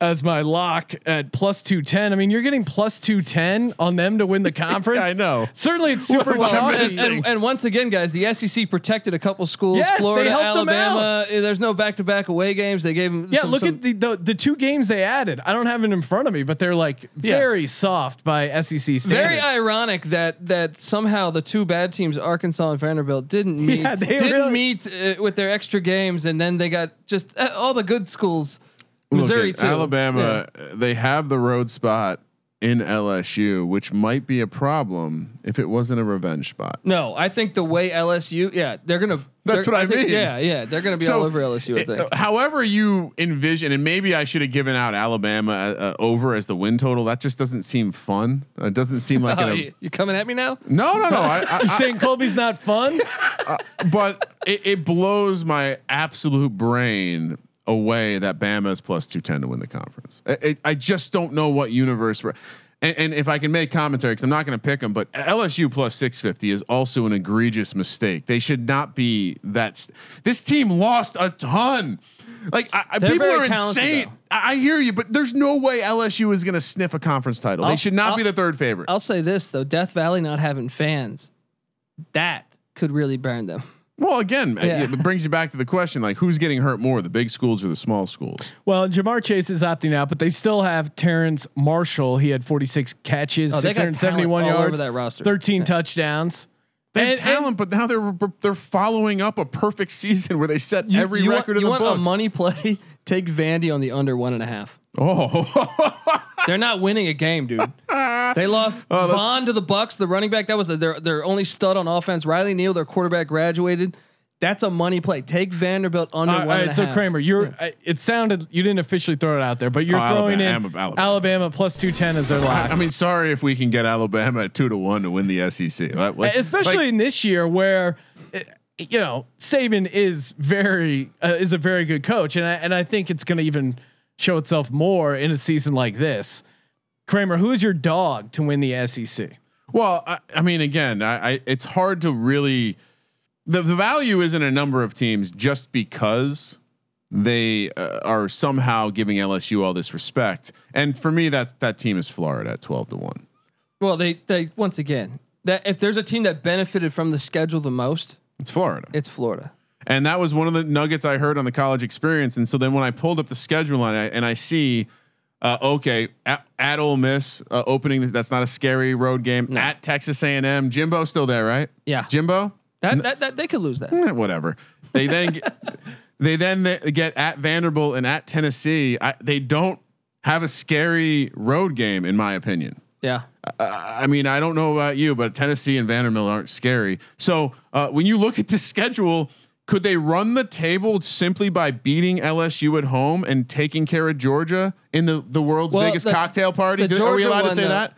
S1: as my lock at plus two ten. I mean, you're getting plus two ten on them to win the conference.
S3: I know.
S1: Certainly, it's super
S3: Well, I'm
S1: chalky.
S3: missing-
S4: And, and once again, guys, the SEC protected a couple schools.
S1: Yes, they
S4: Florida,
S1: helped them
S4: Alabama.
S1: out.
S4: eh, There's no back-to-back away games. They gave them.
S1: Yeah,
S4: some-
S1: look
S4: some-
S1: at the, the the two games they added. I don't have it in front of me, but they're like
S4: Yeah.
S1: very soft by SEC standards.
S4: Very ironic that that somehow the two bad teams, Arkansas and Vanderbilt, didn't meet
S1: Yeah, they
S4: didn't
S1: really-
S4: meet uh, with their extra games, and then they got just uh, all the good schools. Missouri too.
S3: Alabama, they have the road spot in LSU, which might be a problem if it wasn't a revenge spot.
S4: No, I think the way LSU, yeah, they're gonna.
S3: That's
S4: they're-
S3: what I
S4: think-
S3: mean.
S4: Yeah, yeah, they're gonna be
S3: So,
S4: all over LSU. I
S3: it-
S4: think.
S3: however you envision, and maybe I should have given out Alabama uh, uh, over as the win total. That just doesn't seem fun. It doesn't seem like
S4: Oh,
S3: an.
S4: you, you coming at me now?
S3: no, no, no. I, I,
S1: saying Colby's not fun?
S3: but it, it blows my absolute brain away that Bama is plus two ten to win the conference. I- it- I just don't know what universe. We're, and, and if I can make commentary, because I'm not going to pick them, but LSU plus six fifty is also an egregious mistake. They should not be that. St- this team lost a ton. Like I, people are insane.
S4: though.
S3: I hear you, but there's no way LSU is going to sniff a conference title.
S4: I'll
S3: they should not
S4: I'll-
S3: be the third favorite.
S4: I'll say this though: Death Valley not having fans, that could really burn them.
S3: Well, again, uh,
S4: Yeah.
S3: it brings you back to the question: like, who's getting hurt more, the big schools or the small schools?
S1: Well, Ja'Marr Chase is opting out, but they still have Terrace Marshall. He had 46 catches,
S4: Oh,
S1: 671 yards,
S4: over that roster.
S1: 13 touchdowns.
S3: They have
S1: And-
S3: talent, but now they're they're following up a perfect season where they set
S4: You-
S3: every
S4: you
S3: record
S4: want,
S3: in
S4: you
S3: the
S4: want
S3: book.
S4: a money play? Take Vandy on the under one and a half.
S3: Oh,
S4: They're not winning a game, dude. They lost
S3: Oh,
S4: Vaughn to the Bucks, the running back. That was their their only stud on offense. Riley Neal, their quarterback, graduated. That's a money play. Take Vanderbilt under
S1: All right,
S4: one
S1: all
S4: and
S1: right,
S4: a
S1: so
S4: half.
S1: Kramer, you're. I it sounded you didn't officially throw it out there, but you're
S3: Oh,
S1: throwing
S3: Alabama,
S1: in
S3: Alabama.
S1: Alabama plus 210 as their lock.
S3: I mean, sorry if we can get Alabama at two to one to win the SEC, Like- like-
S1: especially
S3: like-
S1: in this year where uh, you know Saban is very uh, is a very good coach, and I and I think it's going to even show itself more in a season like this. Kramer, who is your dog to win the SEC?
S3: Well, I, I mean, again, I, I it's hard to really the the value isn't a number of teams just because they uh, are somehow giving LSU all this respect. And for me, that that team is Florida at twelve to one.
S4: Well, they they once again that if there's a team that benefited from the schedule the most,
S3: It's Florida,
S4: it's Florida.
S3: And that was one of the nuggets I heard on the college experience. And so then when I pulled up the schedule and I, and I see. Uh, okay, at, at Ole Miss uh, opening. That's not a scary road game. At Texas A&M, Jimbo still there, right?
S4: Yeah.
S3: Jimbo.
S4: That, that, that they could lose that.
S3: Eh, whatever. They then get, they then get at Vanderbilt and at Tennessee. I, they don't have a scary road game, in my opinion.
S4: Yeah.
S3: Uh, I mean, I don't know about you, but Tennessee and Vanderbilt aren't scary. So uh, when you look at the schedule, could they run the table simply by beating LSU at home and taking care of Georgia in the, the world's
S4: Well,
S3: biggest
S4: the-
S3: cocktail party? Are we allowed to say
S4: though-
S3: that?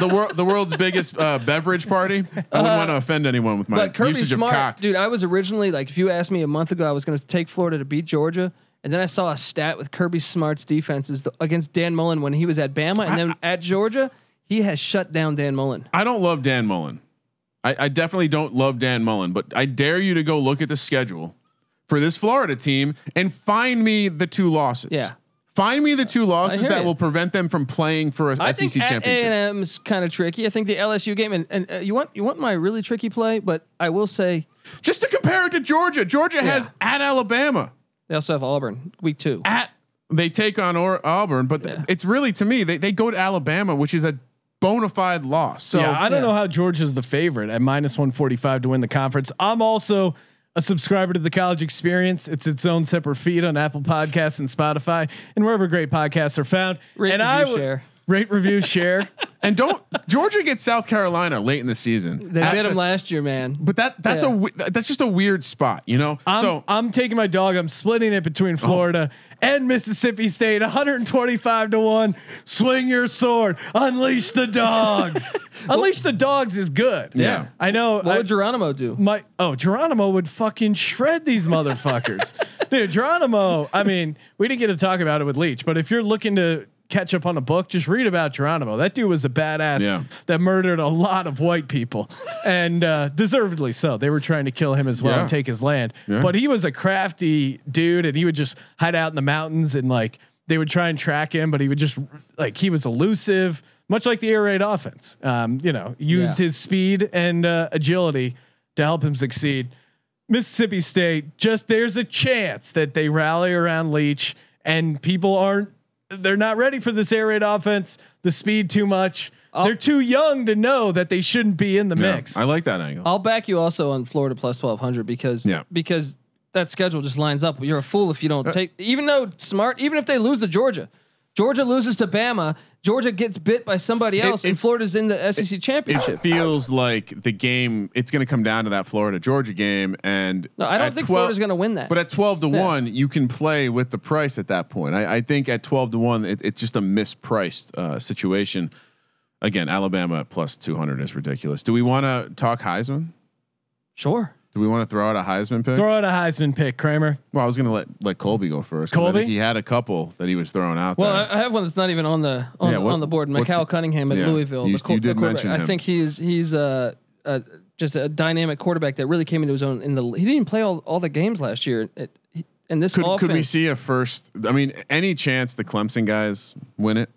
S3: the world, the world's biggest uh, beverage party. I wouldn't want to offend anyone with my
S4: But Kirby
S3: usage of
S4: Smart,
S3: cock.
S4: dude. I was originally like, if you asked me a month ago, I was going to take Florida to beat Georgia, and then I saw a stat with Kirby Smart's defenses th- against Dan Mullen when he was at Bama, and then at Georgia, he has shut down Dan Mullen.
S3: I don't love Dan Mullen. I, I definitely don't love Dan Mullen, but I dare you to go look at the schedule for this Florida team and find me the two losses.
S4: Yeah.
S3: Find me the two losses that
S4: you.
S3: will prevent them from playing for a
S4: I
S3: SEC
S4: think
S3: championship.
S4: is kind of tricky. I think the LSU game, and, and uh, you want you want my really tricky play, but I will say
S3: Just to compare it to Georgia, Georgia has at Alabama.
S4: they also have Auburn week two.
S3: At they take on or, Auburn, but th- it's really to me they, they go to Alabama, which is a bona fide loss. So
S1: yeah, I don't
S4: yeah.
S1: know how Georgia's the favorite at minus 145 to win the conference. I'm also a subscriber to the college experience. It's its own separate feed on Apple Podcasts and Spotify and wherever great podcasts are found.
S4: Rate,
S1: and
S4: review,
S1: I
S4: share.
S1: rate, review, share.
S3: and don't Georgia gets South Carolina late in the season.
S4: They
S3: That's
S4: bit
S3: a-
S4: last year, man.
S3: But that that's a
S4: Yeah.
S3: we- that's just a weird spot, you know.
S1: I'm,
S3: so
S1: I'm taking my dog. I'm splitting it between oh. Florida and Mississippi State. 125 to one. Swing your sword. Unleash the dogs. Unleash the dogs is good.
S3: Yeah.
S1: I know.
S4: What
S1: I-
S4: would Geronimo do?
S1: my oh Geronimo would fucking shred these motherfuckers, dude. Geronimo. I mean, we didn't get to talk about it with Leach, but if you're looking to catch up on a book, just read about Geronimo. That dude was a badass
S3: Yeah.
S1: that murdered a lot of white people, and uh, deservedly so. They were trying to kill him as well
S3: Yeah.
S1: and take his land.
S3: Yeah.
S1: But he was a crafty dude, and he would just hide out in the mountains and like they would try and track him, but he would just like he was elusive. Much like the air raid offense, um, you know, used
S4: Yeah.
S1: his speed and uh, agility to help him succeed. Mississippi State, just there's a chance that they rally around Leach and people aren't they're not ready for this air raid offense, the speed too much. they're too young to know that they shouldn't be in the
S3: yeah,
S1: mix.
S3: I like that angle.
S4: I'll back you also on Florida plus twelve hundred because
S3: Yeah.
S4: because that schedule just lines up. You're a fool if you don't
S3: Uh,
S4: take. Even though smart, even if they lose to Georgia, Georgia loses to Bama. Georgia gets bit by somebody else, and
S3: it-
S4: Florida's in the SEC
S3: it
S4: championship.
S3: It feels like the game. It's going to come down to that Florida Georgia game, and
S4: no, I don't think
S3: 12
S4: Florida's going to win that.
S3: But at twelve to
S4: Yeah.
S3: one, you can play with the price at that point. I, I think at twelve to one, it, it's just a mispriced uh, situation. Again, Alabama plus two hundred is ridiculous. Do we want to talk Heisman?
S4: sure.
S3: Do we want to throw out a Heisman pick?
S1: Throw out a Heisman pick, Kramer.
S3: well, I was going to let let Colby go first. 'cause I
S1: Colby?
S3: think he had a couple that he was throwing out
S4: Well,
S3: there.
S4: I, I have one that's not even on the on,
S3: Yeah,
S4: the,
S3: what-
S4: on the board.
S3: what's
S4: Malik
S3: the-
S4: Cunningham at
S3: yeah,
S4: Louisville.
S3: you-
S4: the co-
S3: you did
S4: the quarterback.
S3: mention
S4: I think he's he's uh, uh, just a dynamic quarterback that really came into his own in the. He didn't even play all, all the games last year, it, he- And this
S3: Could,
S4: offense,
S3: could we see a first? I mean, any chance the Clemson guys win it?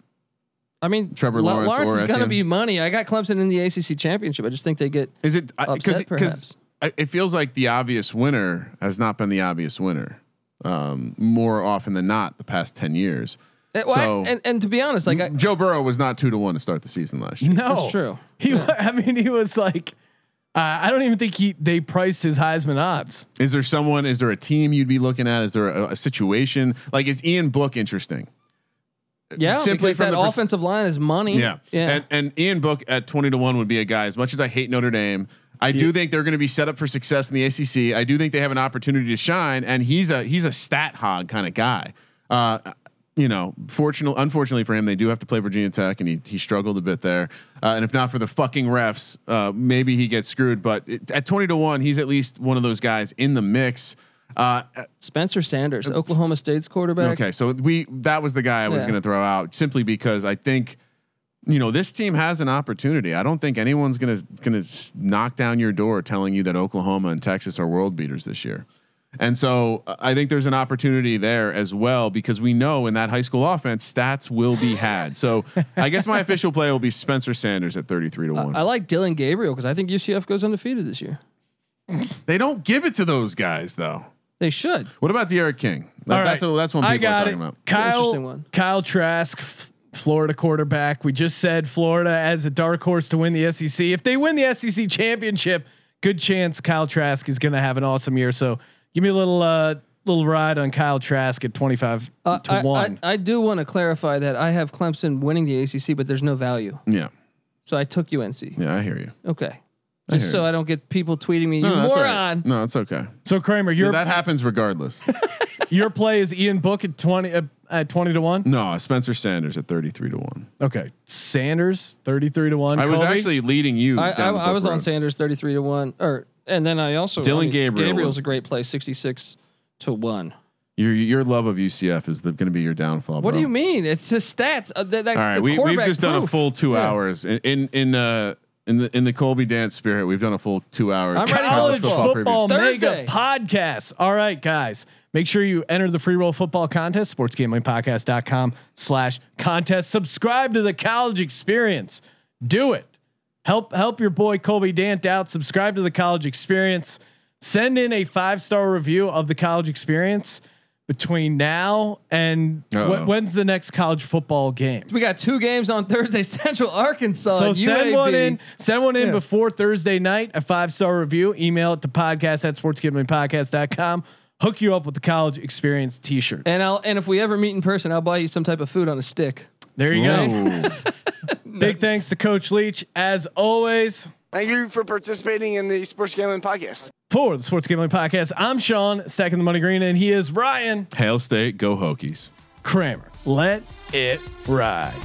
S4: I mean,
S3: Trevor
S4: La-
S3: Lawrence
S4: Lawrence is going to be money. I got Clemson in the ACC championship. I just think they get.
S3: Is it
S4: Upset,
S3: because
S4: perhaps.
S3: It feels like the obvious winner has not been the obvious winner um, more often than not the past ten years.
S4: Eh, well, I-
S3: So-
S4: and, and to be honest, like I,
S3: Joe Burrow was not two to one to start the season last year.
S1: No,
S4: That's true.
S1: He, wa- I mean, he was like, uh, I don't even think he they priced his Heisman odds.
S3: Is there someone? Is there a team you'd be looking at? Is there a, a situation like is Ian Book interesting?
S4: yeah,
S3: Simply
S4: because
S3: from
S4: that
S3: the pers-
S4: offensive line is money.
S3: Yeah,
S4: yeah.
S3: And, and Ian Book at twenty to one would be a guy. As much as I hate Notre Dame, I do think they're going to be set up for success in the ACC. I do think they have an opportunity to shine, and he's a he's a stat hog kind of guy. Uh, you know, fortunately, unfortunately for him, they do have to play Virginia Tech, and he he struggled a bit there. Uh, and if not for the fucking refs, uh, maybe he gets screwed. But it, at twenty to one, he's at least one of those guys in the mix. Uh,
S4: Spencer Sanders, Oklahoma State's quarterback.
S3: Okay, so we that was the guy I was
S4: Yeah.
S3: going to throw out simply because I think you know this team has an opportunity. I don't think anyone's going to going to knock down your door telling you that Oklahoma and Texas are world beaters this year. And so uh, I think there's an opportunity there as well because we know in that high school offense stats will be had. So I guess my official play will be Spencer Sanders at 33 to 1.
S4: I like Dillon Gabriel because I think UCF goes undefeated this year.
S3: they don't give it to those guys though.
S4: They should.
S3: What about D'Eriq King? That-
S1: All
S3: that's
S1: right.
S3: a, that's one people
S1: I
S3: are talking
S1: it.
S3: about.
S4: an interesting
S1: Kyle,
S4: one.
S1: Kyle Trask, F- Florida quarterback. We just said Florida as a dark horse to win the SEC. If they win the SEC championship, good chance Kyle Trask is going to have an awesome year. So give me a little uh, little ride on Kyle Trask at twenty five
S4: Uh,
S1: to
S4: I,
S1: one.
S4: I, I do want to clarify that I have Clemson winning the ACC, but there's no value.
S3: Yeah.
S4: So I took UNC.
S3: Yeah, I hear you.
S4: Okay.
S3: I
S4: Just so
S3: you.
S4: I don't get people tweeting me, you
S3: No, that's all right.
S4: moron.
S3: No, it's okay.
S1: so Kramer, your
S3: that happens regardless.
S1: your play is Ian Book at twenty uh, at twenty to one.
S3: no, Spencer Sanders at 33 to 1.
S1: Okay, Sanders thirty three to one.
S3: I was actually leading you.
S4: I, I,
S3: down the
S4: I was
S3: book
S4: on. Sanders 33 to 1. Or and then I also
S3: Dillon
S4: I mean,
S3: Gabriel
S4: Gabriel's
S3: was-
S4: a great play, 66 to 1.
S3: Your your love of UCF is going to be your downfall.
S4: What
S3: bro.
S4: do you mean? It's the stats. Uh, that, that,
S3: All right,
S4: the
S3: we, we've
S4: quarterback
S3: just done a full two
S4: Yeah.
S3: hours in in in, uh, in the in the Colby dance spirit. We've done a full two hours.
S4: I'm ready for
S1: college
S4: football
S1: football,
S4: preview.
S1: mega podcast. All right, guys. Make sure you enter the free roll football contest, sportsgamblingpodcast.com slash contest. Subscribe to the college experience. Do it. Help help your boy Colby Dant out. Subscribe to the college experience. Send in a five-star review of the college experience between now and wh- when's the next college football game?
S4: We got two games on Thursday. Central Arkansas.
S1: So send
S4: UAB.
S1: one in. Send one in
S4: Yeah.
S1: before Thursday night. A five star review. Email it to podcast at sportsgamblingpodcast.com. Hook you up with the college experience T-shirt.
S4: And I'll and if we ever meet in person, I'll buy you some type of food on a stick.
S1: There you go. Big thanks to Coach Leach as always.
S6: Thank you for participating in the Sports Gambling Podcast.
S1: For the Sports Gambling Podcast, I'm Sean, stacking the money green, and he is Ryan
S3: Hail State, go Hokies.
S1: Kramer. Let it ride.